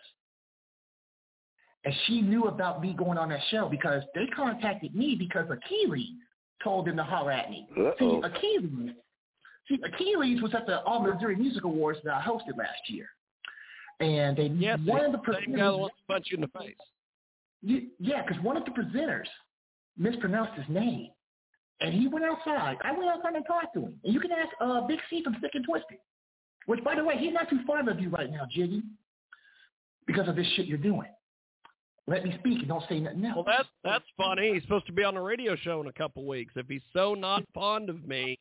And she knew about me going on that show because they contacted me because Achilles told them to holler at me. Uh-oh. See, Achilles, see, Achilles was at the All Missouri Music Awards that I hosted last year. And they Yes, one of the same guy that wants to punch you in the face. Y- Yeah, because one of the presenters mispronounced his name, and he went outside. I went outside and talked to him. And you can ask uh, Big C from Sick and Twisted, which, by the way, he's not too fond of you right now, Jiggy, because of this shit you're doing. Let me speak and don't say nothing else. Well, that's that's funny. He's supposed to be on a radio show in a couple weeks. If he's so not fond of me,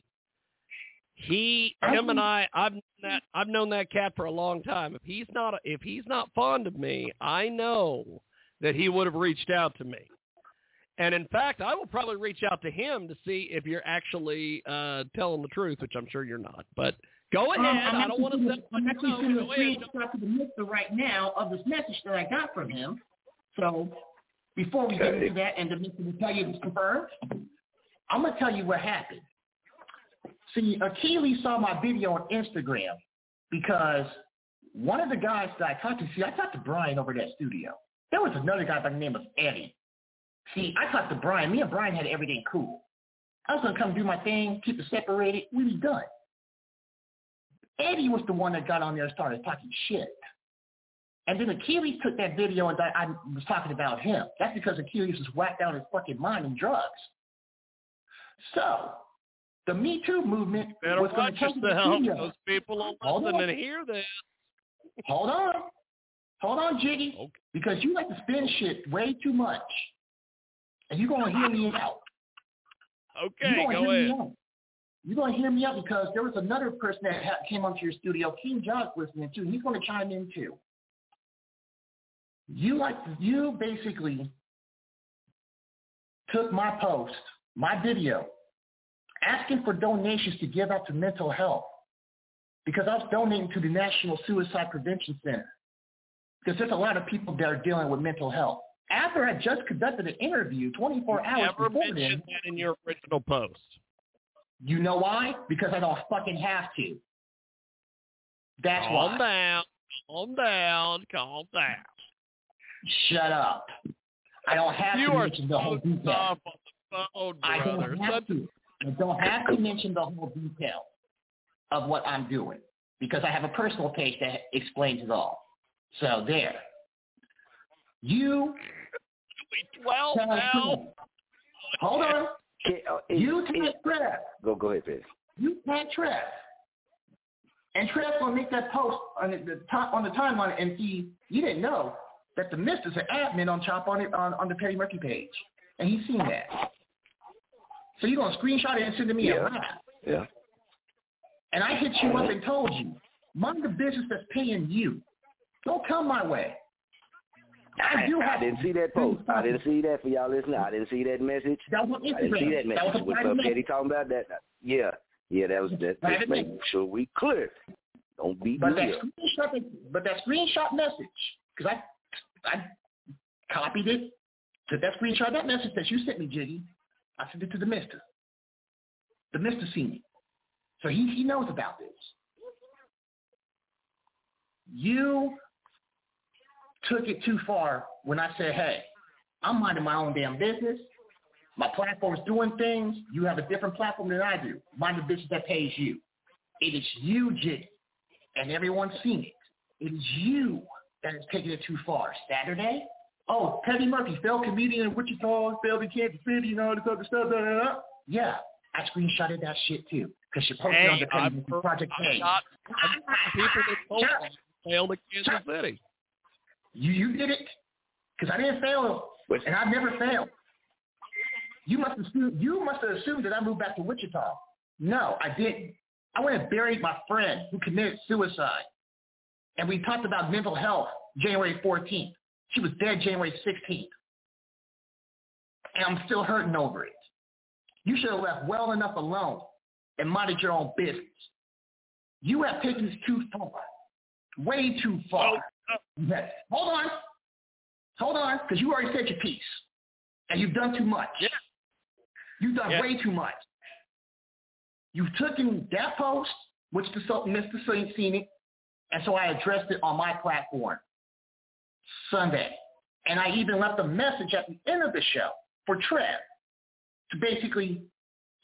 he, him, and I, I've known that I've known that cat for a long time. If he's not if he's not fond of me, I know that he would have reached out to me. And in fact, I will probably reach out to him to see if you're actually uh, telling the truth, which I'm sure you're not. But go Um, ahead. I'm I don't want to set I'm actually sending a screenshot to the mister right now of this message that I got from him. So before we get into that and the mister will tell you it's confirmed, I'm gonna tell you what happened. See, Achilles saw my video on Instagram because one of the guys that I talked to, see, I talked to Brian over at that studio. There was another guy by the name of Eddie. See, I talked to Brian. Me and Brian had everything cool. I was gonna come do my thing, keep it separated. We was done. Eddie was the one that got on there and started talking shit. And then Achilles took that video and I was talking about him. That's because Achilles was whacked out his fucking mind in drugs. So, the Me Too movement Better was going to take the studio. Those people will Hold listen on. and hear this. Hold on. Hold on, Jiggy. Because you like to spin shit way too much. And you're going to hear me out. Okay, You're gonna go hear ahead. Me out. You're going to hear me out because there was another person that ha- came onto your studio, King John's listening too. He's going to chime in too. You like you basically took my post, my video, asking for donations to give out to mental health because I was donating to the National Suicide Prevention Center because there's a lot of people that are dealing with mental health. After I just conducted an interview 24 hours Never before mentioned then, that in your original post. you know why? Because I don't fucking have to. That's calm why. down. Calm down. Calm down. Shut up. I don't have you to mention the whole detail. on the phone, I don't have Such- to. I don't have to mention the whole detail of what I'm doing because I have a personal page that explains it all. So there. You well tell now. Hold on. uh, You tell Trev. Go go ahead, Fitz. You tell Trev. And Trev's gonna make that post on the, the top on the timeline and see you didn't know that the Mister's an admin on Chop on it on, on the Petty Murphy page. And he's seen that. So you're gonna screenshot it and send it to me Yeah. a rap. Yeah. And I hit you up and told you, mind the business that's paying you. Don't come my way. I do I have didn't see that post. I didn't see that for y'all listening. I didn't see that message. That was on I didn't see Instagram. that That was message. What's up, message. Talking about that? Yeah, yeah. That was that. Just make message. sure we clear. Don't beat But me that screenshot, but that screenshot message, because I, I copied it, took that screenshot, that message that you sent me, Jiggy, I sent it to the Mister. The Mister seen it, so he he knows about this. You took it too far when I said, "Hey, I'm minding my own damn business. My platform's doing things. You have a different platform than I do. Mind the business that pays you. It is you, Jiggy and everyone's seen it. It is you that is taking it too far. Saturday? Oh, Petty Murphy, failed comedian in Wichita, failed in Kansas City, and all this other stuff. Da, da, da. Yeah, I screenshotted that shit too. Because you posted on Hey, the Petty I've, Murphy Project I'm got I've got people that told *laughs* failed at Kansas City. You you did it because I didn't fail, and I've never failed. You must assume you must have assumed that I moved back to Wichita. No, I didn't. I went and buried my friend who committed suicide, and we talked about mental health January 14th. She was dead January 16th, and I'm still hurting over it. You should have left well enough alone and minded your own business. You have taken this too far, way too far. Oh, Hold on. Hold on, because you already said your piece. And you've done too much. Yeah. You've done Yeah. way too much. You've taken that post, which the so- Mr. Saint seen it, and so I addressed it on my platform Sunday. And I even left a message at the end of the show for Trev to basically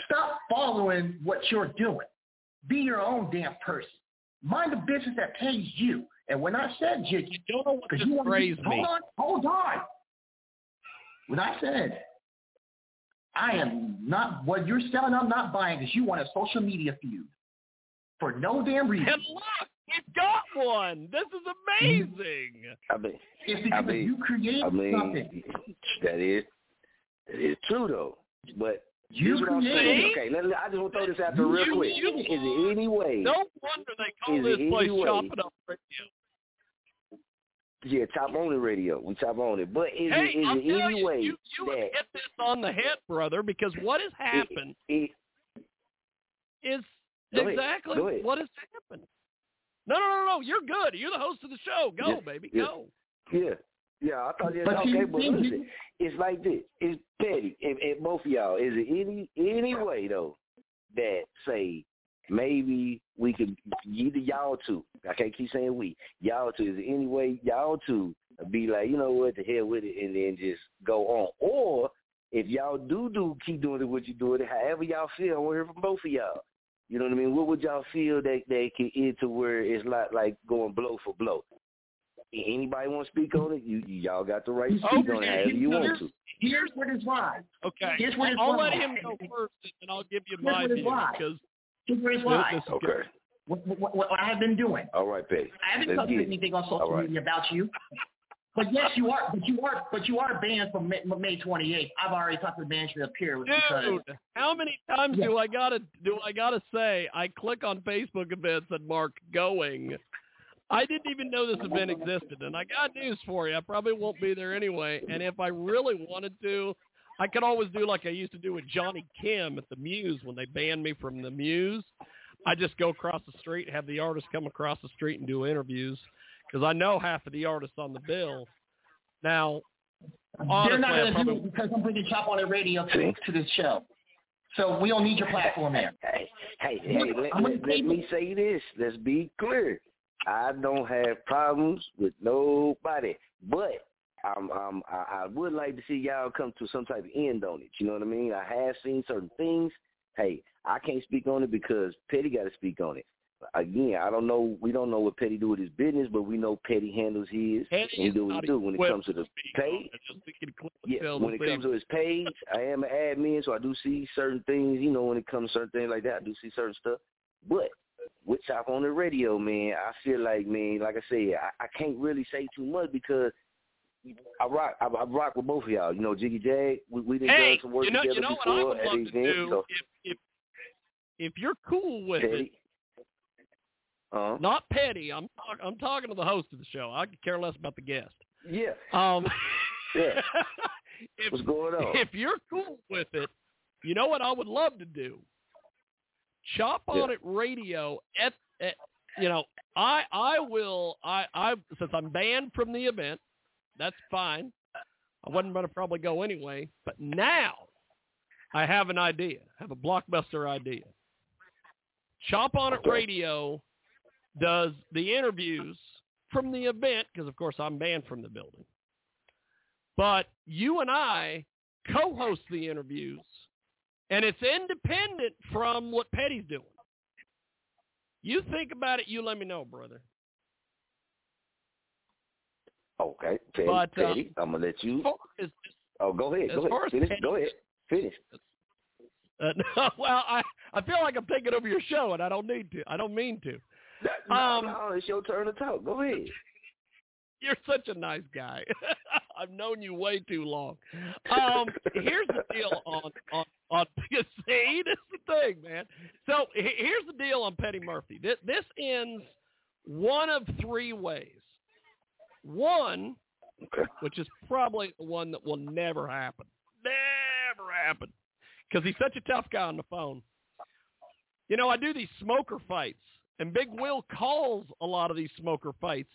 stop following what you're doing. Be your own damn person. Mind the business that pays you. And when I said you, you don't know what because you phrase to, hold means. on, hold on. When I said I am not what you're selling, I'm not buying because you want a social media feud for no damn reason. And look, we've got one. This is amazing. I mean, It's I mean, you created I mean, something. that is that is true though. But You here's what I'm created saying. it. Okay, let, let- I just want to throw this out there real You- quick. you- is it any way? No wonder they call this place any way- Chop It Up Radio. Yeah, top on the radio. We top on it. But is Hey, it is I'll it tell any you, way you, you that hit this on the head, brother, because what has happened it, is Go exactly Go ahead. what has happened. No, no, no, no. You're good. You're the host of the show. Go, Yeah, baby. yeah. Go. Yeah. Yeah, I thought you But okay, you- but you- listen, it's like this. It's petty. And, and both of y'all, is it any any way though that say maybe we could either y'all two, I can't keep saying we, y'all two, is there any way y'all two be like, you know what, the hell with it and then just go on. Or if y'all do do keep doing it what you doing it, however y'all feel, I want to hear from both of y'all. You know what I mean? What would y'all feel that that can end to where it's not like going blow for blow? Anybody want to speak on it? You, you y'all got the right to speak on it however you want to. here's what is live. Okay. Here's what I'll let him go first, and I'll give you Here's my what view because Here's what it's this, is Okay. What, what, what I have been doing. All right, Petty. I haven't Let's posted anything on social All right. media about you. But yes, you are. But you are. But you are banned from May, May 28th. I've already talked to the management of Peerless because Dude, how many times do I gotta do I gotta say I click on Facebook events and mark going? I didn't even know this event existed, and I got news for you. I probably won't be there anyway. And if I really wanted to, I could always do like I used to do with Johnny Kim at the Muse when they banned me from the Muse. I just go across the street, have the artists come across the street and do interviews because I know half of the artists on the bill. Now, they're not going to do it because I'm bringing Chop on the radio to, See? to this show. So we don't need your platform there. Hey, hey, hey, Look, let, let, let me say this. Let's be clear. I don't have problems with nobody, but I'm, I'm, I, I would like to see y'all come to some type of end on it. You know what I mean? I have seen certain things. Hey, I can't speak on it because Petty got to speak on it. Again, I don't know. We don't know what Petty do with his business, but we know Petty handles his Petty and do what he do when it comes to the page. it. Just thinking Clint Yeah, when it comes to his page, I am an admin, so I do see certain things. You know, when it comes to certain things like that, I do see certain stuff. But with Chop on the radio, man, I feel like, man, like I said, I, I can't really say too much because I rock, I, I rock with both of y'all. You know, Jiggy Jag, we we done Hey, done some work you know, together you know what before I would love to do so, if if if you're cool with it, Petty. Uh, not petty. I'm talk, I'm talking to the host of the show. I could care less about the guest. yeah, Um, *laughs* yeah. *laughs* if What's going on? if you're cool with it, you know what I would love to do? Chop on Yeah. it radio at, at you know, I I will I I since I'm banned from the event, that's fine. I wasn't going to probably go anyway, but now I have an idea. I have a blockbuster idea. Chop on it radio does the interviews from the event because of course I'm banned from the building. But you and I co-host the interviews and it's independent from what Petty's doing. You think about it, you let me know, brother. Okay, Petty, But, uh, Petty, I'm gonna let you. As Oh, go ahead, go ahead, finish. Petty- Go ahead, finish. *laughs* uh, no, well, I I feel like I'm taking over your show and I don't need to. I don't mean to. No, Um, no, it's your turn to talk. Go ahead. *laughs* You're such a nice guy. *laughs* I've known you way too long. Um, here's the deal on on on see, this is the thing, man. So here's the deal on Petty Murphy. This, this ends one of three ways. One, which is probably the one that will never happen, never happen, because he's such a tough guy on the phone. You know, I do these smoker fights, and Big Will calls a lot of these smoker fights.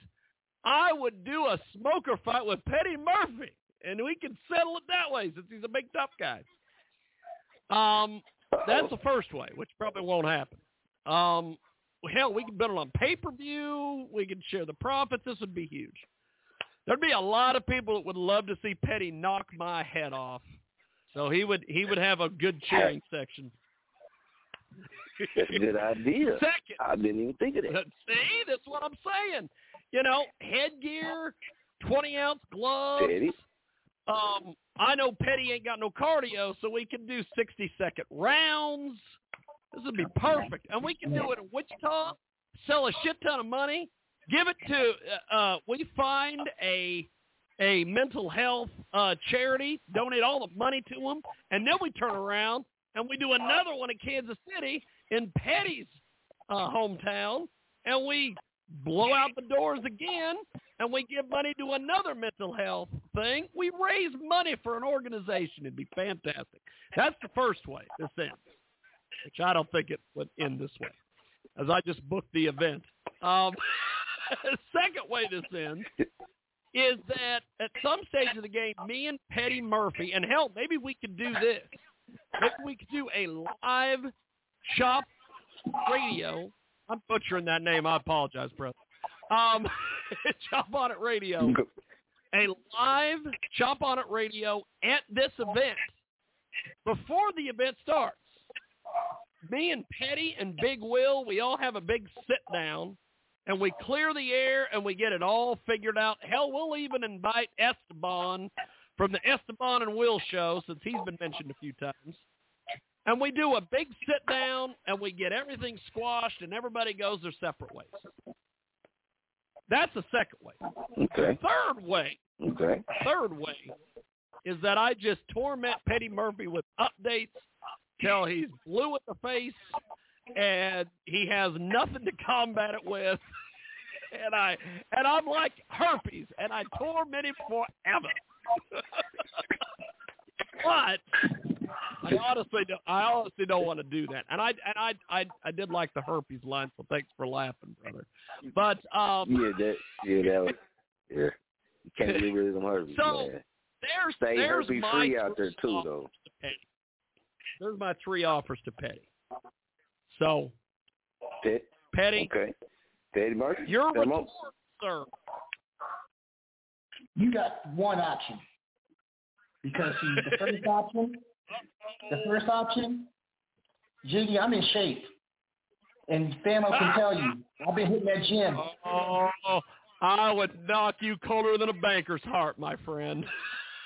I would do a smoker fight with Petty Murphy, and we can settle it that way since he's a big tough guy. Um, that's the first way, which probably won't happen. Um, hell, we could bet it on pay per view. We could share the profits. This would be huge. There'd be a lot of people that would love to see Petty knock my head off. So he would he would have a good cheering *laughs* section. That's a good idea. Second, I didn't even think of that. See, that's what I'm saying. You know, headgear, twenty ounce gloves. Petty. Um, I know Petty ain't got no cardio, so we can do sixty second rounds. This would be perfect, and we can do it in Wichita. Sell a shit ton of money. Give it to. Uh, uh, we find a a mental health uh, charity, donate all the money to them, and then we turn around and we do another one in Kansas City in Petty's uh, hometown, and we blow out the doors again, and we give money to another mental health thing. We raise money for an organization. It'd be fantastic. That's the first way this ends, which I don't think it would end this way, as I just booked the event. Um, *laughs* *laughs* second way this ends is that at some stage of the game, me and Petty Murphy, and hell, maybe we could do this. Maybe we could do a live shop radio. I'm butchering that name. I apologize, brother. Um, *laughs* Chop on It Radio. A live Chop on It Radio at this event before the event starts. Me and Petty and Big Will, we all have a big sit down and we clear the air and we get it all figured out. Hell, we'll even invite Esteban from the Esteban and Will show since he's been mentioned a few times. And we do a big sit down and we get everything squashed and everybody goes their separate ways. That's the second way. Okay. Third way. Okay. Third way is that I just torment Petty Murphy with updates till he's blue at the face and he has nothing to combat it with. *laughs* And I and I'm like herpes, and I torment him forever. *laughs* but I honestly, don't, I honestly don't want to do that. And I and I I I did like the herpes line, so thanks for laughing, brother. But um, Yeah, that yeah, that was yeah. You can't get rid of them herpes, So, man. there's Stay there's herpes my free out there too though. to There's my three offers to Petty. So Pet, Petty, okay. Petty Murphy. your come on. retort, sir. You got one option. Because see, the first *laughs* option, the first option, Jiggy, I'm in shape. And Famo can *laughs* tell you, I've been hitting that gym. Oh, I would knock you colder than a banker's heart, my friend.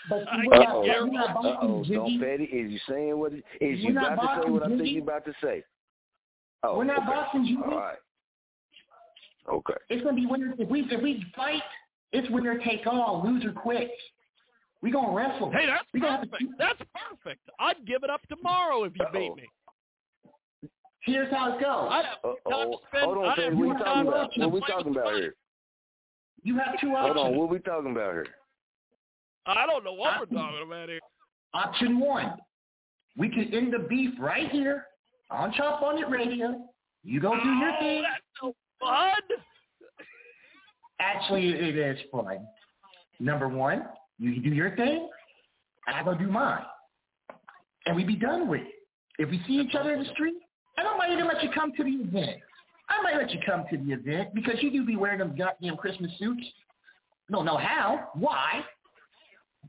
But see, I we're can't not, get we're not Uh oh, don't Jiggy. Petty. Is you saying what? Is We're you about to say what I think Jiggy. you about to say? Oh, We're not okay. boxing, Jiggy. All right. Okay. It's gonna be winner if we if we fight, it's winner take all, loser quits. We gonna wrestle. Hey, that's we gonna have to, perfect. That's perfect. I'd give it up tomorrow if you beat me. here's how it goes. I'd have time to spend. Hold on, I'd have What more we time talking about? play What we with talking about here? You have two options. Hold on, what are we talking about here? I don't know what we're talking about here. Option one, we can end the beef right here on Chop on It Radio. You go do your Oh, thing. that's so fun. Actually, it is fun. Number one, you do your thing. I go do mine, and we be done with it. If we see each other in the street, I don't might even let you come to the event. I might let you come to the event because you do be wearing them goddamn Christmas suits. No, no, how. Why?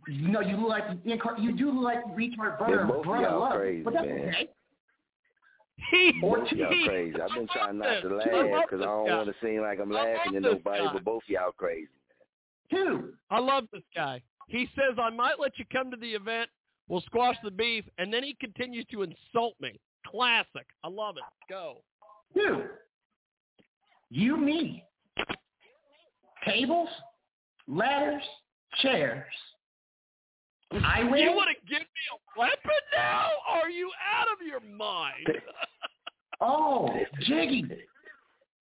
You know, you look like you do look like retard brother, Yeah, both of brother love, crazy, but that's man. okay. Or Both y'all crazy. I've been trying not to laugh because I don't want to seem like I'm laughing at nobody, guy. but both of y'all crazy. Two. I love this guy. He says I might let you come to the event. We'll squash the beef, and then he continues to insult me. Classic. I love it. Go. Two. You, me. Tables, ladders, chairs. I win. You want to give me a weapon now? Are you out of your mind? *laughs* Oh, Jiggy.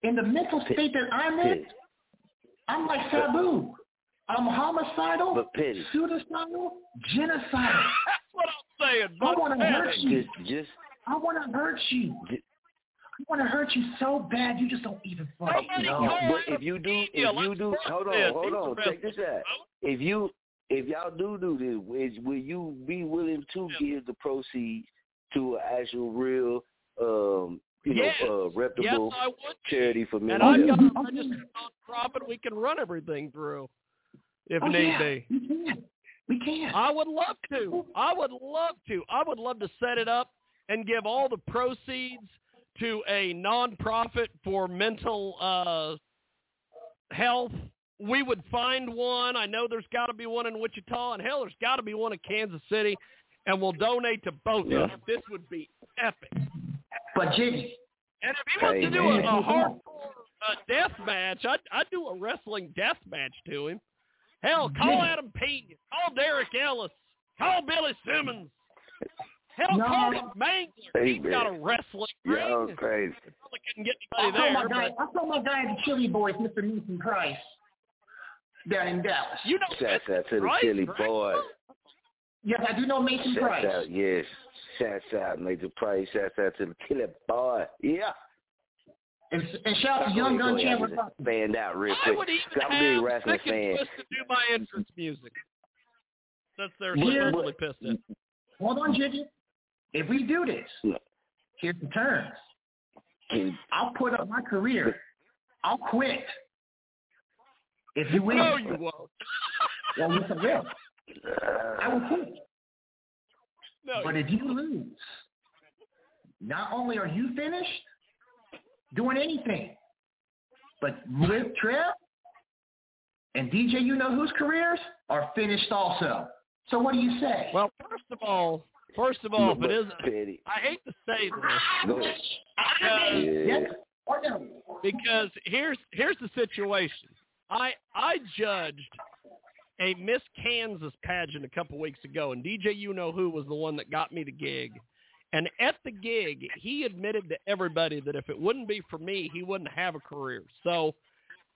In the mental state that I'm in, I'm like Sabu. I'm homicidal, But Petty. suicidal, genocidal. *laughs* That's what I'm saying. I want to hurt you. Just, just I want to hurt you. J- I want to hurt you so bad you just don't even fucking Somebody know. But if you do, if you do, hold on, hold on, the check best. this out. If you, if y'all do do this, is, will you be willing to give the proceeds to an actual real, um, you Yes. know, uh, reputable Yes, I would. charity for mental And I've health. got a registered nonprofit we can run everything through if Oh, need yeah. be. We can. We can. I would love to. I would love to. I would love to set it up and give all the proceeds to a nonprofit for mental uh, health. We would find one. I know there's got to be one in Wichita, and hell, there's got to be one in Kansas City, and we'll donate to both Yeah. of them. This would be epic. But Jiggy, And if he wants Hey, to do man. a, a hardcore uh, death match, I'd, I'd do a wrestling death match to him. Hell, call Yeah. Adam Pena, call Derek Ellis, call Billy Simmons. Hell, No. call Nick Mangler. Hey, He's got a man. wrestling Y'all ring. crazy. Probably couldn't get I anybody saw my there. guy. But I saw my guy at the Chili Boys, Mr. Mason Price, down in Dallas. you know, Shouts out to the Price, Chili right? Boys. Yes, I do know Mason Shouts Price. out, yes. Shouts out, Major Price. Shouts out to the Killer Boy. Yeah. And, and shout out to Young Gun Chandler. Just Fanned out real I quick. would even 'Cause I'm a big have wrestling Second fan. Twist to do my entrance music. That's they're Yeah. supposedly pissed at. Hold on, Jiggy. If we do this, Yeah. here's the terms. Can- I'll put up my career. I'll quit. If you win. No, you won't. *laughs* Well, yes, I will. *laughs* I will quit. No, But if you lose, not only are you finished doing anything, but with Trev and DJ, you know whose careers are finished also. So what do you say? Well, first of all, first of all, if But, isn't, Petty. I hate to say this Go ahead. because, Yeah. Uh, yes or no? because here's here's the situation. I I judged a Miss Kansas pageant a couple weeks ago, and DJ, you know who was the one that got me the gig. And at the gig, he admitted to everybody that if it wouldn't be for me, he wouldn't have a career. So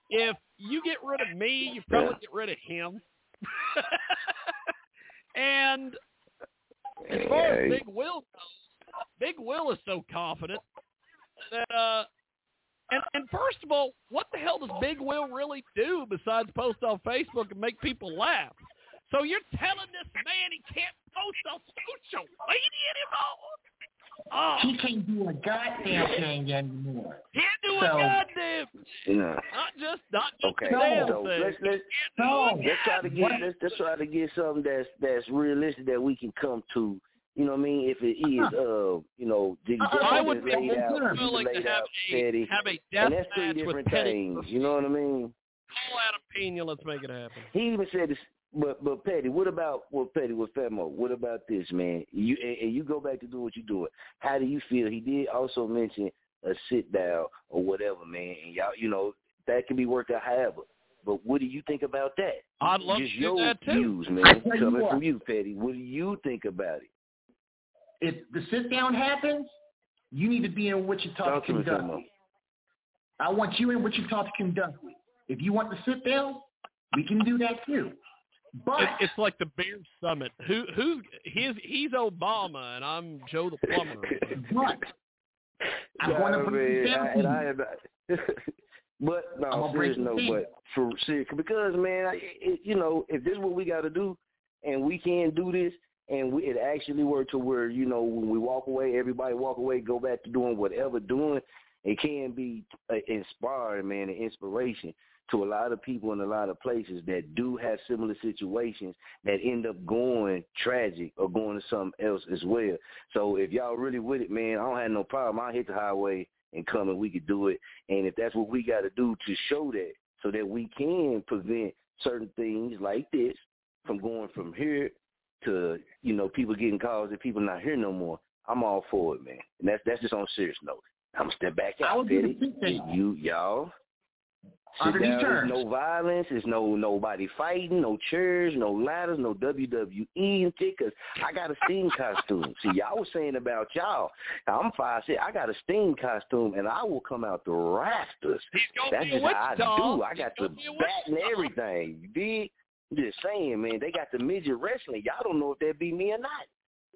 if you get rid of me, you probably Yeah. get rid of him. *laughs* and as far as Big Will goes, Big Will is so confident that uh and and first of all, what the hell does Big Will really do besides post on Facebook and make people laugh? So you're telling this man he can't post on social media anymore? Oh, He can't do a goddamn thing anymore. can't do So- a goddamn No. not just not just Okay. a damn So thing. let's let's No. let's try to get let's, let's try to get something that's that's realistic that we can come to. You know what I mean? If it is, uh, you know, Jiggy Uh-uh. just I would be laid out, you willing to have out a steady, have a death and that's three match with different Petty. things. You know what I mean? Call Adam Pena, let's make it happen. He even said this, but but Petty, what about what Petty with Famo? What about this, man? You and, and you go back to do what you doing. How do you feel? He did also mention a sit down or whatever, man. And y'all, you know, that can be worked out however. But what do you think about that? I'd love Just to do your that too. views, man. Coming what. from you, Petty. What do you think about it? If the sit down happens, you need to be in Wichita Talk to to me, conduct it. I want you in Wichita to conduct it. If you want to sit down, we can do that too. But It, it's like the beer summit. Who who's he's he's Obama and I'm Joe the plumber. *laughs* but I'm going to Nah, break it down I- to and. I am *laughs* but no, gonna break serious no, down. but for serious because man, I- it, you know, if this is what we got to do, and we can do this, and we, it actually worked to where you know when we walk away, everybody walk away, go back to doing whatever doing, it can be uh, inspiring, man, and inspiration to a lot of people in a lot of places that do have similar situations that end up going tragic or going to something else as well. So if y'all really with it, man, I don't have no problem. I'll hit the highway and come and we could do it. And if that's what we got to do to show that so that we can prevent certain things like this from going from here to, you know, people getting calls and people not here no more, I'm all for it, man. And that's that's just on a serious note. I'm gonna step back out, would do the Petty. same thing. You y'all Under these terms. no violence. There's no nobody fighting. No chairs. No ladders. No WWE and. Cause I got a Sting costume. See, y'all was saying about y'all. I'm five six. I got a Sting costume, and I will come out the rafters. That's just how I Wichita. do. I got He's the bat and everything. You dig? Just saying, man. They got the midget wrestling. Y'all don't know if that be me or not.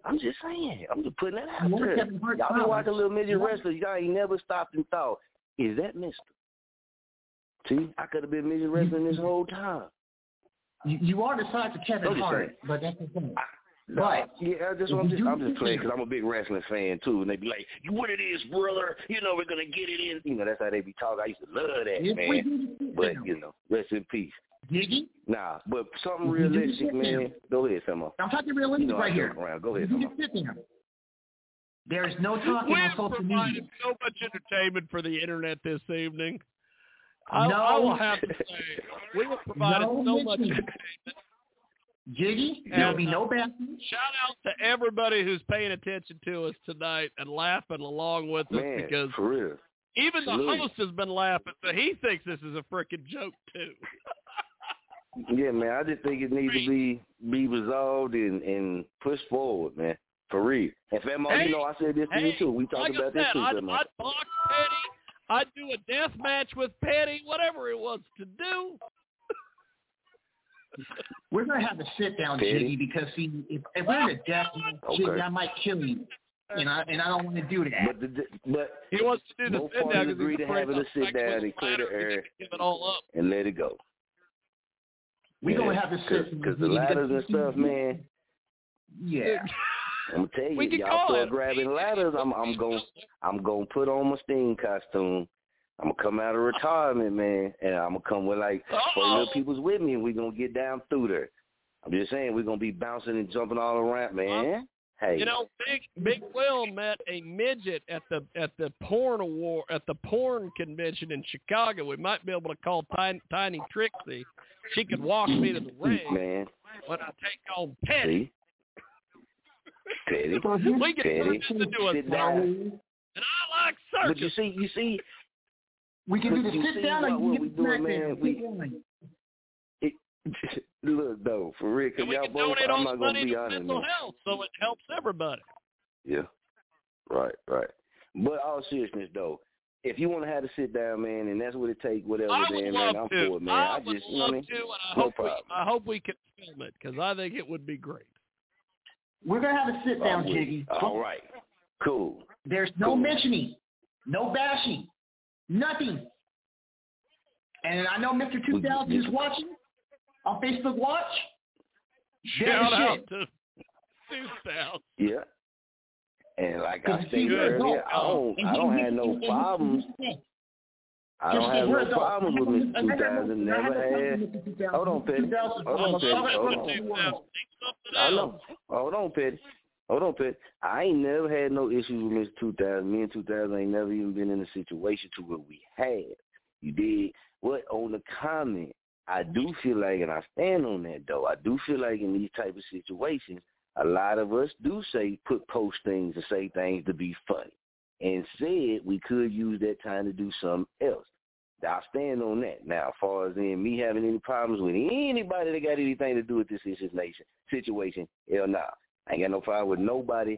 I'm just saying. I'm just putting that out there. Y'all been watching little midget wrestlers. Y'all ain't never stopped and thought, is that Mister? See, I could have been midget wrestling this whole time. You, you are the size of Kevin I'm Hart, but that's the thing. But yeah, just if I'm just I'm just playing because I'm a big wrestling fan too, and they be like, "You what it is, brother? You know we're gonna get it in." You know that's how they be talking. I used to love that If man, but you know, rest in peace. Giggy, Nah, but something If we do realistic, man. down. Go ahead, Famo. I'm talking You realistic know right here. around. Go ahead, You Famo. just. There's no talking We've on social provided media. so much entertainment for the internet this evening. I, No. I will have to *laughs* say, we have provided No so much entertainment. Jiggy, there'll And, be no bathroom. Shout out to everybody who's paying attention to us tonight and laughing along with us because for real. even the host has been laughing, so he thinks this is a freaking joke too. *laughs* Yeah, man. I just think it needs to be be resolved and and pushed forward, man. For real. And Famo, Hey, you know I said this to you too. We talked like about I this too, I'd, Famo. I'd box Petty. I'd do a death match with Petty, whatever it was to do. *laughs* We're gonna have to sit down, Petty. Jiggy, because see, if, if we're in a *laughs* death match, Okay. Jiggy, I might kill you, and I and I don't want to do that. But the, but He wants to do the both sit down parties 'cause he's agree to afraid have it a sit down and clear the ladder, air Give it all up. and let it go. We're gonna have to sit because the ladders and stuff, man. Yeah. *laughs* I'm gonna tell you, can y'all start it. grabbing ladders. I'm I'm going I'm gonna put on my Sting costume. I'm gonna come out of retirement, man, and I'm gonna come with like four little people's with me, and we're gonna get down through there. I'm just saying, we're gonna be bouncing and jumping all around, man. Hey, You know, Big Big Will met a midget at the at the porn award at the porn convention in Chicago. We might be able to call Tiny, Tiny Trixie. She could walk me to the *clears throat* ring man, when I take on Petty. see, petty, We can petty, turn this into a sit down. and I like But you see, you see, We can do But the sit down what- or you what can we get doing, smack man, we- Keep going. *laughs* look though, for real, cause y'all both. I'm not the gonna be to honest, mental health, so it helps everybody. Yeah. Right, right. But all seriousness though, if you want to have to sit down, man, and that's what it takes, whatever, I would then love man, I'm to. for it, man. I, I, would just, you know love what I mean? to, and I No hope we, problem. I hope we can film it because I think it would be great. We're gonna have a sit down, I'm Jiggy. All right. Cool. There's no Cool. mentioning, no bashing, nothing. And I know Mr. 2000 is watching on Facebook Watch. Shout out shit. to Sue Yeah. And like I Because stated earlier. I don't, I don't have no and- and- problems. I don't have no problems with Mr. 2000. I have no Never had. with Mr. 2000. Hold on, Petty. Hold on, Petty. Hold on. 2000. I know. Hold on, Petty. Hold on, Petty. I ain't never had no issues with Mr. 2000. Me and 2000 ain't never even been in a situation to where we had. You did. What on the comment? I do feel like, and I stand on that though. I do feel like in these type of situations, a lot of us do say put post things and say things to be funny, and said we could use that time to do something else. I stand on that. Now, as far as in me having any problems with anybody that got anything to do with this situation, situation, hell nah. I ain't got no problem with nobody.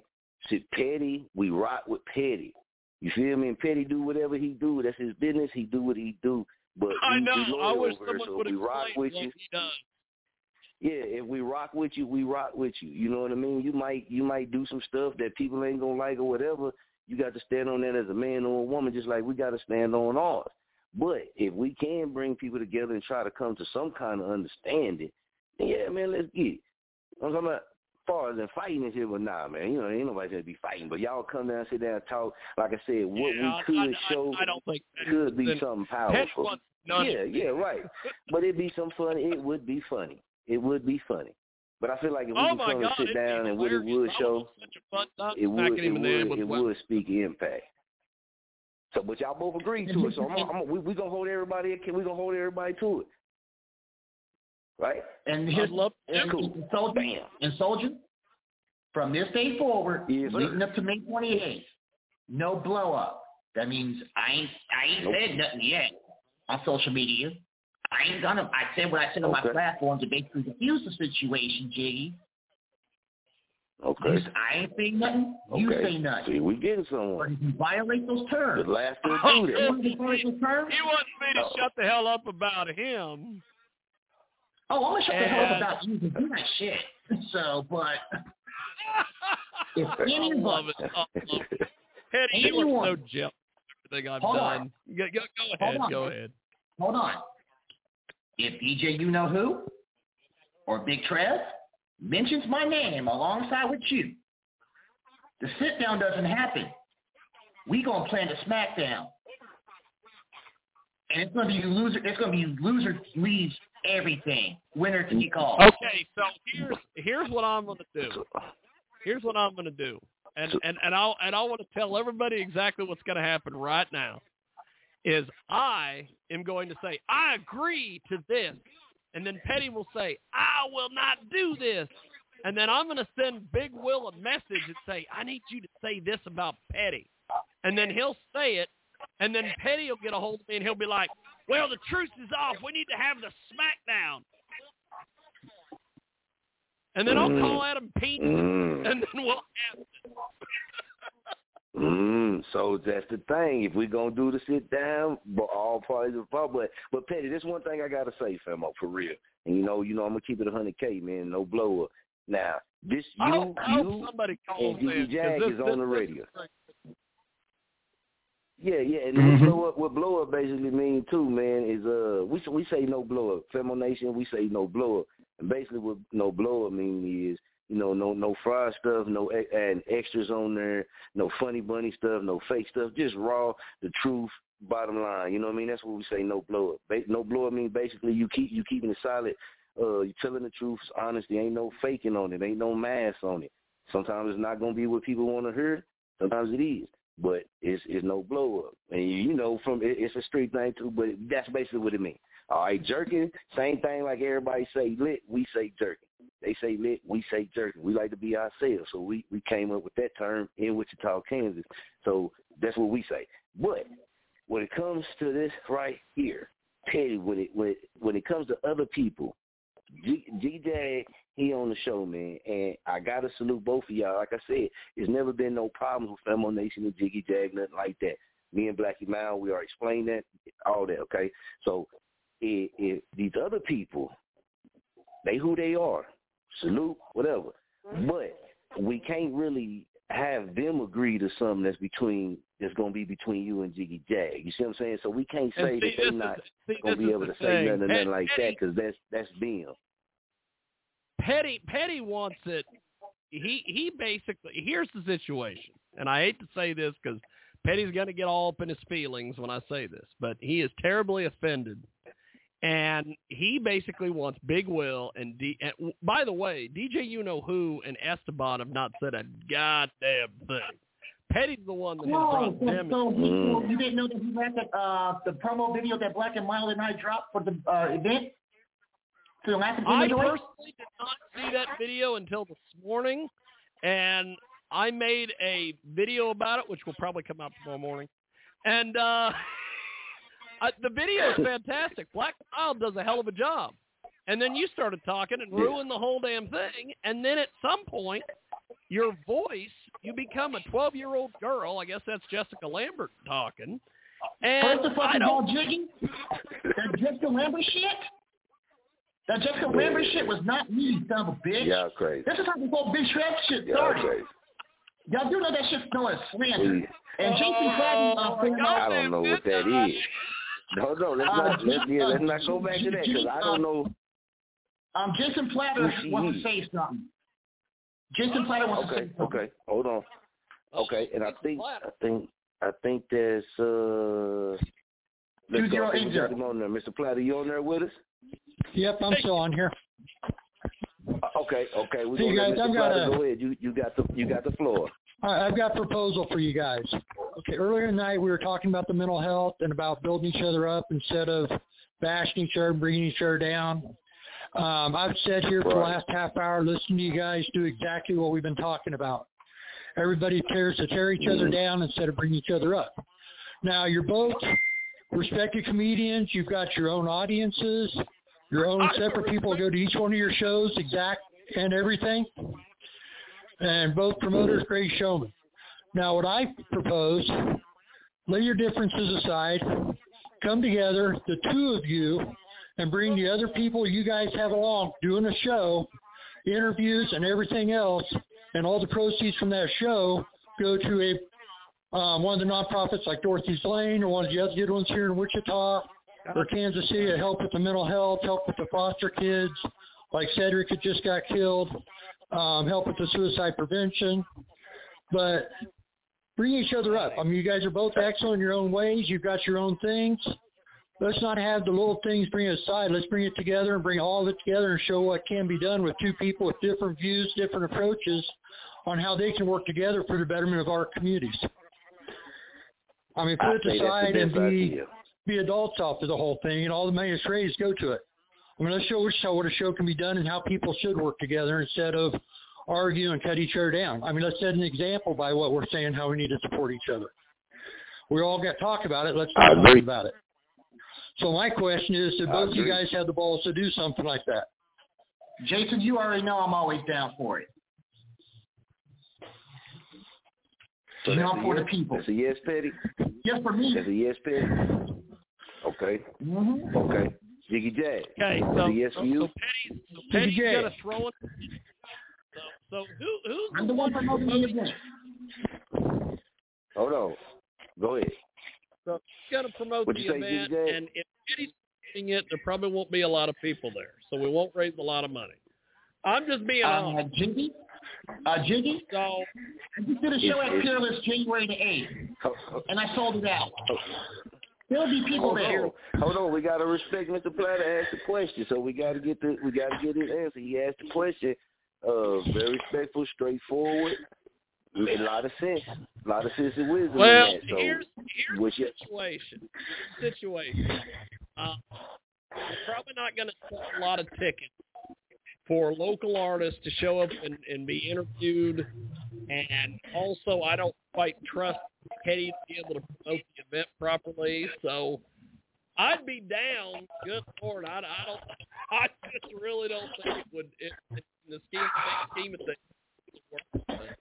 Shit, Petty, we rock with Petty. You feel me? And Petty do whatever he do. That's his business. He do what he do. But I we, know. we I wish someone so would rock explain with what you. he does. Yeah, if we rock with you, we rock with you. You know what I mean? You might you might do some stuff that people ain't gonna like or whatever. You got to stand on that as a man or a woman, just like we got to stand on ours. But if we can bring people together and try to come to some kind of understanding, yeah, man, let's get it. I'm talking about far as in fighting and shit, but nah, man, you know, ain't nobody gonna be fighting. But y'all come down, sit down, talk. Like I said, what Yeah, we could I, I, show I don't think could be something powerful. Yeah, yeah, right. But it'd be some funny. It would be funny. It would be funny. But I feel like if we Oh could come and sit down and what it would show, was such a fun time it would it him in the head would it would speak impact. So, but y'all both agree to it. So I'm, I'm, we we gonna hold everybody. We gonna hold everybody to it, right? And his love and, Cool. and soldier and soldier from this day forward, Yes, sir. leading up to May 28th, no blow up. That means I ain't I ain't Nope. said nothing yet on social media. I ain't gonna. I said what I said on my Okay. platform to basically diffuse the situation, Jiggy. Okay. You, I ain't saying nothing. You okay. say nothing. See, we getting But somewhere. if you violate those terms, The last *laughs* to Oh, do you that. want violate those terms? He wants me to shut the hell up about him. Oh, I'm gonna shut the hell up about you because you're not shit. *laughs* So, but *laughs* if I anybody, love it. I love it. Hetty, you are Anyone- so jealous everything I've Hold done. on. Go, go, go ahead. on. Go ahead. hold on. If EJ, you know who, or Big Trev, mentions my name alongside with you, the sit down doesn't happen. We gonna plan the SmackDown, and it's gonna be loser. It's gonna be loser leaves everything. Winner take all. Okay, so here's here's what I'm gonna do. Here's what I'm gonna do, and and and I'll and I want to tell everybody exactly what's gonna happen right now. Is I am going to say I agree to this, and then Petty will say I will not do this, and then I'm going to send Big Will a message and say I need you to say this about Petty, and then he'll say it, and then Petty will get a hold of me and he'll be like, well, the truce is off. We need to have the SmackDown. And then I'll call Adam Pete, Mm. *laughs* and then we'll have it. Mm, so that's the thing. If we're gonna do the sit down, but all parties involved. But but Petty, this one thing I gotta say, Famo, for real. And you know, you know, I'm gonna keep it a hundred K, man. No blow up. Now, this I you I hope you somebody calls and in, 'cause Jag this- is on the this radio. is great. Yeah, yeah, and Mhm. what blow up what blow up basically mean too, man, is uh we we say no blow up. Famo Nation, we say no blow up. And basically what no blow up mean is, you know, no no fried stuff, no adding extras on there, no funny bunny stuff, no fake stuff, just raw, the truth, bottom line. You know what I mean? That's what we say no blow up. Ba- no blow up mean basically you keep you keeping it solid, uh you telling the truth, honesty, ain't no faking on it, ain't no mask on it. Sometimes it's not gonna be what people want to hear. Sometimes it is but it's it's no blow up. And you, know, from it, it's a street thing too. But that's basically what it means. All right, jerking, same thing. Like everybody say lit, we say jerking. They say lit, we say jerking. We like to be ourselves, so we we came up with that term in Wichita, Kansas. So that's what we say. But when it comes to this right here, Teddy, when it when it, when it comes to other people, G J he on the show, man, and I gotta salute both of y'all. Like I said, there's never been no problems with Famo Nation and Jiggy Jag, nothing like that. Me and Blackie Mal, we already explained that, all that, okay? So if, if these other people, they who they are, salute, whatever. But we can't really have them agree to something that's between that's gonna be between you and Jiggy Jag. You see what I'm saying? So we can't say see, that they're not see, gonna be able to say thing. nothing, nothing like that because that's that's them. Petty Petty wants it. He he basically here's the situation, and I hate to say this because Petty's going to get all up in his feelings when I say this, but he is terribly offended, and he basically wants Big Will and D. And, by the way, DJ You Know Who and Esteban have not said a goddamn thing. Petty's the one that has Whoa, brought so, them. so he, you didn't know that he had the uh, the promo video that Black and Mild and I dropped for the uh, event? For the last I personally did not see that video until this morning, and I made a video about it, which will probably come out tomorrow morning. And uh, *laughs* I, the video is fantastic. Black Mild does a hell of a job. And then you started talking and ruined the whole damn thing. And then at some point, your voice, you become a 12-year-old girl. I guess that's Jessica Lambert talking. And First of all, I don't. Jiggy, Jessica Lambert shit, that Jessica Lambert shit was not me, you son of a bitch. Y'all crazy. This is how this whole Big Shred shit Y'all started. crazy. Y'all do know that shit's known as slander. Please. And Jason Cradden, uh, put I don't know what that is. No, no, let's Uh, not let's, yeah, let's uh, not go back to that because I don't know. Um, Jason Platter Who she wants is. to say something. Jason Platter wants to Okay, say something. okay, hold on. Okay, and I think I think I think there's uh. Let's go. I think we 2080. him on there. Mr. Platter, you on there with us? Yep, I'm still on here. Okay, okay. We're gonna guys, I've got a- go ahead. You you got the you got the floor. I've got a proposal for you guys. Okay, earlier tonight we were talking about the mental health and about building each other up instead of bashing each other and bringing each other down. Um, I've sat here for the last half hour listening to you guys do exactly what we've been talking about. Everybody cares to tear each other down instead of bring each other up. Now, you're both respected comedians. You've got your own audiences, your own separate people go to each one of your shows, exact and everything. And both promoters, great showmen. Now, what I propose, lay your differences aside, come together, the two of you, and bring the other people you guys have along doing a show, interviews and everything else, and all the proceeds from that show go to a um, one of the nonprofits like Dorothy's Lane or one of the other good ones here in Wichita or Kansas City to help with the mental health, help with the foster kids, like Cedric had just got killed, um, help with the suicide prevention, but bring each other up. I mean, you guys are both excellent in your own ways. You've got your own things. Let's not have the little things bring it aside. Let's bring it together and bring all of it together and show what can be done with two people with different views, different approaches on how they can work together for the betterment of our communities. I mean, I put it say that's the aside and be idea. be adults off to the whole thing, and all the money that's raised go to it. I mean, let's show show what a show can be done and how people should work together instead of argue and cut each other down. I mean, let's set an example by what we're saying, how we need to support each other. We all got to talk about it. Let's talk about it. So my question is, did I both you guys have the balls to do something like that? Jason, you already know I'm always down for it. So you know that's I'm a for the yes? people. That's a yes, Petty? Yes, for me. That's a yes, Petty? Okay. Mm-hmm. Okay. Jiggy Jag. Okay, That's so, a yes so, for you? so Petty, so Petty's Jay. gonna throw it. So, so who who's I'm the one promoting the event. Hold on. Go ahead. So he's gonna promote What'd the you say, event, DJ? and if Petty's promoting it, there probably won't be a lot of people there, so we won't raise a lot of money. I'm just being Uh, honest. Jiggy? Uh, Jiggy? So I just did a show at Peerless January the 8th, and I sold it out. There'll be people Hold there. on. Hold on. We gotta respect Mr. Platter asked the question. So we gotta get the we gotta get his answer. He asked the question, uh, very respectful, straightforward, made a lot of sense. A lot of sense and wisdom Well, in that. So here's here's what's the your situation. Situation. Uh, we're probably not going to sell a lot of tickets for local artists to show up and, and be interviewed, and also I don't quite trust Petty to be able to promote the event properly. So I'd be down. Good lord, I, I don't. I just really don't think it would. It, it, in the scheme, scheme of things, work.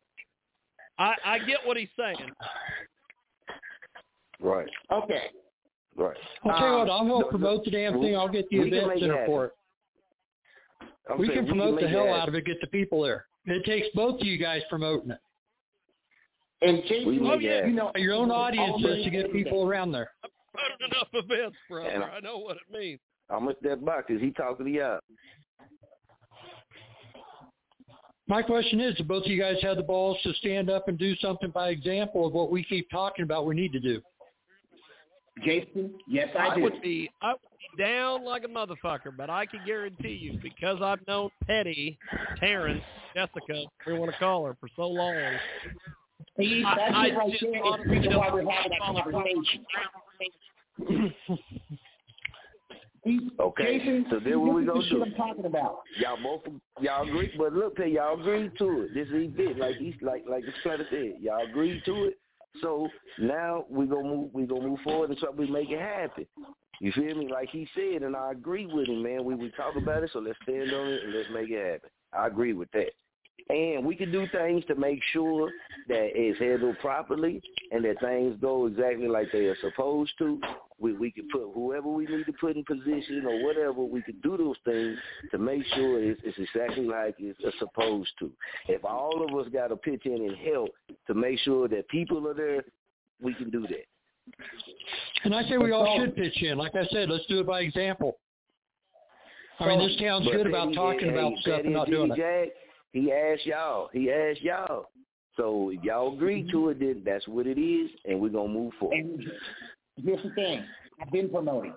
I, I get what he's saying. right, Okay. right. I'll tell you what, um, I'll help No, promote the damn thing. I'll get the event make it center for it. I'm we can promote the make it hell happen. out of it, get the people there. It takes both of you guys promoting it. And Jason, We make it you know, Your own audience audiences the- to get people around there. I've Promoted enough events, brother. And- I know what it means. I'm gonna step back because he talking to y'all. My question is, do both of you guys have the balls to stand up and do something by example of what we keep talking about we need to do? Jason, yes, I, I do. would be I would be down like a motherfucker, but I can guarantee you because I've known Petty, Terrence, Jessica, we want to call her, for so long. See, I- I shit right just there is the reason why we're having that conversation. *laughs* Okay, Jason, so then what we this gonna the shit do? I'm talking about. Y'all both y'all agree, but look, hey, y'all agreed to it. This is event, like he's like like the Platter said. Y'all agreed to it. So now we gonna move we gonna move forward and try to make it happen. You feel me? Like he said, and I agree with him, man. We we talk about it, so let's stand on it and let's make it happen. I agree with that. And we can do things to make sure that it's handled properly and that things go exactly like they are supposed to. We we can put whoever we need to put in position or whatever. We can do those things to make sure it's, it's exactly like it's supposed to. If all of us got to pitch in and help to make sure that people are there, we can do that. And I say we all should pitch in. Like I said, let's do it by example. I mean, this town's good about talking hey, about stuff and not Jiggy doing it. Jag, he asked y'all. He asked y'all. So if y'all agree to it, then that's what it is, and we're gonna move forward. And here's the thing. I've been promoting.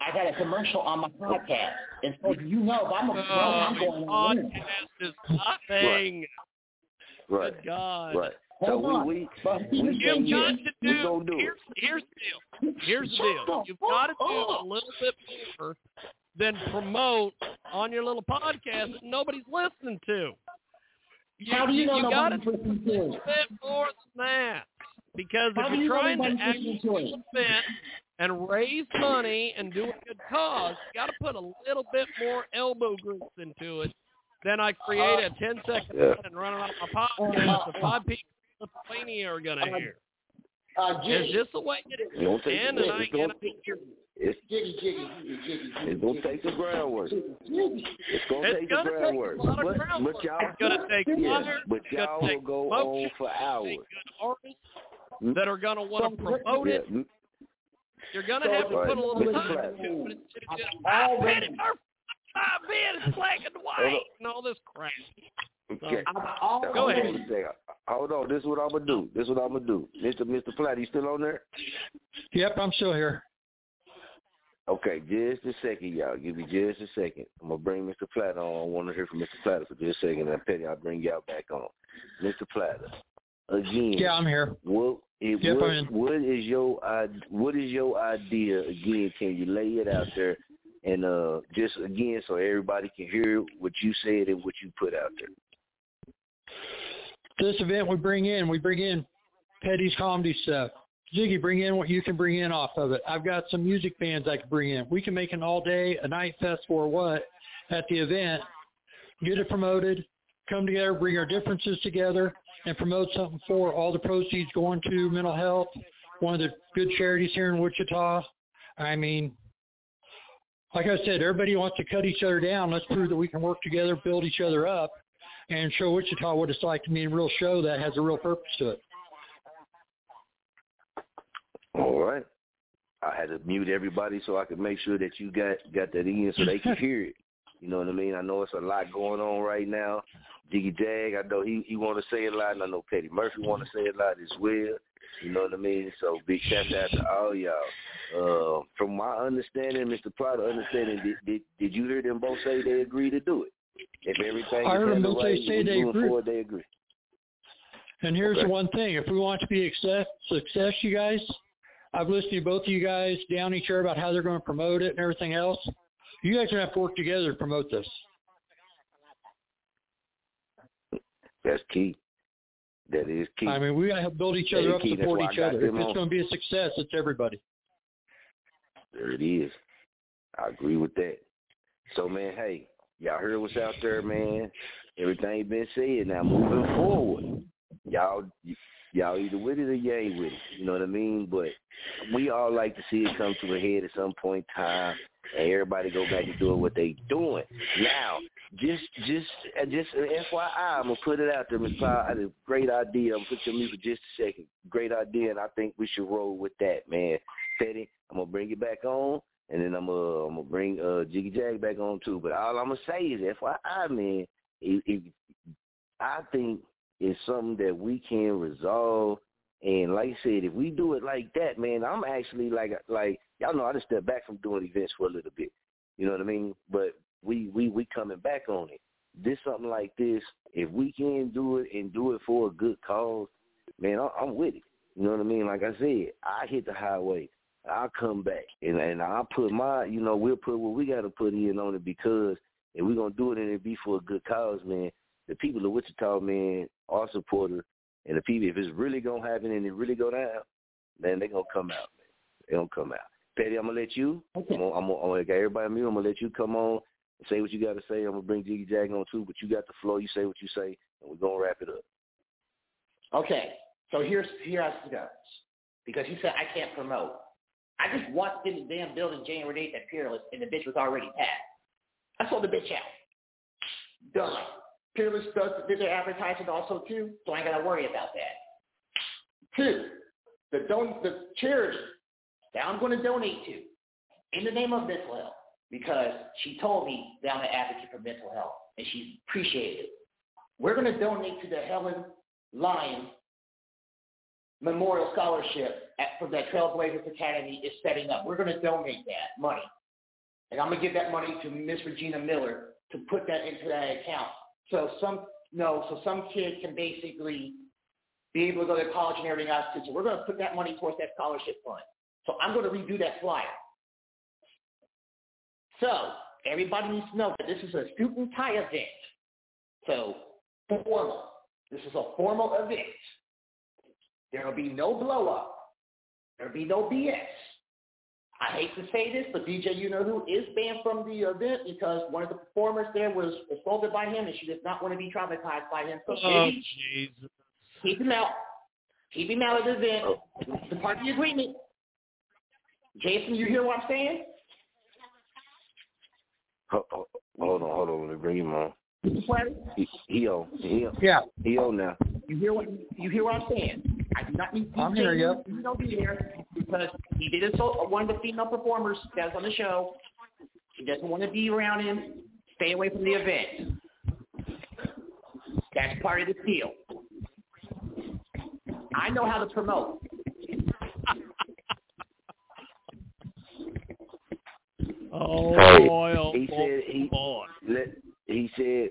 I got a commercial on my podcast. And so you know if I'm a pro, I'm oh, going on in. Podcast is nothing. Right. Good God. Right. So on. we we we You've got to do. do Here's it. here's the deal. *laughs* Here's the deal. You've got to do a little bit more than promote on your little podcast that nobody's listening to. You, How do you know you got to do a little bit more than that. Because How if you're trying to actually listening to do event and raise money and do a good cause, you got to put a little bit more elbow grease into it than I create uh, a 10 second Yeah. and run around my podcast uh, that five people in Pennsylvania are going to Uh, hear. Uh, It's Jiggy, just the way it is. Don't take And, the and I it's gonna, it's, Jiggy, Jiggy, Jiggy, Jiggy. it's gonna take the groundwork. It's gonna It's take gonna the take a groundwork. lot of But groundwork. but y'all It's gonna take yes, fire, but it's gonna y'all will take go promotion, on for hours. artists that are going to want to So, promote Yeah, it. You're going to So, have to right. put a little time into it. I've I already- Petty Murphy, being black and white and all this crap. Okay. Go Hold ahead. on a second. Hold on. This is what I'm gonna do. This is what I'm gonna do. Mr. Mr. Platt, you still on there? Yep, I'm still here. Okay, just a second, y'all. Give me just a second. I'm gonna bring Mr. Platter on. I want to hear from Mr. Platter for just a second, and Petty, I'll bring y'all back on. Mr. Platter, again. Yeah, I'm here. What, it, Yep, what, I'm in. what is your what is your idea? Again, can you lay it out there and uh just again so everybody can hear what you said and what you put out there. This event we bring in, we bring in Petty's comedy stuff. Jiggy, bring in what you can bring in off of it. I've got some music bands I can bring in. We can make an all day, a night fest or what at the event, get it promoted, come together, bring our differences together, and promote something for all the proceeds going to mental health, one of the good charities here in Wichita. I mean, like I said, everybody wants to cut each other down. Let's prove that we can work together, build each other up, and show Wichita what it's like to be a real show that has a real purpose to it. All right. I had to mute everybody so I could make sure that you got got that in so they could *laughs* hear it. You know what I mean? I know it's a lot going on right now. Jiggy Jag, I know he he want to say a lot, and I know Petty Murphy want to say a lot as well. You know what I mean? So big shout out to all y'all. Uh, from my understanding, Mr. Plotter understanding, did, did did you hear them both say they agree to do it? If everything I heard them both right, say they agree. forward, they agree. And here's Okay. the one thing: if we want to be success, success, you guys, I've listened to both of you guys down each other about how they're going to promote it and everything else. You guys are going to have to work together to promote this. That's key. That is key. I mean, we got to build each other up, key. Support each other. If it's on. going to be a success, it's everybody. There it is. I agree with that. So man, hey, y'all heard what's out there, man. Everything been said. Now moving forward, y'all y'all either with it or you ain't with it. You know what I mean? But we all like to see it come to a head at some point in time, and everybody go back to doing what they doing. Now, just just uh, just an FYI, I'm gonna put it out there, Ms. Powell. I had a great idea. I'm gonna put your music for just a second. Great idea, and I think we should roll with that, man. Petty, I'm gonna bring it back on, and then I'm gonna I'm gonna bring uh Jiggy Jag back on too. But all I'm gonna say is FYI, man. If, if I think it's something that we can resolve, and like I said, if we do it like that, man, I'm actually like like y'all know I just stepped back from doing events for a little bit. You know what I mean? But we we we coming back on it. This something like this, if we can do it and do it for a good cause, man, I- I'm with it. You know what I mean? Like I said, I hit the highway. I'll come back and and I'll put my, you know, we'll put what we got to put in on it because and we're gonna do it and it be for a good cause, man, the people of Wichita, man, are supporter, and the people, if it's really gonna happen and it really go down, man, they gonna come out, man. They gonna come out. Petty, I'm gonna let you. I'm gonna, I'm gonna, I'm gonna get everybody mute. I'm gonna let you come on and say what you got to say. I'm gonna bring Jiggy Jag on too, but you got the floor. You say what you say, and we're gonna wrap it up. Okay, so here's here it goes. Because he said I can't promote. I just walked in the damn building January 8th at Peerless, and the bitch was already packed. I sold the bitch out. Done. Peerless does did their advertising also too, so I ain't gotta worry about that. Two, the don the charity that I'm to donate to in the name of mental health because she told me that I'm an advocate for mental health and she appreciated it. We're to donate to the Helen Lyon Memorial Scholarship at, for that Trailblazers Academy is setting up. We're going to donate that money. And I'm going to give that money to Miss Regina Miller to put that into that account. So some no, so some kid can basically be able to go to college and everything else. So we're going to put that money towards that scholarship fund. So I'm going to redo that flyer. So everybody needs to know that this is a student tie event. So formal. This is a formal event. There will be no blow up. There will be no BS. I hate to say this, but DJ You Know Who is banned from the event because one of the performers there was assaulted by him and she does not want to be traumatized by him. So Oh, Jesus. keep him out. Keep him out of the event. It's part of the agreement. Jason, you hear what I'm saying? Ho- ho- Hold on, hold on. Let me bring him on. Mr. Flatty? He, he on. He on. Yeah. He on now. You hear what you hear what I'm saying? I do not need I'm here, yep. You know be here because he did assault one of the female performers that was on the show. She doesn't want to be around him. Stay away from the event. That's part of the deal. I know how to promote. *laughs* Oh Hey, boy, oh he boy, said he boy. he said,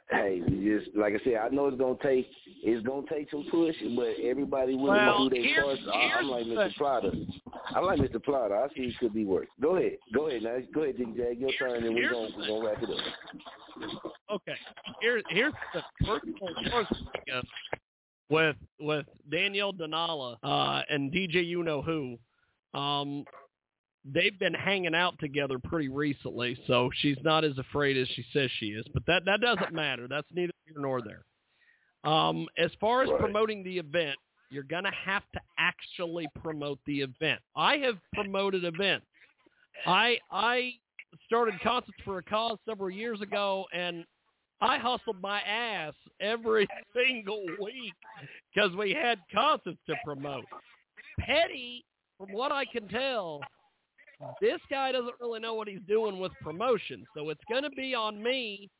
*clears throat* "Hey, just like I said, I know it's gonna take it's gonna take some push, but everybody willing Well, to do their part. I'm like Mr. Plotter. I'm like Mr. Plotter. I see it could be worse. Go ahead, go ahead now. Go ahead, Jiggy Jag. Your turn, and we're gonna we're gonna wrap it up. Okay, here here's the first first thing, with with Danielle Danala uh, and DJ You Know Who. Um, they've been hanging out together pretty recently, so she's not as afraid as she says she is. But that that doesn't matter. That's neither here nor there. Um, as far as Right. promoting the event, you're gonna have to actually promote the event. I have promoted events. I I started concerts for a cause several years ago, and I hustled my ass every *laughs* single week because we had concerts to promote. Petty, from what I can tell, this guy doesn't really know what he's doing with promotion, so it's going to be on me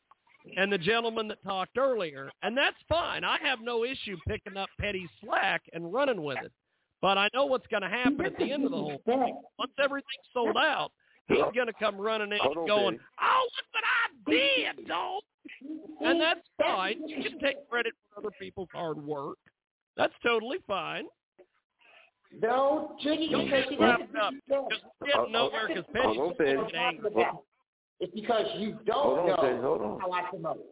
and the gentleman that talked earlier, and that's fine. I have no issue picking up petty slack and running with it. But I know what's going to happen at the end of the whole thing. Once everything's sold out, he's going to come running in Hold and going, Petty. "Oh, look what I did, dog!" And that's fine. You can take credit for other people's hard work. That's totally fine. No, Jiggy, Don't because get see, wrapped that's up. the Just get nowhere because Petty's Hold on, Petty. Fucking angry. It's because you don't Hold on, know Petty, hold on. how I promote.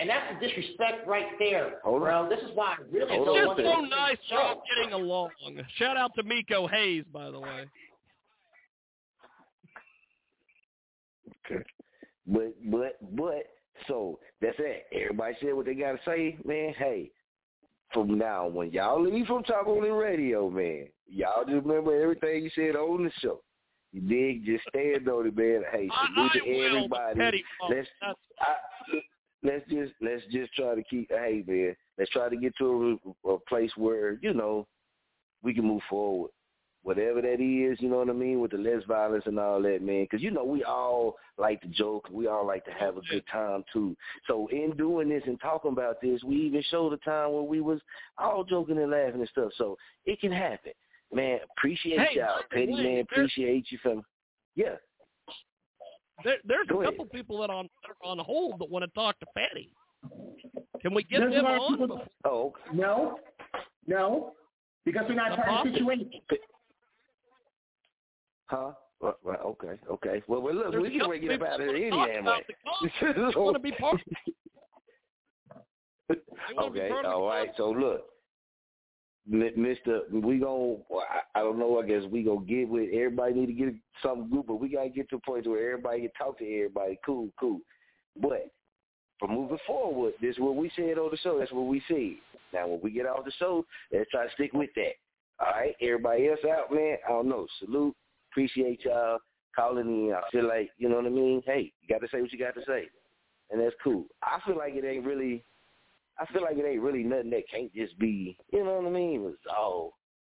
And that's the disrespect right there, Hold on. bro. This is why I really It's don't just want so to nice we're all getting along. Shout out to Miko Hayes, by the way. Okay. But but but so that's it. Everybody said what they gotta say, man. Hey, from now when y'all leave from Chop On It Radio, man, y'all just remember everything you said on the show. You dig? Just stand on it, man. Hey, salute to I will, but everybody. Petty. Let's I, let's just let's just try to keep. Hey, man, let's try to get to a, a place where you know we can move forward. Whatever that is, you know what I mean, with the less violence and all that, man. Because you know we all like to joke, we all like to have a good time too. So in doing this and talking about this, we even showed a time where we was all joking and laughing and stuff. So it can happen, man. Appreciate Hey, y'all, by petty way, man. Appreciate you, fam. Yeah. there, there's Go a ahead. couple people that on that are on hold that want to talk to Petty. Can we get There's them on? people- before- Oh, No, no, because we're not A part of the possible- situation. huh? Well, well, okay, okay. Well, well look, There's we a can couple break it up people out of here wanna talk any damn way. the. They want to be part. They wanna be Okay, part all right. So look, Mi- Mister, we gon' I, I don't know. I guess we gonna get with everybody. Need to get some group, but we gotta get to a point where everybody can talk to everybody. Cool, cool. But for moving forward, this is what we said on the show. That's what we said. Now, when we get off the show, let's try to stick with that. All right, everybody else out, man. I don't know. Salute. Appreciate y'all calling in. I feel like you know what I mean. Hey, you got to say what you got to say, and that's cool. I feel like it ain't really I feel like it ain't really nothing that can't just be, you know what I mean, resolved.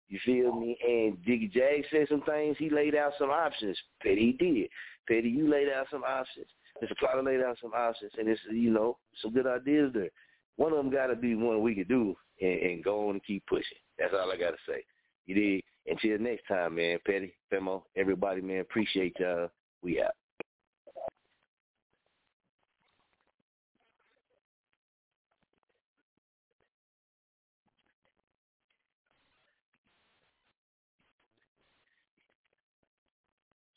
You feel me? And Jiggy Jag said some things. He laid out some options. Petty did. Petty, you laid out some options. Mr. Plotter laid out some options, and it's you know some good ideas there. One of them got to be one we could do and, and go on and keep pushing. That's all I got to say. You did. Until next time, man. Petty, Famo, everybody, man. Appreciate y'all. We out.